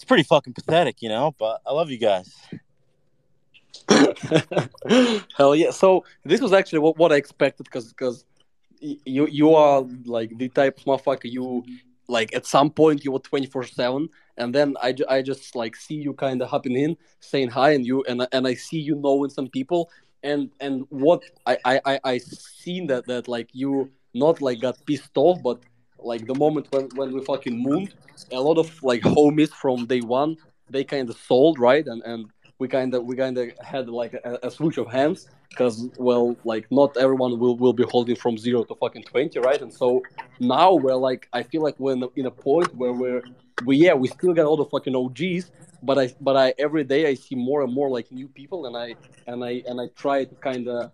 it's pretty fucking pathetic. You know, but I love you guys. (laughs) Hell yeah! So this was actually what, what I expected because because you you are like the type of motherfucker you like at some point you were 24 7 and then I, I just like see you kind of hopping in saying hi and you and, and i see you knowing some people and and what i i i, I seen that that like you not like got pissed off but like the moment when when we fucking moved a lot of like homies from day one they kind of sold right? And and we kind of we kind of had like a, a switch of hands because well like not everyone will, will be holding from zero to fucking 20 right? And so now we're like i feel like we're in a, in a point where we're we yeah we still got all the fucking og's but i but i every day i see more and more like new people and i and i and i try to kind of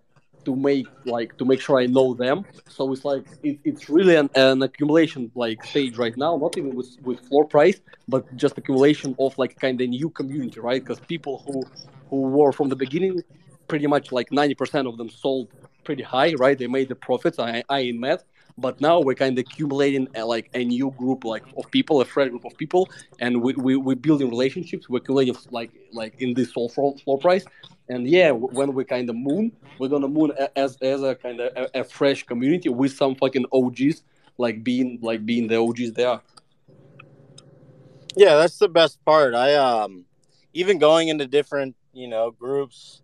to make like to make sure I know them. So it's like it, it's really an, an accumulation like stage right now, not even with with floor price, but just accumulation of like kind of new community, right? Because people who who were from the beginning pretty much like 90% of them sold pretty high, right? They made the profits. I, I met, but now we're kind of accumulating a, like a new group like of people, a fresh group of people, and we we we're building relationships. We're accumulating like like in this whole floor, floor price, and yeah, when we kind of moon, we're gonna moon as as a kind of a, a, fresh community with some fucking OGs, like being like being the OGs they are. Yeah, that's the best part. I um even going into different you know groups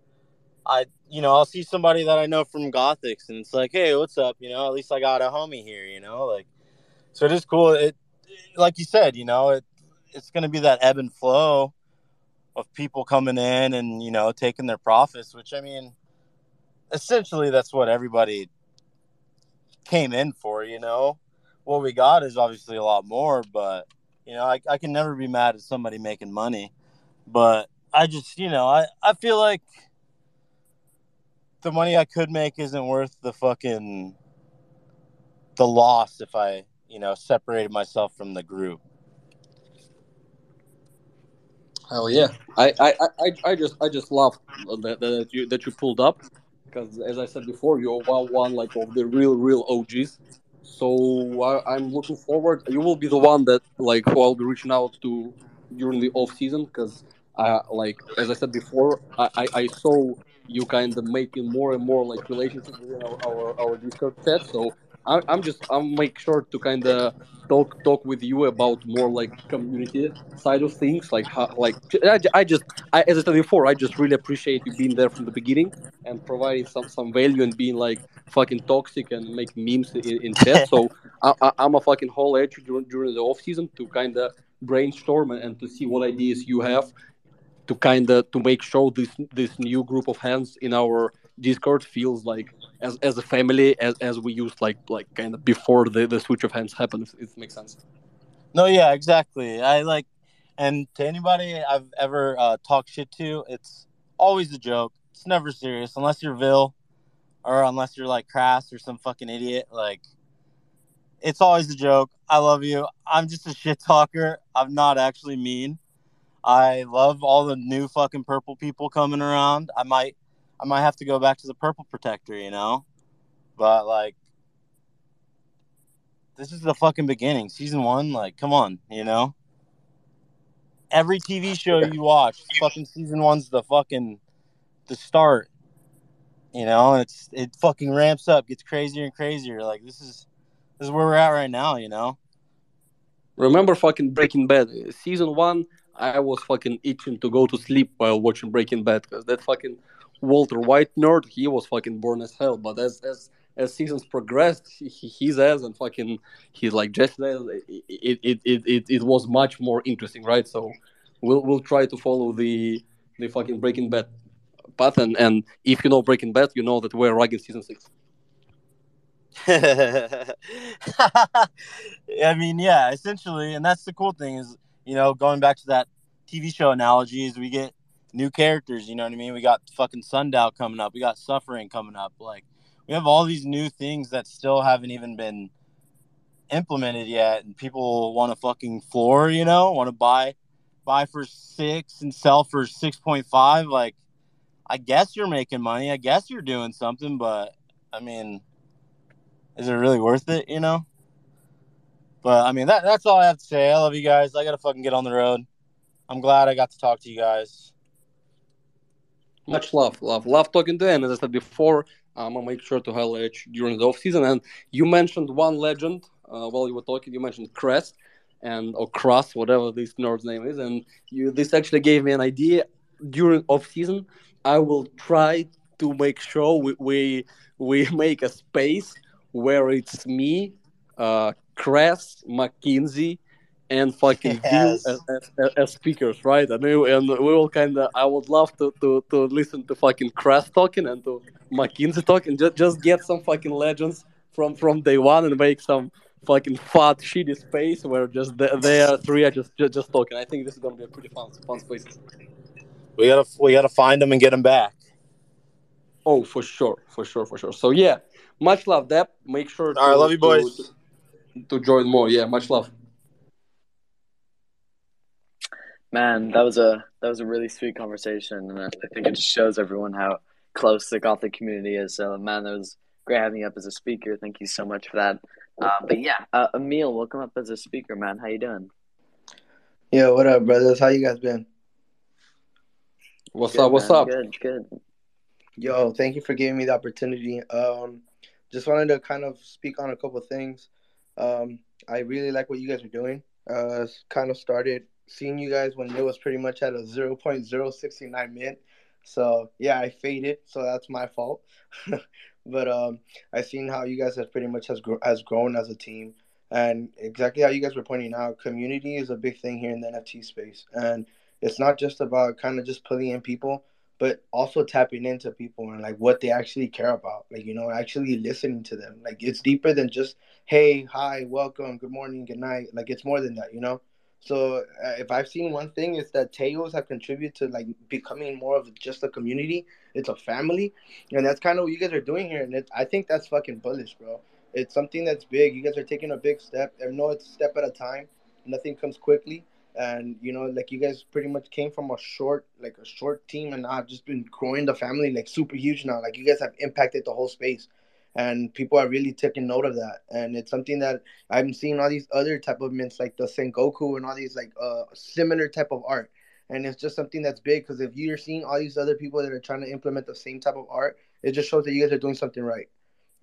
I, you know, I'll see somebody that I know from Gothics, and it's like, hey, what's up? You know, at least I got a homie here. You know, like, so it is cool. It, like you said, you know, it it's going to be that ebb and flow of people coming in and you know taking their profits, which I mean, essentially that's what everybody came in for. You know, what we got is obviously a lot more, but you know, I, I can never be mad at somebody making money, but I just, you know, I, I feel like the money I could make isn't worth the fucking the loss if I, you know, separated myself from the group. Hell yeah! I I, I, I just I just love that, that you that you pulled up because as I said before, you're one like of the real real OGs. So I, I'm looking forward. You will be the one that like who I'll be reaching out to during the off season because I uh, like as I said before, I, I, I saw you kind of making more and more like relationships within our, our, our Discord chat. So I, I'm just I'll make sure to kind of talk talk with you about more like community side of things. Like how like I, I just I, as I said before, I just really appreciate you being there from the beginning and providing some some value and being like fucking toxic and make memes in, in chat. (laughs) So I, I, am a fucking whole edge during, during the off season to kind of brainstorm and to see what ideas you have to kind of to make sure this this new group of hands in our Discord feels like as as a family as, as we used like like kind of before the, the switch of hands happened. If it makes sense. No, yeah, exactly. I like, and to anybody I've ever uh, talked shit to, it's always a joke. It's never serious unless you're Vil, or unless you're like Crass or some fucking idiot. Like, it's always a joke. I love you. I'm just a shit talker. I'm not actually mean. I love all the new fucking purple people coming around. I might, I might have to go back to the purple protector, you know, but like, this is the fucking beginning. Season one, like, come on, you know. Every TV show you watch, fucking season one's the fucking the start. You know, it's it fucking ramps up, gets crazier and crazier. Like this is this is where we're at right now. You know. Remember fucking Breaking Bad season one? I was fucking itching to go to sleep while watching Breaking Bad because that fucking Walter White nerd, he was fucking born as hell. But as as as seasons progressed, he, his ass and fucking he's like Jesse it, it, it, it, it was much more interesting, right? So we'll we'll try to follow the the fucking Breaking Bad path, and, and if you know Breaking Bad, you know that we're rugged season six. I mean, yeah, essentially, and that's the cool thing is, you know, going back to that TV show analogy, is we get new characters. You know what I mean? We got fucking Sundial coming up. We got Suffering coming up. Like, we have all these new things that still haven't even been implemented yet, and people want to fucking floor. You know, want to buy buy for six and sell for six point five. Like, I guess you're making money. I guess you're doing something, but I mean is it really worth it? You know. But I mean, that that's all I have to say. I love you guys. I gotta fucking get on the road. I'm glad I got to talk to you guys. Much love, love, love talking to you. And as I said before, I'm gonna make sure to highlight during the off season. And you mentioned one legend uh, while you were talking. You mentioned Crest and or Cross, whatever this nerd's name is. And you this actually gave me an idea during off season. I will try to make sure we we, we (laughs) make a space where it's me, uh, Cress, McKinsey, and fucking yes. as, as, as, speakers, right? And we, and we will kind of. I would love to, to, to listen to fucking Cress talking and to McKinsey talking. Just just get some fucking legends from from day one and make some fucking fat shitty space where just they, they are three are just, just just talking. I think this is gonna be a pretty fun fun space. We gotta we gotta find them and get them back. Oh, for sure, for sure, for sure. So yeah, much love, Deb. Make sure. To, All right, love you, boys. To, to join more. Yeah, much love. Man, that was a that was a really sweet conversation, and I think it just shows everyone how close the Gothic community is. So, man, that was great having you up as a speaker. Thank you so much for that. Uh, but yeah, uh, Emil, welcome up as a speaker, man. How you doing? Yeah, what up, brothers? How you guys been? What's good, up? What's man. up? Good, good. Yo, thank you for giving me the opportunity. Um, just wanted to kind of speak on a couple things. Um, I really like what you guys are doing. Uh, kind of started seeing you guys when it was pretty much at a 0.069 mint. So yeah, I faded, so that's my fault. (laughs) but um, I seen how you guys have pretty much has gro- has grown as a team, and exactly how you guys were pointing out, community is a big thing here in the NFT space, and it's not just about kind of just pulling in people, but also tapping into people and like what they actually care about like you know actually listening to them. Like it's deeper than just hey hi welcome good morning good night. Like it's more than that you know? So uh, if i've seen one thing is that Teos have contributed to like becoming more of just a community. It's a family and that's kind of what you guys are doing here and it, i think that's fucking bullish bro. It's something that's big. You guys are taking a big step. I know it's step at a time. Nothing comes quickly and you know like you guys pretty much came from a short like a short team and i've just been growing the family like super huge now. Like you guys have impacted the whole space and people are really taking note of that. And it's something that i'm seeing all these other type of mints like the sengoku and all these like uh similar type of art. And it's just something that's big because if you're seeing all these other people that are trying to implement the same type of art it just shows that you guys are doing something right.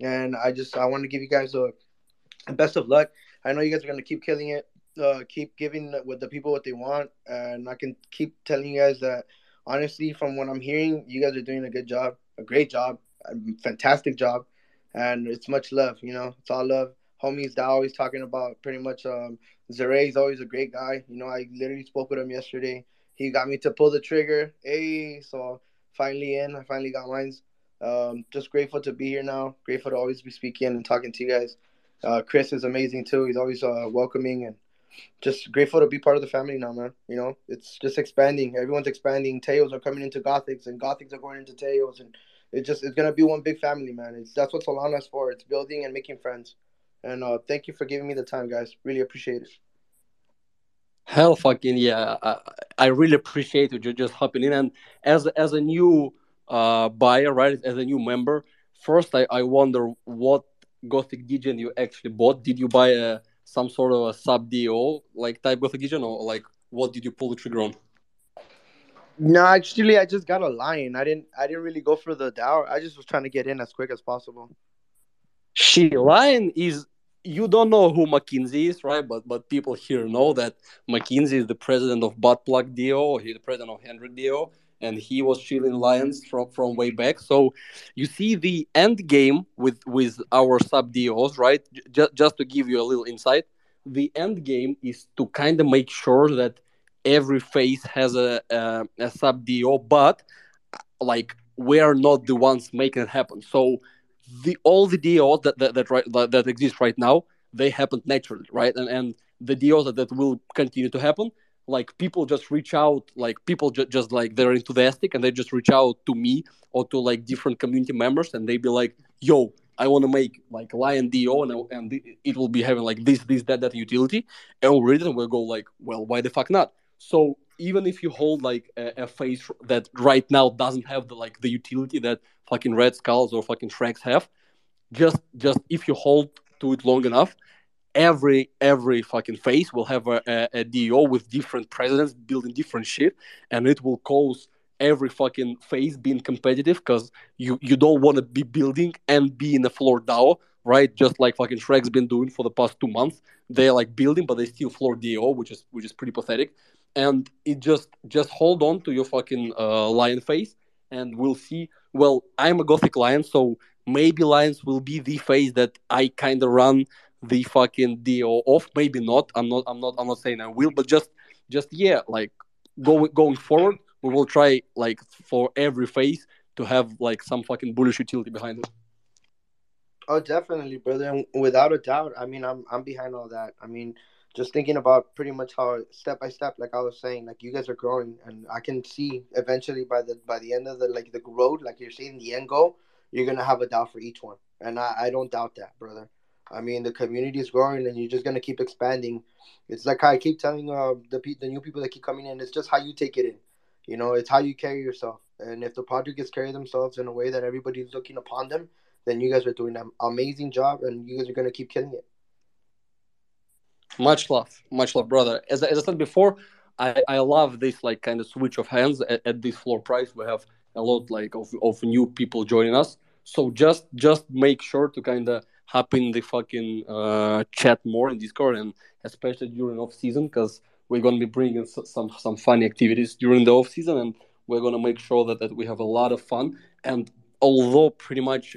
And i just i want to give you guys a best of luck. I know you guys are going to keep killing it uh, keep giving with the people what they want, and I can keep telling you guys that honestly, from what I'm hearing, you guys are doing a good job, a great job, a fantastic job, and it's much love. You know, it's all love. Homies, that always talking about pretty much. Um, Zare is always a great guy. You know, I literally spoke with him yesterday. He got me to pull the trigger. Hey, so finally in. I finally got mine. Um, just grateful to be here now. Grateful to always be speaking and talking to you guys. Uh, Chris is amazing too. He's always uh, welcoming and just grateful to be part of the family now, man. You know, it's just expanding. Everyone's expanding. Tails are coming into Gothics, and Gothics are going into Tails, and it just it's gonna be one big family, man. It's that's what Solana's for. It's building and making friends. And uh, thank you for giving me the time, guys. Really appreciate it. Hell, fucking yeah! I, I really appreciate you just hopping in. And as as a new uh, buyer, right, as a new member, first I, I wonder what Gothic Degen you actually bought. Did you buy a some sort of a sub DAO like type Gothic Degen, or like what did you pull the trigger on? No, actually, I just got a line. I didn't. I didn't really go for the DAO. I just was trying to get in as quick as possible. She lion is you don't know who McKinsey is, right? But but people here know that McKinsey is the president of Buttplug DAO. He's the president of Hendrik DAO, and he was chilling lions from from way back. So you see the end game with with our sub DAOs, right? Just just to give you a little insight, the end game is to kind of make sure that every face has a, a, a sub DAO, but like we are not the ones making it happen. So the all the DAOs that that that, right, that, that exist right now, they happen naturally, right? And and the DAOs that, that will continue to happen, like people just reach out, like people ju- just like they're enthusiastic and they just reach out to me or to like different community members and they be like, "Yo, I want to make like Lion DAO and and it will be having like this this that that utility," and and we'll go like, "Well, why the fuck not?" So even if you hold like a, a face that right now doesn't have the like the utility that fucking red skulls or fucking shreks have, just just if you hold to it long enough, every every fucking face will have a, a, a DAO with different presidents building different shit, and it will cause every fucking face being competitive because you you don't want to be building and be in a floor DAO, right? Just like fucking Shrek's been doing for the past two months. They're like building, but they still floor DAO, which is which is pretty pathetic and it just just hold on to your fucking uh, lion face and we'll see well i'm a gothic lion so maybe lions will be the face that i kind of run the fucking deal off. Maybe not. I'm not i'm not i'm not saying i will but just just yeah like going going forward we will try like for every face to have like some fucking bullish utility behind it. Oh definitely brother without a doubt i mean i'm i'm behind all that. I mean just thinking about pretty much how step by step, like I was saying, like you guys are growing, and I can see eventually by the by the end of the like the road, like you're seeing the end goal, you're gonna have a doubt for each one, and I, I don't doubt that, brother. I mean, the community is growing, and you're just gonna keep expanding. It's like I keep telling uh, the the new people that keep coming in, it's just how you take it in. You know, it's how you carry yourself, and if the project gets carry themselves in a way that everybody's looking upon them, then you guys are doing an amazing job, and you guys are gonna keep killing it. Much love, much love, brother. As, as I said before, I, I love this like kind of switch of hands at, at this floor price. We have a lot like of, of new people joining us. So just just make sure to kind of hop in the fucking uh, chat more in Discord and especially during off season because we're gonna be bringing some some funny activities during the off season and we're gonna make sure that, that we have a lot of fun. And although pretty much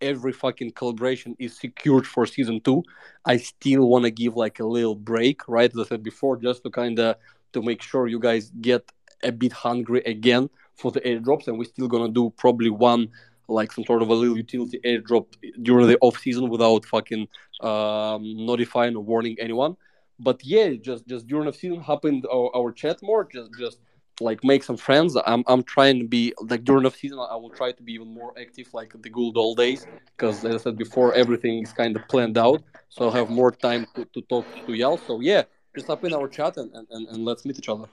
every fucking collaboration is secured for season two, I still want to give like a little break, right? As I said before, just to kind of to make sure you guys get a bit hungry again for the airdrops, and we're still gonna do probably one like some sort of a little utility airdrop during the off season without fucking um, notifying or warning anyone. But yeah, just just during the season, happened our, our chat more, just just like make some friends. I'm I'm trying to be like during the season. I will try to be even more active, like the good old days, because as I said before, everything is kind of planned out. So I'll have more time to, to talk to y'all. So yeah, just up in our chat and, and, and let's meet each other.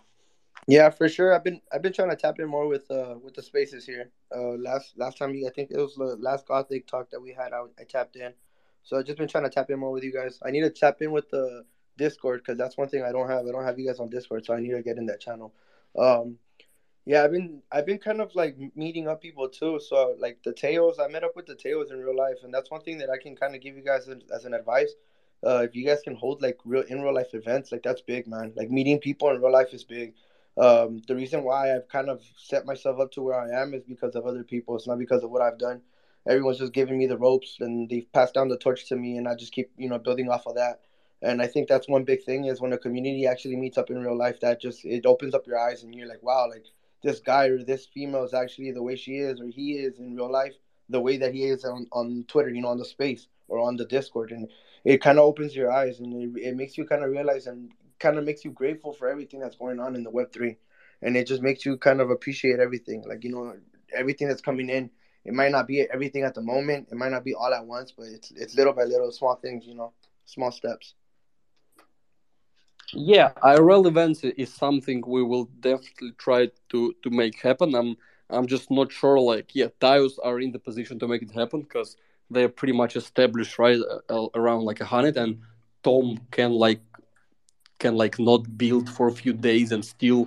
Yeah, for sure. I've been I've been trying to tap in more with uh with the spaces here. Uh, last last time I think it was the last Gothic talk that we had. I, I tapped in, so I've just been trying to tap in more with you guys. I need to tap in with the Discord because that's one thing I don't have. I don't have you guys on Discord, so I need to get in that channel. Um, yeah, I've been I've been kind of like meeting up people too. So like the tails, I met up with the tails in real life, and that's one thing that I can kind of give you guys as, as an advice. Uh, if you guys can hold like real in real life events, like that's big, man. Like meeting people in real life is big. Um, the reason why I've kind of set myself up to where I am is because of other people. It's not because of what I've done. Everyone's just giving me the ropes and they've passed down the torch to me, and I just keep you know building off of that. And I think that's one big thing is when a community actually meets up in real life, that just it opens up your eyes and you're like, wow, like this guy or this female is actually the way she is or he is in real life. the way that he is on, on Twitter, you know, on the space or on the Discord, and it kind of opens your eyes and it, it makes you kind of realize and kind of makes you grateful for everything that's going on in the Web three, and it just makes you kind of appreciate everything, like you know, everything that's coming in. It might not be everything at the moment. It might not be all at once, but it's it's little by little, small things, you know, small steps. Yeah, IRL events is something we will definitely try to to make happen. I'm I'm just not sure. Like, yeah, Taiyos are in the position to make it happen because they're pretty much established right uh, around like a hundred, and Tom can like can like not build for a few days and still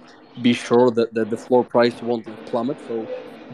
be sure that, that the floor price won't plummet. So,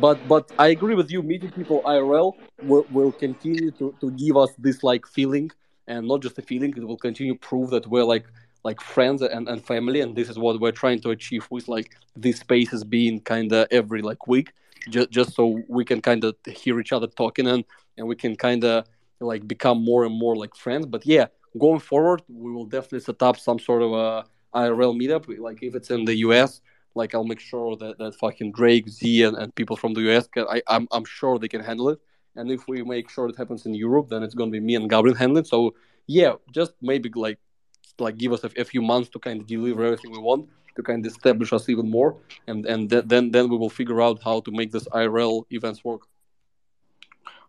but but I agree with you. Meeting people IRL will, will continue to, to give us this like feeling, and not just a feeling. It will continue to prove that we're like like friends and, and family and this is what we're trying to achieve with like these spaces being kind of every like week just just so we can kind of hear each other talking and and we can kind of like become more and more like friends but yeah going forward we will definitely set up some sort of a irl meetup like if it's in the us like i'll make sure that, that fucking drake z and, and people from the us can I, I'm, I'm sure they can handle it. And if we make sure it happens in europe then it's to be me and gabriel handling so yeah just maybe like like give us a, a, few months to kind of deliver everything we want to kind of establish us even more and and th- then then we will figure out how to make this irl events work.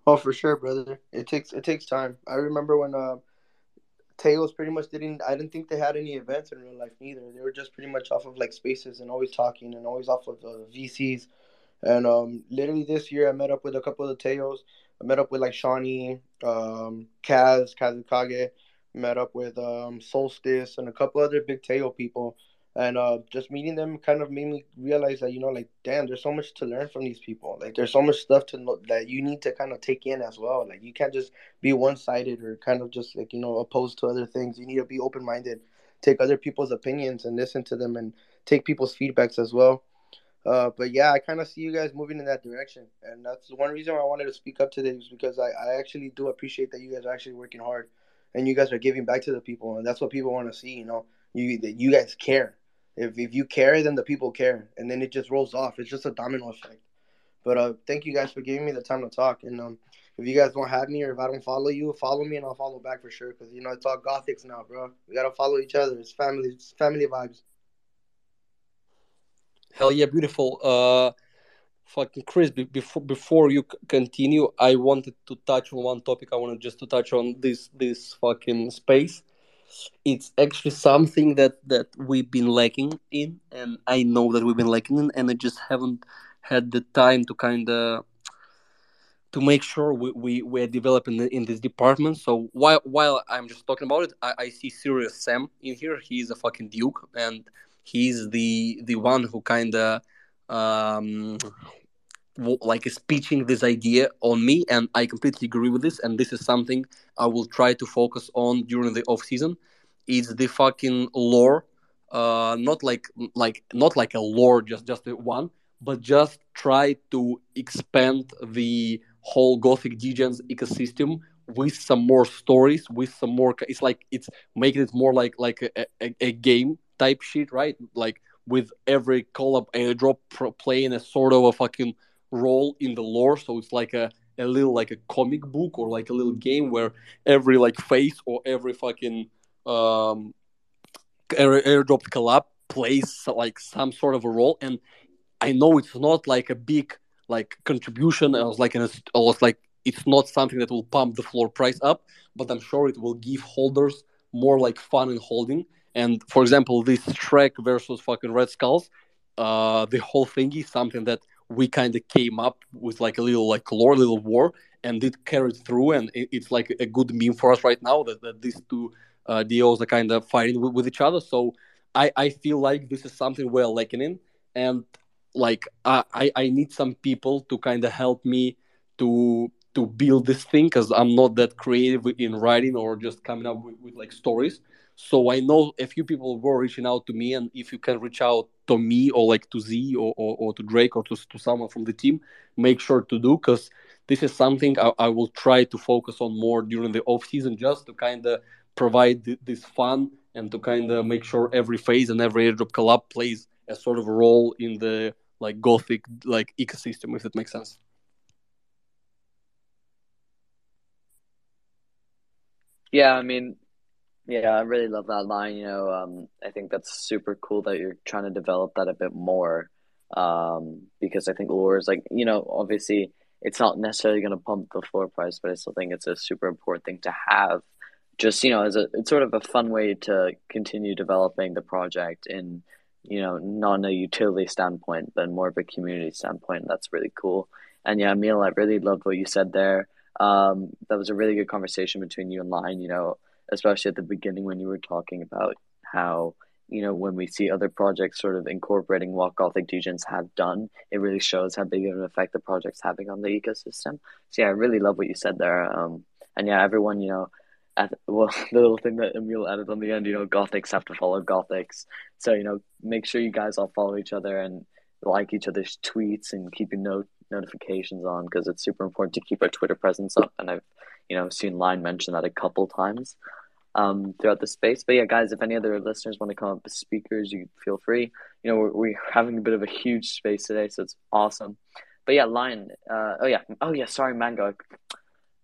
Oh for sure brother. It takes it takes time. I remember when uh Tails pretty much didn't i didn't think they had any events in real life neither they were just pretty much off of like spaces and always talking and always off of the vcs and um literally this year i met up with a couple of the Tails. i met up with like shawnee um kaz kazukage met up with um, Solstice and a couple other big Tail people. And uh, just meeting them kind of made me realize that, you know, like, damn, there's so much to learn from these people. Like, there's so much stuff to know that you need to kind of take in as well. Like, you can't just be one sided or kind of just, like, you know, opposed to other things. You need to be open minded, take other people's opinions and listen to them and take people's feedbacks as well. Uh, but yeah, I kind of see you guys moving in that direction, and that's one reason why I wanted to speak up today is because I, I actually do appreciate that you guys are actually working hard and you guys are giving back to the people, and that's what people want to see. You know, you that you guys care. If if you care, then the people care, and then it just rolls off. It's just a domino effect. But uh, thank you guys for giving me the time to talk. And um, if you guys don't have me or if I don't follow you, follow me and I'll follow back for sure. Cause you know it's all gothics now, bro. We gotta follow each other. It's family. It's family vibes. Hell yeah, beautiful. Uh, fucking Chris, before before you continue, I wanted to touch on one topic. I wanted just to touch on this this fucking space. It's actually something that that we've been lacking in, and I know that we've been lacking in, and I just haven't had the time to kind of to make sure we, we we're developing in this department. So while while I'm just talking about it, I, I see Serious Sam in here. He's a fucking duke, and he's the the one who kind of um, like pitching this idea on me and i completely agree with this and this is something i will try to focus on during the off season. Is the fucking lore uh not like like not like a lore just just one but just try to expand the whole gothic degens ecosystem with some more stories with some more it's like it's making it more like like a, a, a game type shit right? Like with every collab airdrop playing a sort of a fucking role in the lore. So it's like a, a little like a comic book or like a little game where every like face or every fucking um air, airdrop collab plays like some sort of a role. And i know it's not like a big like contribution. I was like in a, I was like it's not something that will pump the floor price up but i'm sure it will give holders more like fun in holding. And for example this shrek versus fucking red skulls uh the whole thing is something that we kind of came up with like a little like lore, little war, and it carried through, and it, it's like a good meme for us right now that, that these two uh, DAOs are kind of fighting with, with, each other. So I, I feel like this is something we're lacking in, and like I, I need some people to kind of help me to to build this thing because I'm not that creative in writing or just coming up with, with like stories. So I know a few people were reaching out to me, and if you can reach out to me or like to Z or, or, or to Drake or to, to someone from the team, make sure to do because this is something I, I, will try to focus on more during the off season, just to kind of provide th- this fun and to kind of make sure every phase and every airdrop collab plays a sort of role in the like gothic like ecosystem, if that makes sense. Yeah, I mean, yeah, I really love that line. You know, um, I think that's super cool that you're trying to develop that a bit more. Um, because I think lore is like, you know, obviously it's not necessarily going to pump the floor price, but I still think it's a super important thing to have. Just you know, as a it's sort of a fun way to continue developing the project in you know not a utility standpoint, but more of a community standpoint. That's really cool. And yeah, Emil, I really loved what you said there. Um, that was a really good conversation between you and Lion. You know, especially at the beginning when you were talking about how you know when we see other projects sort of incorporating what Gothic Degens have done, it really shows how big of an effect the project's having on the ecosystem. So yeah, I really love what you said there. Um, and yeah, everyone, you know, at, well, (laughs) the little thing that Emil added on the end, you know, Gothics have to follow Gothics. So you know, make sure you guys all follow each other and like each other's tweets and keep your note notifications on because it's super important to keep our Twitter presence up. And I've, you know, seen Lion mention that a couple times um, throughout the space. But yeah, guys, if any other listeners want to come up as speakers, you feel free. You know, we're, we're having a bit of a huge space today, so it's awesome. But yeah, Lion. Uh, oh yeah, oh yeah. Sorry, Mango.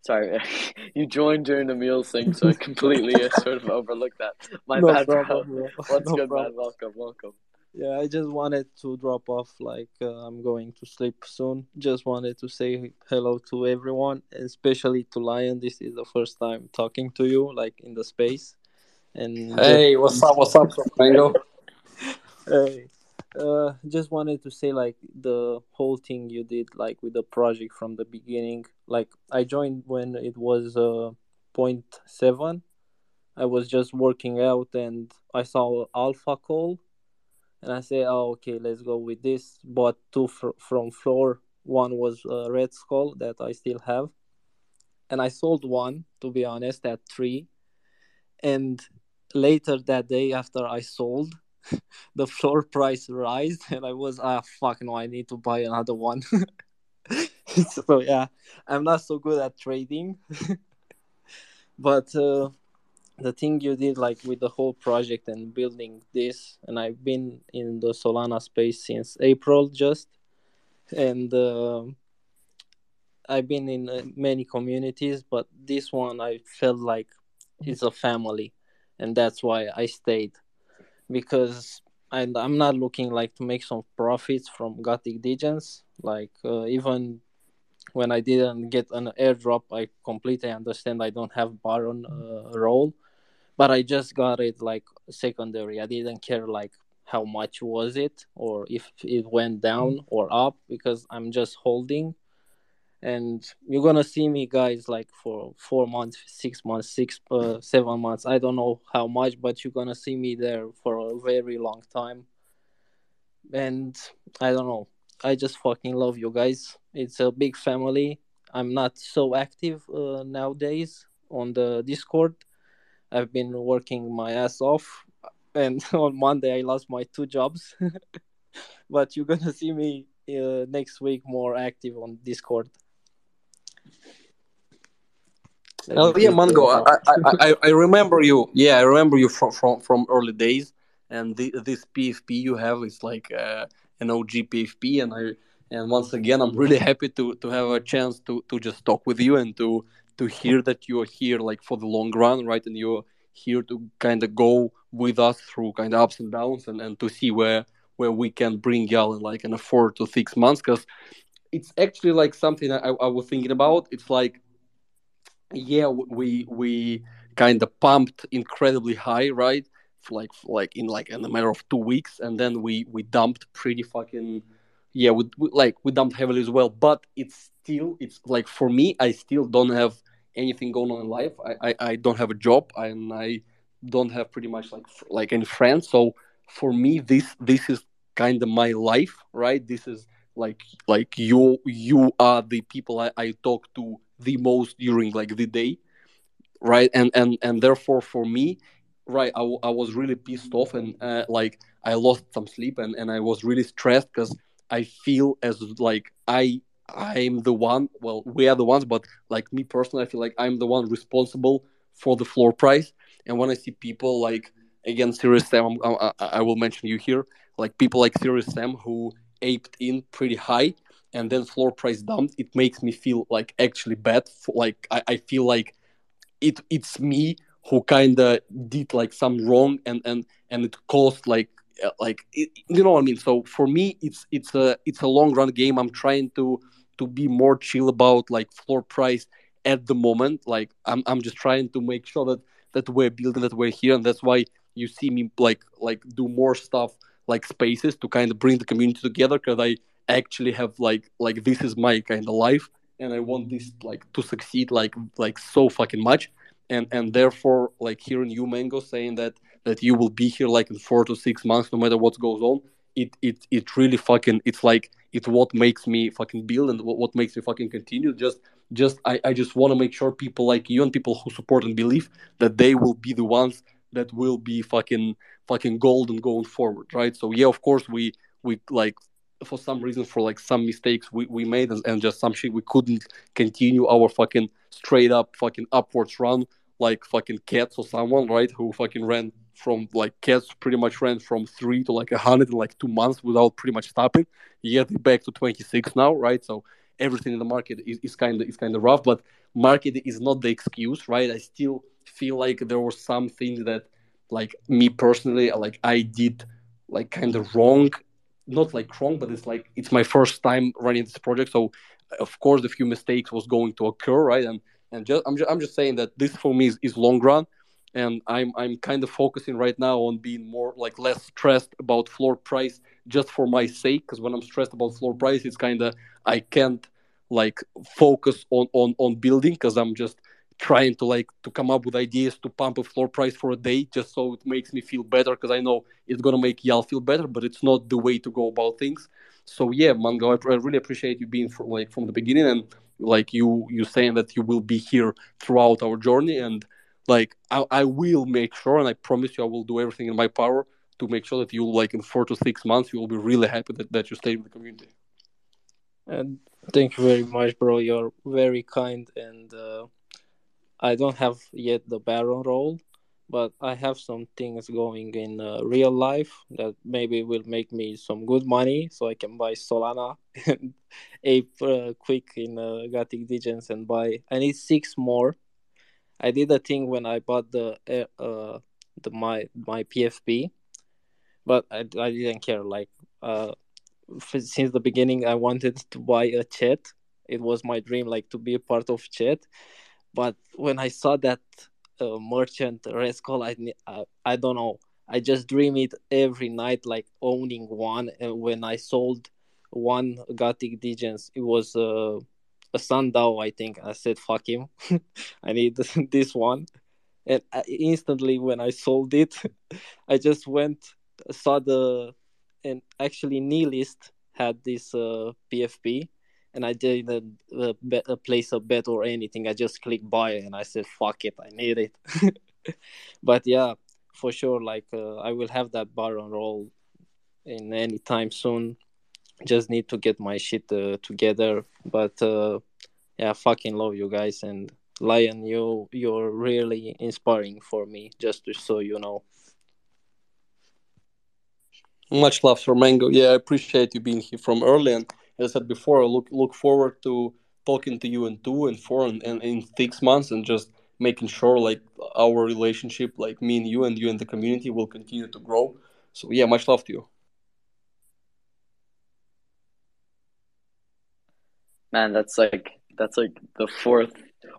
Sorry, (laughs) you joined during the meal thing, so I (laughs) completely uh, sort of overlooked that. My No bad, problem, bro. What's (laughs) No good, man? Welcome, welcome. Yeah, I just wanted to drop off like uh, I'm going to sleep soon. Just wanted to say hello to everyone, especially to Lion. This is the first time talking to you like in the space. And Hey, what's up? What's up, Mango? (laughs) Hey, uh, just wanted to say like the whole thing you did like with the project from the beginning. Like I joined when it was uh point seven. I was just working out and I saw Alpha Call, and I said, "Oh, okay, let's go with this." Bought two fr- from floor. One was uh, Red Skull that I still have, and I sold one to be honest at three. And later that day, after I sold, (laughs) the floor price rise (laughs) and i was ah fuck no i need to buy another one (laughs) so yeah i'm not so good at trading but uh, the thing you did like with the whole project and building this and i've been in the solana space since april just and uh, i've been in uh, many communities but this one i felt like it's a family and that's why i stayed because I, I'm not looking like to make some profits from Gothic Degens. Like uh, even when I didn't get an airdrop, I completely understand I don't have Baron uh, role, but I just got it like secondary. I didn't care like how much was it or if it went down or up because I'm just holding. And you're gonna see me guys like for four months, six months, six, uh, (laughs) seven months. I don't know how much, but you're gonna see me there for a very long time. And I don't know. I just fucking love you guys. It's a big family. I'm not so active uh, nowadays on the Discord. I've been working my ass off, and (laughs) on Monday I lost my two jobs. (laughs) but you're gonna see me uh, next week more active on Discord. Oh yeah, Mango. I. I, I, I remember you. Yeah, I remember you from from, from early days. And the, this PFP you have is like uh, an OG PFP, and I and once again I'm really happy to to have a chance to to just talk with you and to to hear that you are here like for the long run, right? And you're here to kind of go with us through kind of ups and downs, and, and to see where where we can bring y'all in like in a four to six months, because it's actually like something I, I was thinking about. It's like yeah we we kind of pumped incredibly high right like like in like in a matter of two weeks and then we we dumped pretty fucking yeah we, we like we dumped heavily as well but it's still it's like for me i still don't have anything going on in life. I i, I don't have a job and i don't have pretty much like like any friends. So for me this this is kind of my life right? This is like like you you are the people I, I talk to the most during like the day right? And and and therefore for me right i, I was really pissed off and uh, like i lost some sleep and and i was really stressed because i feel as like i i'm the one well we are the ones but like me personally i feel like i'm the one responsible for the floor price. And when i see people like again serious sam I, I will mention you here like people like serious sam who aped in pretty high and then floor price dumped it makes me feel like actually bad. For, like I, I feel like it it's me who kind of did like some wrong and and and it caused like Uh, like it, you know what I mean. So for me, it's it's a it's a long run game. I'm trying to to be more chill about like floor price at the moment. Like I'm I'm just trying to make sure that that we're building that we're here, and that's why you see me like like do more stuff like spaces to kind of bring the community together because I actually have like like this is my kind of life and I want this like to succeed like like so fucking much and and therefore like hearing you mango saying that that you will be here like in four to six months no matter what goes on it it it really fucking it's like it's what makes me fucking build and what, what makes me fucking continue. Just just I, I just want to make sure people like you and people who support and believe that they will be the ones that will be fucking fucking golden going forward right? So yeah of course we we like for some reason for like some mistakes we, we made and, and just some shit we couldn't continue our fucking straight up fucking upwards run like fucking cats or someone right who fucking ran from like cats pretty much ran from three to like a hundred in like two months without pretty much stopping. Yet back to 26 now right? So everything in the market is, kind of is kind of rough but market is not the excuse right? I still feel like there were some things that like me personally like i did like kind of wrong. Not like wrong but it's like it's my first time running this project. So of course a few mistakes was going to occur right? And and just i'm just, I'm just saying that this for me is, is long run. And i'm i'm kind of focusing right now on being more like less stressed about floor price just for my sake. Because when i'm stressed about floor price it's kind of i can't like focus on on on building because i'm just trying to like to come up with ideas to pump a floor price for a day just so it makes me feel better. Because i know it's gonna make y'all feel better but it's not the way to go about things. So yeah mango i really appreciate you being from like from the beginning. And like you you saying that you will be here throughout our journey. And like I, I will make sure and i promise you i will do everything in my power to make sure that you like in four to six months you will be really happy that, that you stay in the community. And thank you very much bro. You're very kind. And uh, i don't have yet the baron role but i have some things going in uh, real life that maybe will make me some good money so i can buy solana (laughs) and ape uh, quick in uh, Gothic Degens and buy i need six more. I did a thing when i bought the uh, uh the my my pfp but i, I didn't care like uh since the beginning i wanted to buy a chat. It was my dream like to be a part of chat. But when i saw that uh, merchant Red Skull, I, I i don't know. I just dream it every night like owning one and when i sold one gothic degens it was uh, a sundao i think. I said fuck him. (laughs) I need (laughs) this one. And I, instantly when i sold it (laughs) i just went saw the and actually nihilist had this uh, pfp and i didn't uh, uh, place a bet or anything. I just clicked buy and i said fuck it i need it. (laughs) But yeah for sure like uh, i will have that baron role in any time soon. Just need to get my shit uh, together. But yeah fucking love you guys. And lion you you're really inspiring for me just to, so you know. Much love for mango. Yeah i appreciate you being here from early and as i said before I look look forward to talking to you in two and four and, and in six months and just making sure like our relationship like me and you and you and the community will continue to grow so yeah much love to you Man, that's like that's like the fourth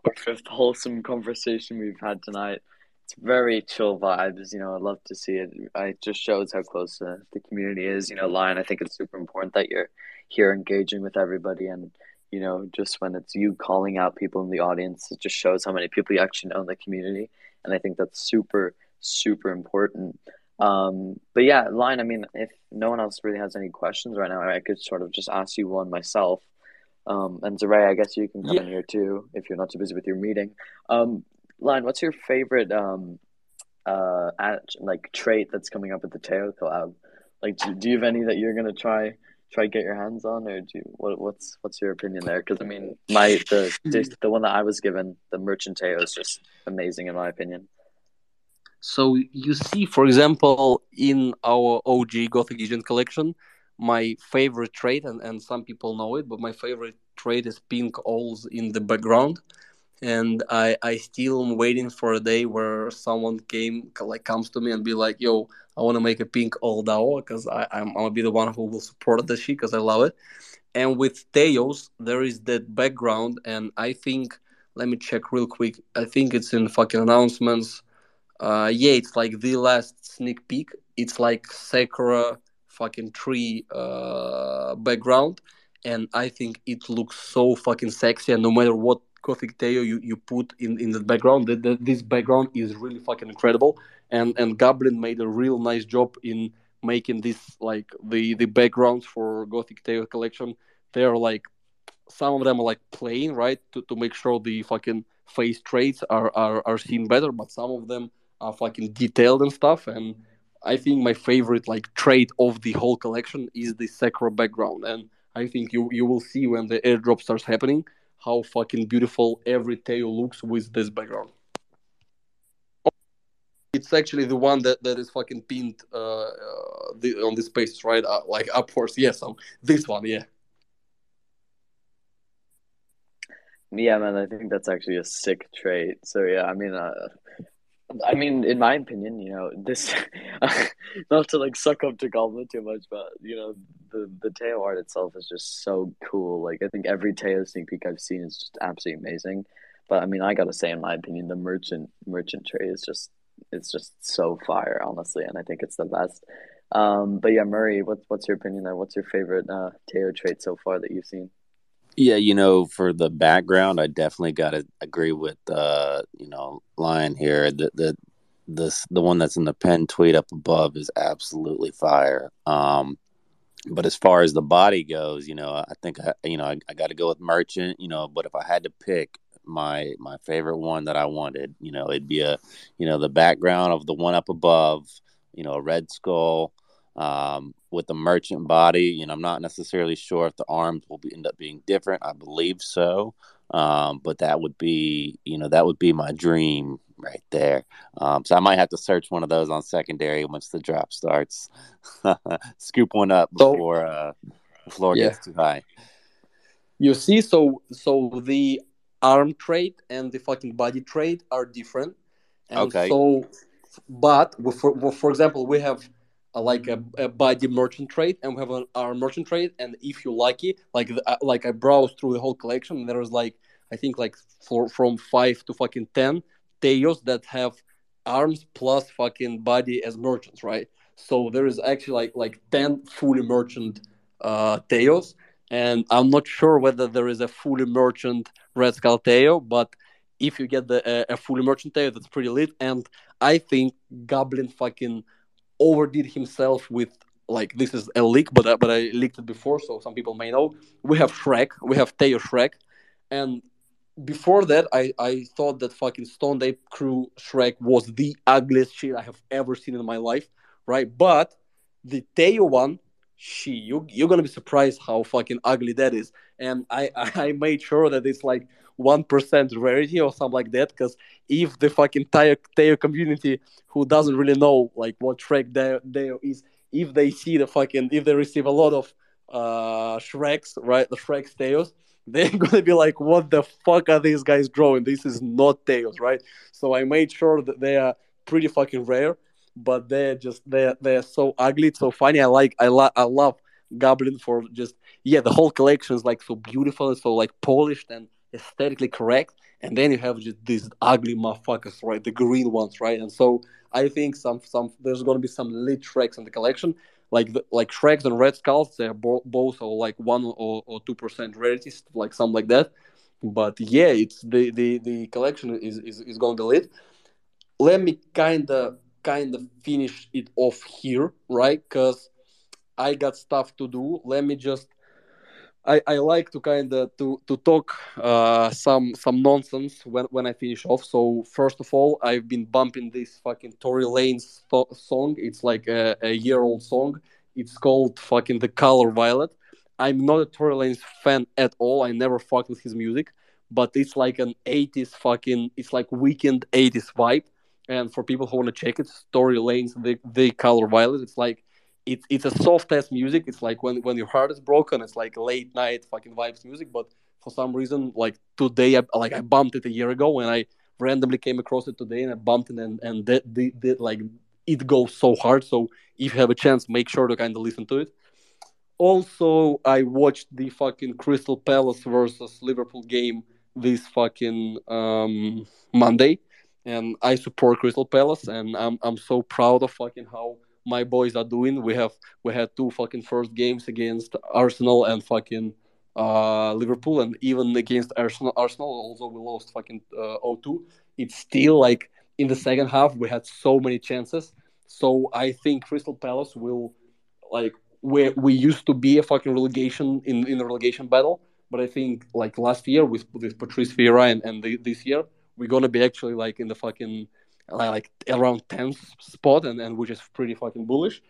or fifth wholesome conversation we've had tonight. It's very chill vibes, you know. I love to see it. It just shows how close uh, the community is. You know, Lion. I think it's super important that you're here engaging with everybody, and you know, just when it's you calling out people in the audience, it just shows how many people you actually know in the community, and I think that's super super important. Um, but yeah, Lion. I mean, if no one else really has any questions right now, I could sort of just ask you one myself. Um, and Zaray, I guess you can come Yeah. in here too if you're not too busy with your meeting. Um, Lion, what's your favorite um, uh, at, like trait that's coming up at the Taiyo collab? Like, do, do you have any that you're gonna try try get your hands on, or do you, what, what's what's your opinion there? Because I mean, my the (laughs) the the one that I was given, the Merchant Taiyo, is just amazing in my opinion. So you see, for example, in our OG Gothic Degen collection, my favorite trait, and, and some people know it, but my favorite trait is pink owls in the background. And I I still am waiting for a day where someone came like comes to me and be like, "Yo, I want to make a pink owl DAO because I'm I'm gonna be the one who will support the shit because I love it." And with Taiyos, there is that background, and I think let me check real quick. I think it's in fucking announcements. Uh, yeah, it's like the last sneak peek. It's like Sakura fucking tree uh, background, and I think it looks so fucking sexy. And no matter what Gothic Taiyo you, you put in, in the background, that, that this background is really fucking incredible. And and Goblin made a real nice job in making this like the the backgrounds for Gothic Taiyo collection. They're like some of them are like plain, right, to, to make sure the fucking face traits are, are are seen better, but some of them are fucking detailed and stuff. And I think my favorite like trait of the whole collection is the Sakura background. And I think you you will see when the airdrop starts happening how fucking beautiful every tail looks with this background. It's actually the one that, that is fucking pinned uh, uh, the, on this page, right? Uh, like upwards. Yeah, so this one, yeah. Yeah, man, I think that's actually a sick trait. So yeah, I mean, uh, I mean, in my opinion, you know, this (laughs) not to like suck up to Goblin too much, but you know, the the Taiyo art itself is just so cool. Like I think every Taiyo sneak peek I've seen is just absolutely amazing. But I mean, I gotta say, in my opinion, the merchant merchant tray is just it's just so fire, honestly, and I think it's the best. Um, but yeah, Murray, what's what's your opinion there? What's your favorite uh, Taiyo trait so far that you've seen? Yeah, you know, for the background, I definitely got to agree with uh, you know, Lion here. The the this the one that's in the pen tweet up above is absolutely fire. Um, but as far as the body goes, you know, I think I, you know I, I got to go with Merchant. You know, but if I had to pick my my favorite one that I wanted, you know, it'd be a you know the background of the one up above. You know, a red skull um, with the merchant body. You know, I'm not necessarily sure if the arms will be, end up being different. I believe so, um, but that would be, you know, that would be my dream right there. Um, so I might have to search one of those on secondary once the drop starts. (laughs) Scoop one up before uh, the floor Yeah. gets too high. You see, so so the arm trait and the fucking body trait are different, and Okay. so, but for for example, we have like a, a body merchant trade and we have arm merchant trade and if you like it, like the, uh, like I browsed through the whole collection, there was like I think like for from five to fucking ten Taiyos that have arms plus fucking body as merchants, right? So there is actually like like ten fully merchant uh, Taiyos, and I'm not sure whether there is a fully merchant Red Skull Taiyo, but if you get the uh, a fully merchant Taiyo, that's pretty lit. And I think Goblin fucking overdid himself with like this is a leak, but uh, but I leaked it before, so some people may know. We have Shrek, we have Taiyo Shrek, and before that, I, I thought that fucking Stone Ape Crew Shrek was the ugliest shit I have ever seen in my life, right? But the Taiyo one, she you you're gonna be surprised how fucking ugly that is. And I (laughs) I made sure that it's like one percent rarity or something like that, because if the fucking Taiyo, Taiyo community who doesn't really know like what Shrek Taiyo, is, if they see the fucking if they receive a lot of uh Shreks, right? The Shrek Taiyos, (laughs) they're gonna be like, what the fuck are these guys drawing? This is not Tails, right? So I made sure that they are pretty fucking rare, but they're just they're they're so ugly, so funny. I like I lo- I love Goblin for just yeah, the whole collection is like so beautiful and so like polished and aesthetically correct. And then you have just these ugly motherfuckers, right? The green ones, right? And so I think some some there's gonna be some lit Shreks in the collection like the, like Shreks and Red Skulls, they're bo- both are like one or or two percent rarities, like something like that. But yeah, it's the the, the collection is, is is going to be lit. Let me kind of kind of finish it off here, right? Because I got stuff to do. Let me just. I, I like to kind of to to talk uh, some some nonsense when, when I finish off. So first of all, I've been bumping this fucking Tory Lanez th- song. It's like a, a year old song. It's called fucking The Color Violet. I'm not a Tory Lanez fan at all. I never fucked with his music, but it's like an 80s fucking. It's like Weeknd 80s vibe. And for people who want to check it, Tory Lanez The The Color Violet. It's like it's it's a soft ass music. It's like when when your heart is broken, it's like late night fucking vibes music. But for some reason, like today, I, like I bumped it a year ago, and I randomly came across it today, and I bumped it, and and that did, did like it goes so hard. So if you have a chance, make sure to kind of listen to it. Also, I watched the fucking Crystal Palace versus Liverpool game this fucking um, Monday, and I support Crystal Palace, and I'm I'm so proud of fucking how my boys are doing. We have we had two fucking first games against Arsenal and fucking uh, Liverpool, and even against Arsenal, Arsenal, although we lost fucking uh, 0-2, it's still like in the second half we had so many chances. So I think Crystal Palace will like where we used to be a fucking relegation in in the relegation battle, but I think like last year with with Patrick Vieira and, and the, this year we're gonna be actually like in the fucking like around 10th spot and, and which is pretty fucking bullish.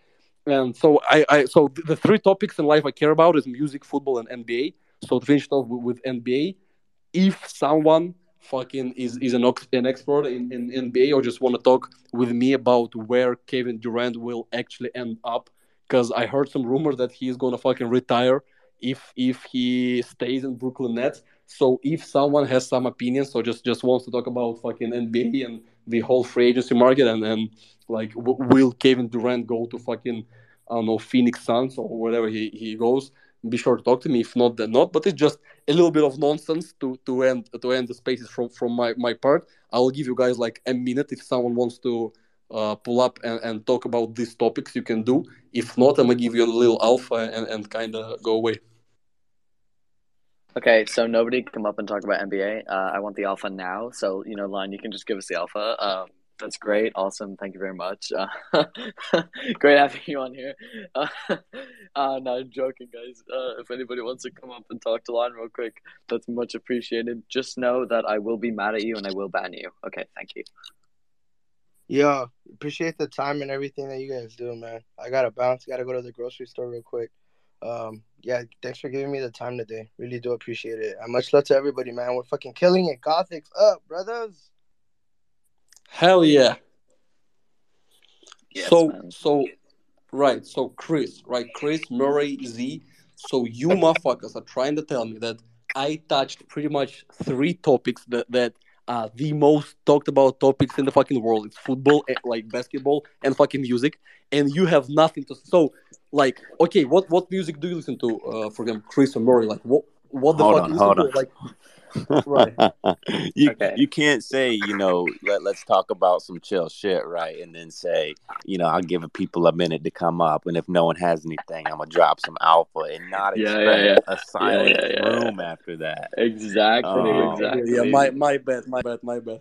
And so I, I so the three topics in life i care about is music football and nba so to finish off with, nba if someone fucking is, is an, an expert in, in nba or just want to talk with me about where kevin durant will actually end up because i heard some rumors that he's gonna fucking retire if if he stays in brooklyn nets. So if someone has some opinions or just just wants to talk about fucking nba and the whole free agency market and then like w- will Kevin Durant go to fucking I don't know Phoenix Suns or wherever he, he goes? Be sure to talk to me. If not then not. But it's just a little bit of nonsense to to end to end the spaces from from my my part. I'll give you guys like a minute if someone wants to uh, pull up and, and talk about these topics you can do. If not I'm gonna give you a little alpha and, and kind of go away Okay, so nobody come up and talk about NBA. Uh, I want the alpha now. So you know, Lion, you can just give us the alpha. Um, that's great, awesome. Thank you very much. Uh, (laughs) great having you on here. Uh, (laughs) uh, no, I'm joking, guys. Uh, if anybody wants to come up and talk to Lion real quick, that's much appreciated. Just know that I will be mad at you and I will ban you. Okay, thank you. Yeah, appreciate the time and everything that you guys do, man. I gotta bounce. Gotta go to the grocery store real quick. Um, yeah, thanks for giving me the time today. Really do appreciate it. And much love to everybody, man. We're fucking killing it. Gothics up, brothers. Hell yeah. Yes, so man. so right, so Chris, right, Chris Murray Z. So you (laughs) motherfuckers are trying to tell me that I touched pretty much three topics that that are the most talked about topics in the fucking world. It's football, eh, like basketball, and fucking music, and you have nothing to. So, like, okay, what what music do you listen to? Uh, for example, Chris and Murray, like, what what the Hold fuck on, hold on. Like, right. (laughs) you Okay. you can't say you know let, let's talk about some chill shit right and then say you know i'll give people a minute to come up and if no one has anything i'm gonna drop some alpha and not Yeah, yeah, expect yeah. a silent yeah, yeah. room after that Exactly, Um, exactly. Yeah, my my bad, my bad, my bad.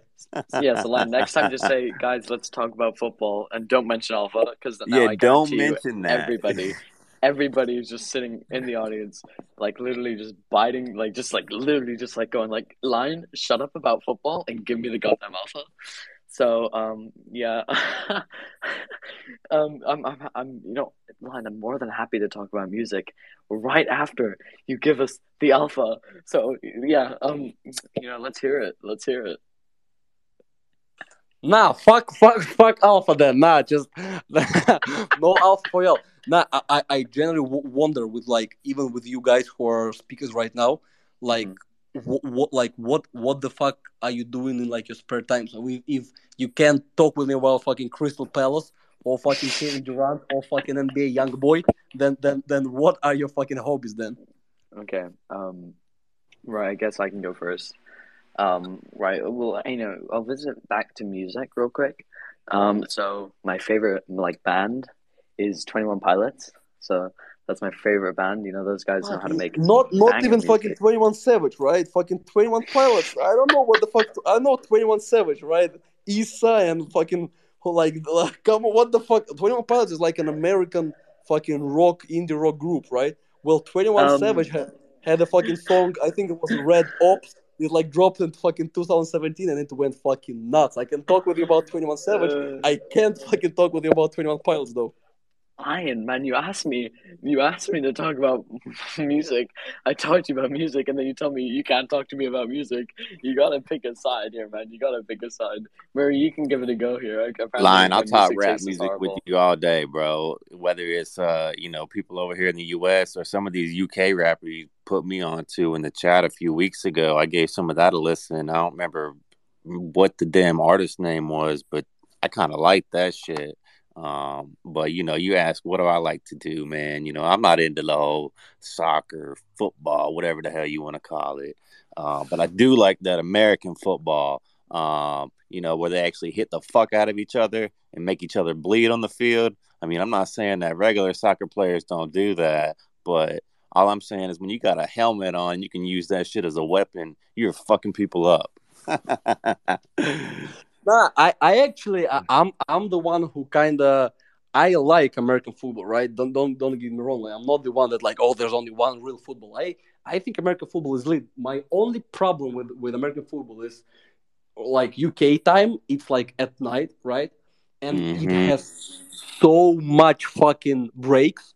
Yeah, so Len, next time just say, guys, let's talk about football and don't mention Alpha because now Yeah, I don't guarantee you mention that. everybody, everybody is just sitting in the audience, like literally just biting, like just like literally just like going like, Lion, shut up about football and give me the goddamn Alpha. So um yeah, (laughs) um I'm I'm I'm you know Lion I'm more than happy to talk about music right after you give us the Alpha. So yeah, um you know let's hear it, let's hear it. Nah, fuck, fuck, fuck alpha then. Nah, just (laughs) no alpha for y'all. Nah, I, I, generally w- wonder with like even with you guys who are speakers right now, like what, what, like what, what the fuck are you doing in like your spare time? So if, if you can't talk with me about fucking Crystal Palace or fucking Kevin Durant or fucking NBA YoungBoy, then then then what are your fucking hobbies then? Okay. Um, right. I guess I can go first. Um, right. Well, you know, I'll visit back to music real quick. Um, so my favorite like band is Twenty One Pilots. So that's my favorite band. You know, those guys know how to make Not not even music. fucking Twenty One Savage, right? Fucking Twenty One Pilots. I don't know what the fuck. I know Twenty One Savage, right? Issa and fucking like, (laughs) like come on, what the fuck? Twenty One Pilots is like an American fucking rock indie rock group, right? Well, Twenty One Um, Savage had had a fucking song. I think it was Red Opps. It like dropped in fucking 2017 and it went fucking nuts. I can talk with you about 21 Savage. Uh, I can't fucking talk with you about 21 Pilots though. Ian, man, you asked me, you asked me to talk about (laughs) music. I talked to you about music, and then you tell me you can't talk to me about music. You gotta pick a side here, man. You gotta pick a side. Murray, you can give it a go here. Apparently, Lion, I'll talk rap music with you all day, bro. Whether it's uh, you know, people over here in the US or some of these UK rappers, you put me onto in the chat a few weeks ago. I gave some of that a listen. I don't remember what the damn artist name was, but I kind of like that shit. Um, but you know, you ask, what do I like to do, man? You know, I'm not into the whole soccer, football, whatever the hell you want to call it. Uh, but I do like that American football. Um, you know, where they actually hit the fuck out of each other and make each other bleed on the field. I mean, I'm not saying that regular soccer players don't do that, but all I'm saying is when you got a helmet on, you can use that shit as a weapon. You're fucking people up. (laughs) Nah, I, I actually, I, I'm, I'm the one who kind of, I like American football, right? Don't, don't, don't get me wrong. Like, I'm not the one that like, oh, there's only one real football. I, I think American football is lit. My only problem with with American football is like UK time. It's like at night, right? And it Mhm. has so much fucking breaks.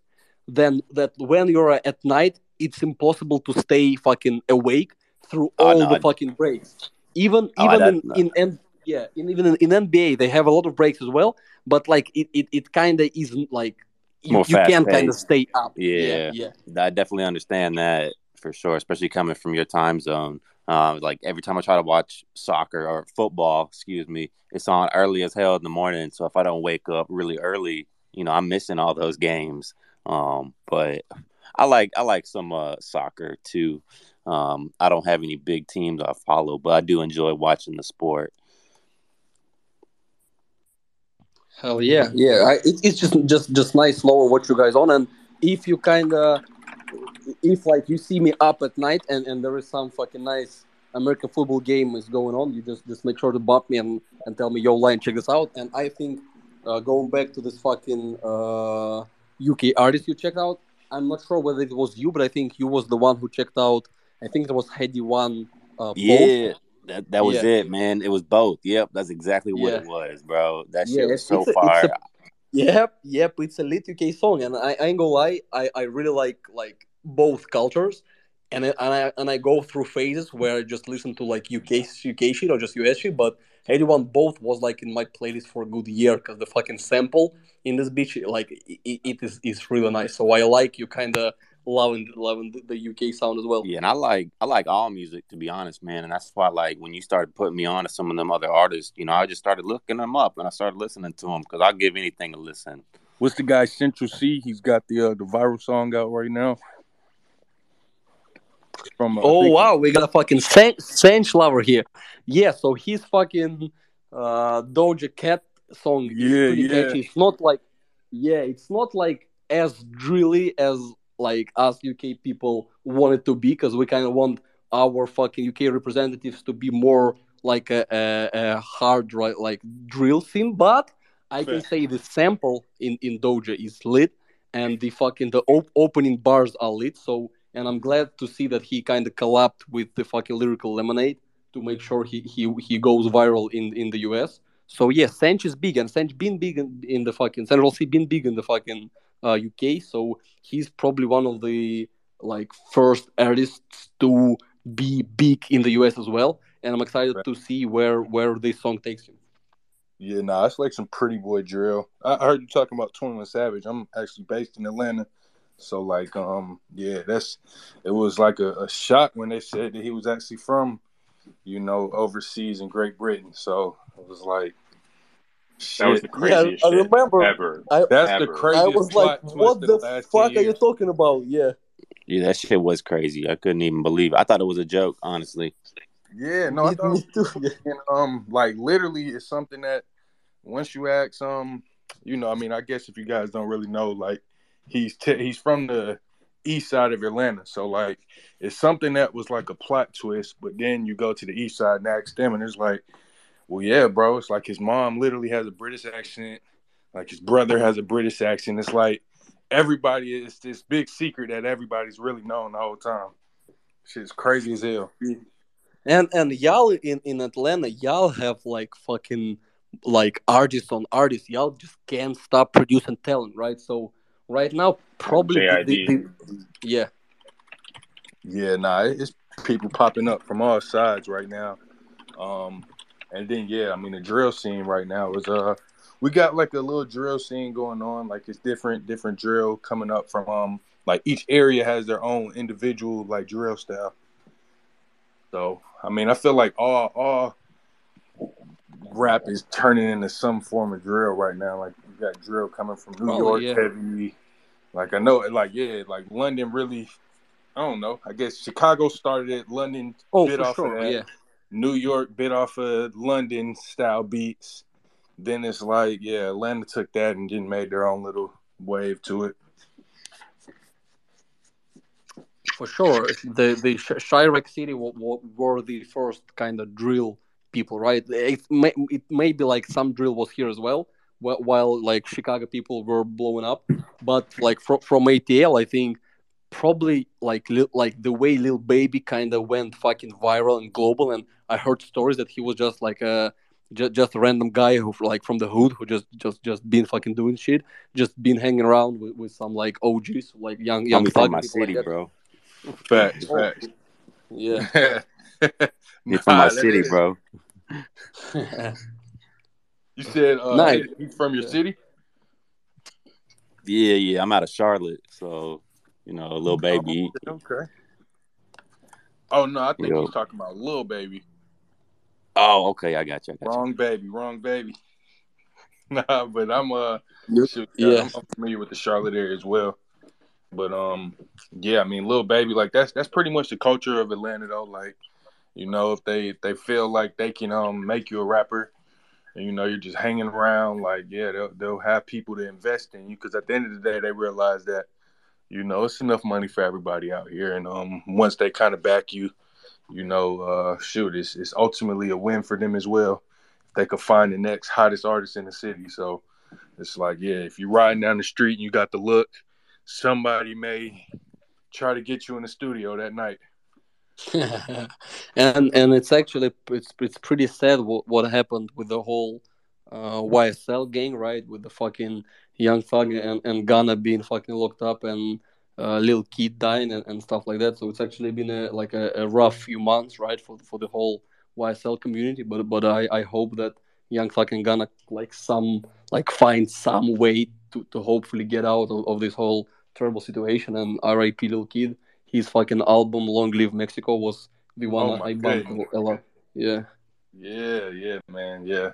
Then that when you're at night, it's impossible to stay fucking awake through Oh, all no, the I- fucking breaks. Even Oh, even in in, in yeah, in, even in, in NBA they have a lot of breaks as well. But like it it, it kind of isn't like you, More you can't kind of stay up. Yeah, yeah. I definitely understand that for sure, especially coming from your time zone. Uh, like every time I try to watch soccer or football, excuse me, it's on early as hell in the morning. So if I don't wake up really early, you know, I'm missing all those games. Um, but I like I like some uh, soccer too. Um, I don't have any big teams I follow, but I do enjoy watching the sport. Hell yeah, yeah. I, it, it's just just just nice knowing what you guys on, and if you kind of, if like you see me up at night and and there is some fucking nice American football game is going on, you just just make sure to bump me and and tell me yo Lion check this out. And I think uh, going back to this fucking uh, UK artist you checked out, I'm not sure whether it was you, but I think you was the one who checked out. I think it was Headie One. Uh, Yeah, that that was Yeah. it, man. It was both. Yep, that's exactly what Yeah. it was, bro. That Yeah, shit was so a- fire. a- Yep, yep, it's a lit UK song, and I, I ain't gonna lie, I, I really like like both cultures, and I, and I and I go through phases where I just listen to like UK UK shit or just US shit, but anyone both was like in my playlist for a good year because the fucking sample in this bitch like it, it is is really nice. So I like you kind of loving loving the, the UK sound as well. Yeah, and I like I like all music to be honest, man. And that's why like when you started putting me on to some of them other artists, you know, I just started looking them up and I started listening to them because I'll give anything a listen. What's the guy Central Cee? He's got the uh, the viral song out right now. From uh, Oh wow, we got a fucking San- Cench lover here. Yeah, so he's fucking uh, Doja Cat song Yeah, yeah. catchy. It's not like, yeah, it's not like as drilly as like us UK people want it to be because we kind of want our fucking UK representatives to be more like a, a, a hard right like drill scene. But I can say the sample in in Doja is lit, and the fucking the op- opening bars are lit. So and I'm glad to see that he kind of collabed with the fucking lyrical lemonade to make mm-hmm. sure he he, he goes viral in in the US. So yeah, Cench is big, and Cench been big in, in the fucking Central Cee been big in the fucking uh, UK. So he's probably one of the like first artists to be big in the US as well. And I'm excited to see where where this song takes him. Yeah, nah, it's like some pretty boy drill. I, I heard you talking about Twenty One Savage. I'm actually based in Atlanta, so like, um, yeah, that's it was like a, a shock when they said that he was actually from, you know, overseas in Great Britain. So it was like, That was the shit. craziest I shit remember. ever. I, That's ever. the craziest I was like, what the the fuck are you talking about? Yeah. Yeah, that shit was crazy. I couldn't even believe it. I thought it was a joke, honestly. Yeah, no, I thought me too. and, um, like literally, it's something that once you ask, um, you know, I mean, I guess if you guys don't really know, like he's t- he's from the east side of Atlanta, so like it's something that was like a plot twist, but then you go to the east side and ask them, and it's like, well, yeah, bro, it's like his mom literally has a British accent, like his brother has a British accent. It's like everybody is this big secret that everybody's really known the whole time. Shit's crazy as hell. And and y'all in, in Atlanta, y'all have like fucking like artists on artists. Y'all just can't stop producing talent, right? So right now, probably the, the, yeah. Yeah, nah, it's people popping up from all sides right now. Um, and then yeah, I mean the drill scene right now is uh, we got like a little drill scene going on. Like it's different, different drill coming up from um like each area has their own individual like drill style. So I mean, I feel like all all rap is turning into some form of drill right now. Like you got drill coming from New Probably, York yeah. heavy. Like I know, like yeah, like London really. I don't know. I guess Chicago started it. London Oh, bit for off sure, of that. yeah. New York bit off of London style beats. Then it's like, yeah, Atlanta took that and then made their own little wave to it. For sure, the the Chiraq City were, were the first kind of drill people, right? It may it may be like some drill was here as well, while like Chicago people were blowing up. But like from from ATL, I think probably like li- like the way Lil Baby kind of went fucking viral and global, and I heard stories that he was just like a just, just a random guy who like from the hood who just just just been fucking doing shit, just been hanging around with, with some like OGs, like young young I'm thug from my people like city, bro. Facts, Oh, facts. Yeah. (laughs) You from my city, bro. (laughs) You said uh, Nice. he- from your city? Yeah, yeah. I'm out of Charlotte, so you know, a little baby. Okay. Oh no, I think Yo. he's talking about Lil Baby. Oh, okay. I got you. I got Wrong baby, wrong baby. (laughs) nah, but I'm uh shoot, yeah, Yeah. I'm, I'm familiar with the Charlotte area as well. But um yeah, I mean Lil Baby, like that's that's pretty much the culture of Atlanta though. Like, you know, if they if they feel like they can um make you a rapper and you know you're just hanging around, like yeah, they'll they'll have people to invest in you because at the end of the day they realize that you know it's enough money for everybody out here, and um once they kind of back you, you know, uh shoot, it's it's ultimately a win for them as well. If they could find the next hottest artist in the city, so it's like yeah, if you're riding down the street and you got the look, somebody may try to get you in the studio that night. (laughs) and and it's actually it's it's pretty sad what, what happened with the whole uh, YSL gang, right? With the fucking Young Thug and and Gunna being fucking locked up and uh, Lil Keed dying and, and stuff like that. So it's actually been a like a, a rough few months, right, for for the whole YSL community. But but I I hope that Young Thug and Gunna like some like find some way to to hopefully get out of, of this whole terrible situation. And R.I.P. Lil Keed his fucking album "Long Live Mexico" was the one Oh I bumped goodness. a lot. Yeah, Yeah, yeah, man, yeah.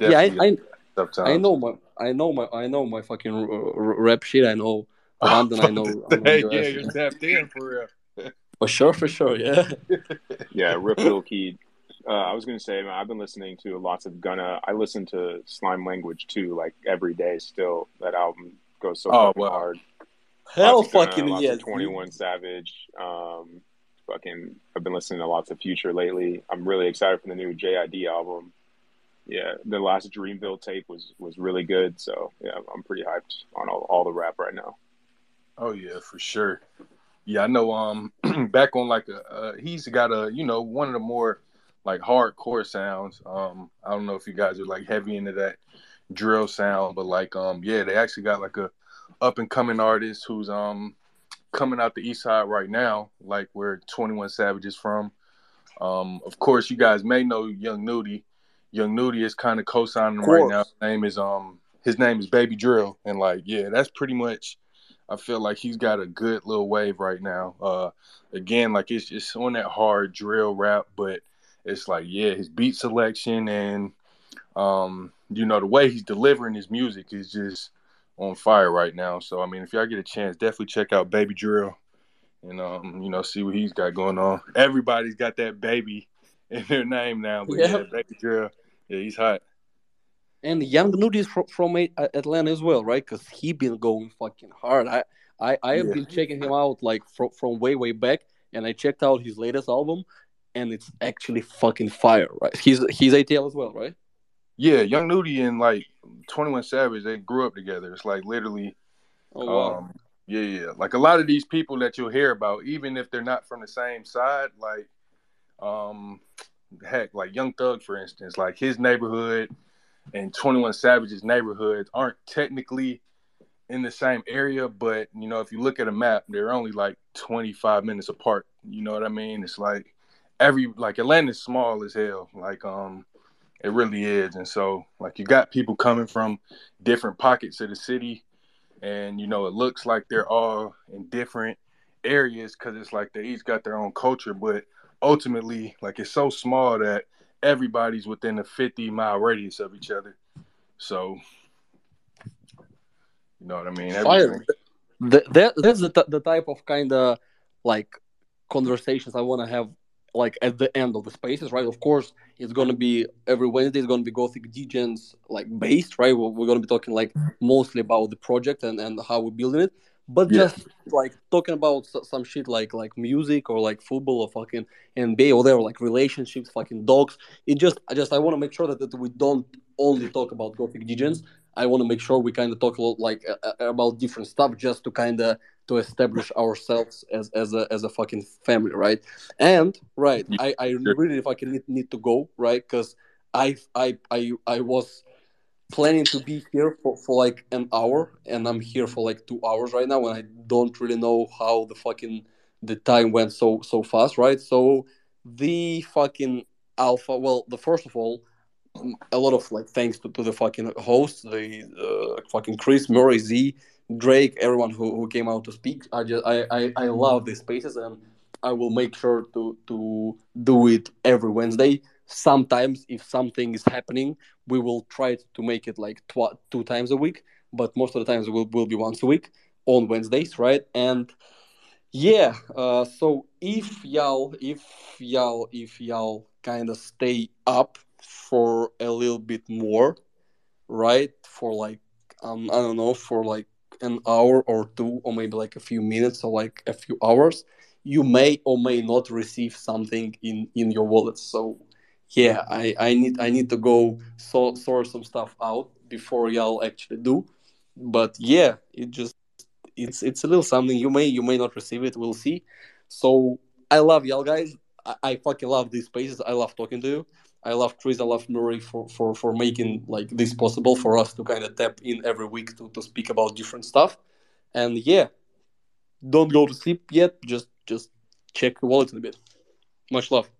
Yeah. I, I, tough times. I know my, I know my, I know my fucking r- r- rap shit. I know (laughs) London. I know. I know hey, US. yeah, you're tapped in for real. (laughs) For sure, for sure. Yeah. (laughs) Yeah, Rip Lil Keed. Uh, I was gonna say, man, I've been listening to lots of Gunna. I listen to Slime Language too, like every day. Still, that album goes so Oh, fucking wow. hard. Hell lots of Gunna, fucking lots yes, Twenty One Savage. Um, fucking, I've been listening to lots of Future lately. I'm really excited for the new JID album. Yeah, the last Dreamville tape was was really good. So yeah, I'm pretty hyped on all, all the rap right now. Oh yeah, for sure. Yeah, I know. Um, (clears throat) back on like a, uh, he's got a you know one of the more like hardcore sounds. Um, I don't know if you guys are like heavy into that drill sound, but like um, yeah, they actually got like a up and coming artist who's um coming out the east side right now, like where Twenty One Savage is from. Um, of course, you guys may know Young Nudy. Young Nudy is kind of co-signing him right now. His name is um his name is Baby Drill, and like yeah, that's pretty much. I feel like he's got a good little wave right now. Uh, again, like it's just on that hard drill rap, but it's like yeah, his beat selection and um, you know the way he's delivering his music is just on fire right now. So I mean, if y'all get a chance, definitely check out Baby Drill and um, you know see what he's got going on. Everybody's got that baby (laughs) in their name now, but yeah, Yeah. Baby Drill, yeah, he's hot. And Young Nudy is from, from Atlanta as well, right? Because he been going fucking hard. I I, I have Yeah. been checking him out like from, from way way back, and I checked out his latest album, and it's actually fucking fire, right? He's he's ATL as well, right? Yeah, Young Nudy and like Twenty One Savage, they grew up together. It's like literally, Oh wow. um, yeah, yeah. Like a lot of these people that you'll hear about, even if they're not from the same side, like, um, heck, like Young Thug, for instance, like his neighborhood and Twenty One Savage's neighborhood aren't technically in the same area, but you know, if you look at a map, they're only like twenty five minutes apart. You know what I mean? It's like every like Atlanta's small as hell. Like, um. It really is. And so, like, you got people coming from different pockets of the city and you know it looks like they're all in different areas because it's like they each got their own culture, but ultimately, like it's so small that everybody's within a 50 mile radius of each other. So, you know what I mean? Everything. Th- that, that's the, t- the type of kind of like conversations I want to have like at the end of the spaces, right? Of course, it's going to be every Wednesday. It's going to be Gothic Degens like based, right? We're, we're going to be talking like mostly about the project and, and how we're building it, but Yeah. just like talking about some shit like like music or like football or fucking NBA or whatever, like relationships, fucking dogs. It just I just I want to make sure that, that we don't only talk about Gothic Degens. I want to make sure we kind of talk a lot like uh, about different stuff just to kind of to establish ourselves as as a as a fucking family, right? And right, I I really fucking need, need to go, right? Because I I I I was planning to be here for, for like an hour and I'm here for like two hours right now and I don't really know how the fucking the time went so so fast, right? So the fucking alpha well the first of all a lot of like thanks to, to the fucking hosts, the uh, fucking Chris, Murray, Z, Drake, everyone who, who came out to speak. I just I, I, I love these spaces and I will make sure to to do it every Wednesday. Sometimes if something is happening, we will try to make it like tw- two times a week, but most of the times will, will be once a week on Wednesdays, right? And yeah, uh, so if y'all, if y'all, if y'all kind of stay up for a little bit more, right? For like, um, I don't know, for like an hour or two, or maybe like a few minutes, or like a few hours, you may or may not receive something in in your wallet. So, yeah, I I need I need to go so, sort some stuff out before y'all actually do. But yeah, it just it's it's a little something. You may you may not receive it. We'll see. So i love y'all guys. I, I fucking love these spaces. I love talking to you. I love chris. I love murray for for for making like this possible for us to kind of tap in every week to, to speak about different stuff. And yeah don't go to sleep yet. Just just check your wallet in a bit. Much love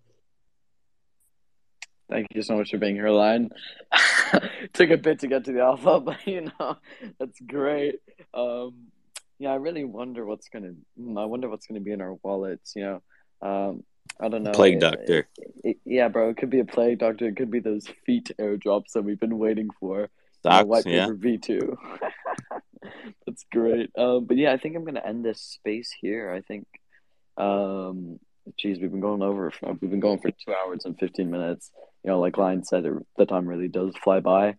Thank you so much for being here, Lion. (laughs) Took a bit to get to the alpha, (laughs) but you know that's great. Um, yeah, I really wonder what's gonna. hmm, I wonder what's gonna be in our wallets. You know, um, I don't know. Plague It- Doctor. it- yeah, bro, it could be a plague doctor. It could be those feet airdrops that we've been waiting for. Socks, white yeah. V two. (laughs) That's great. Um, but yeah, I think I'm gonna end this space here. I think. Um, geez, we've been going over. We've been going for two hours and fifteen minutes. You know, like Lion said, the time really does fly by.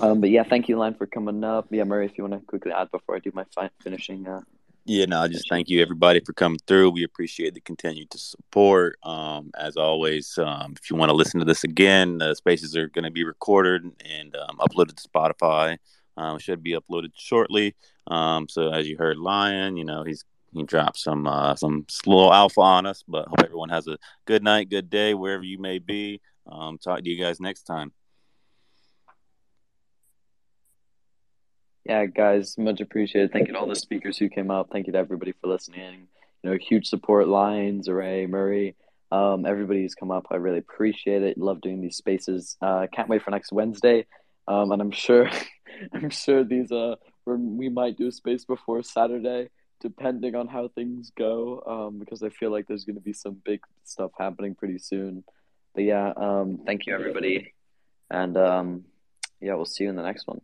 Um, but yeah, thank you, Lion, for coming up. Yeah, Murray, if you want to quickly add before I do my fi- finishing. Uh, Yeah, no, just thank you everybody for coming through. We appreciate the continued support. Um, as always, um, if you want to listen to this again, the spaces are going to be recorded and um, uploaded to Spotify. Um, should be uploaded shortly. Um, so as you heard, Lion, you know he's he dropped some uh, some slow alpha on us, but hope everyone has a good night, good day, wherever you may be. Um, talk to you guys next time. yeah, guys, much appreciated. Thank you to all the speakers who came up. Thank you to everybody for listening. You know, huge support, Lions, Array, Murray, um, everybody who's come up. I really appreciate it. Love doing these spaces. Uh, can't wait for next Wednesday. Um, and I'm sure, (laughs) I'm sure these uh, we might do a space before Saturday, depending on how things go. Um, because I feel like there's going to be some big stuff happening pretty soon. But yeah, um, thank you everybody, and um, yeah, we'll see you in the next one.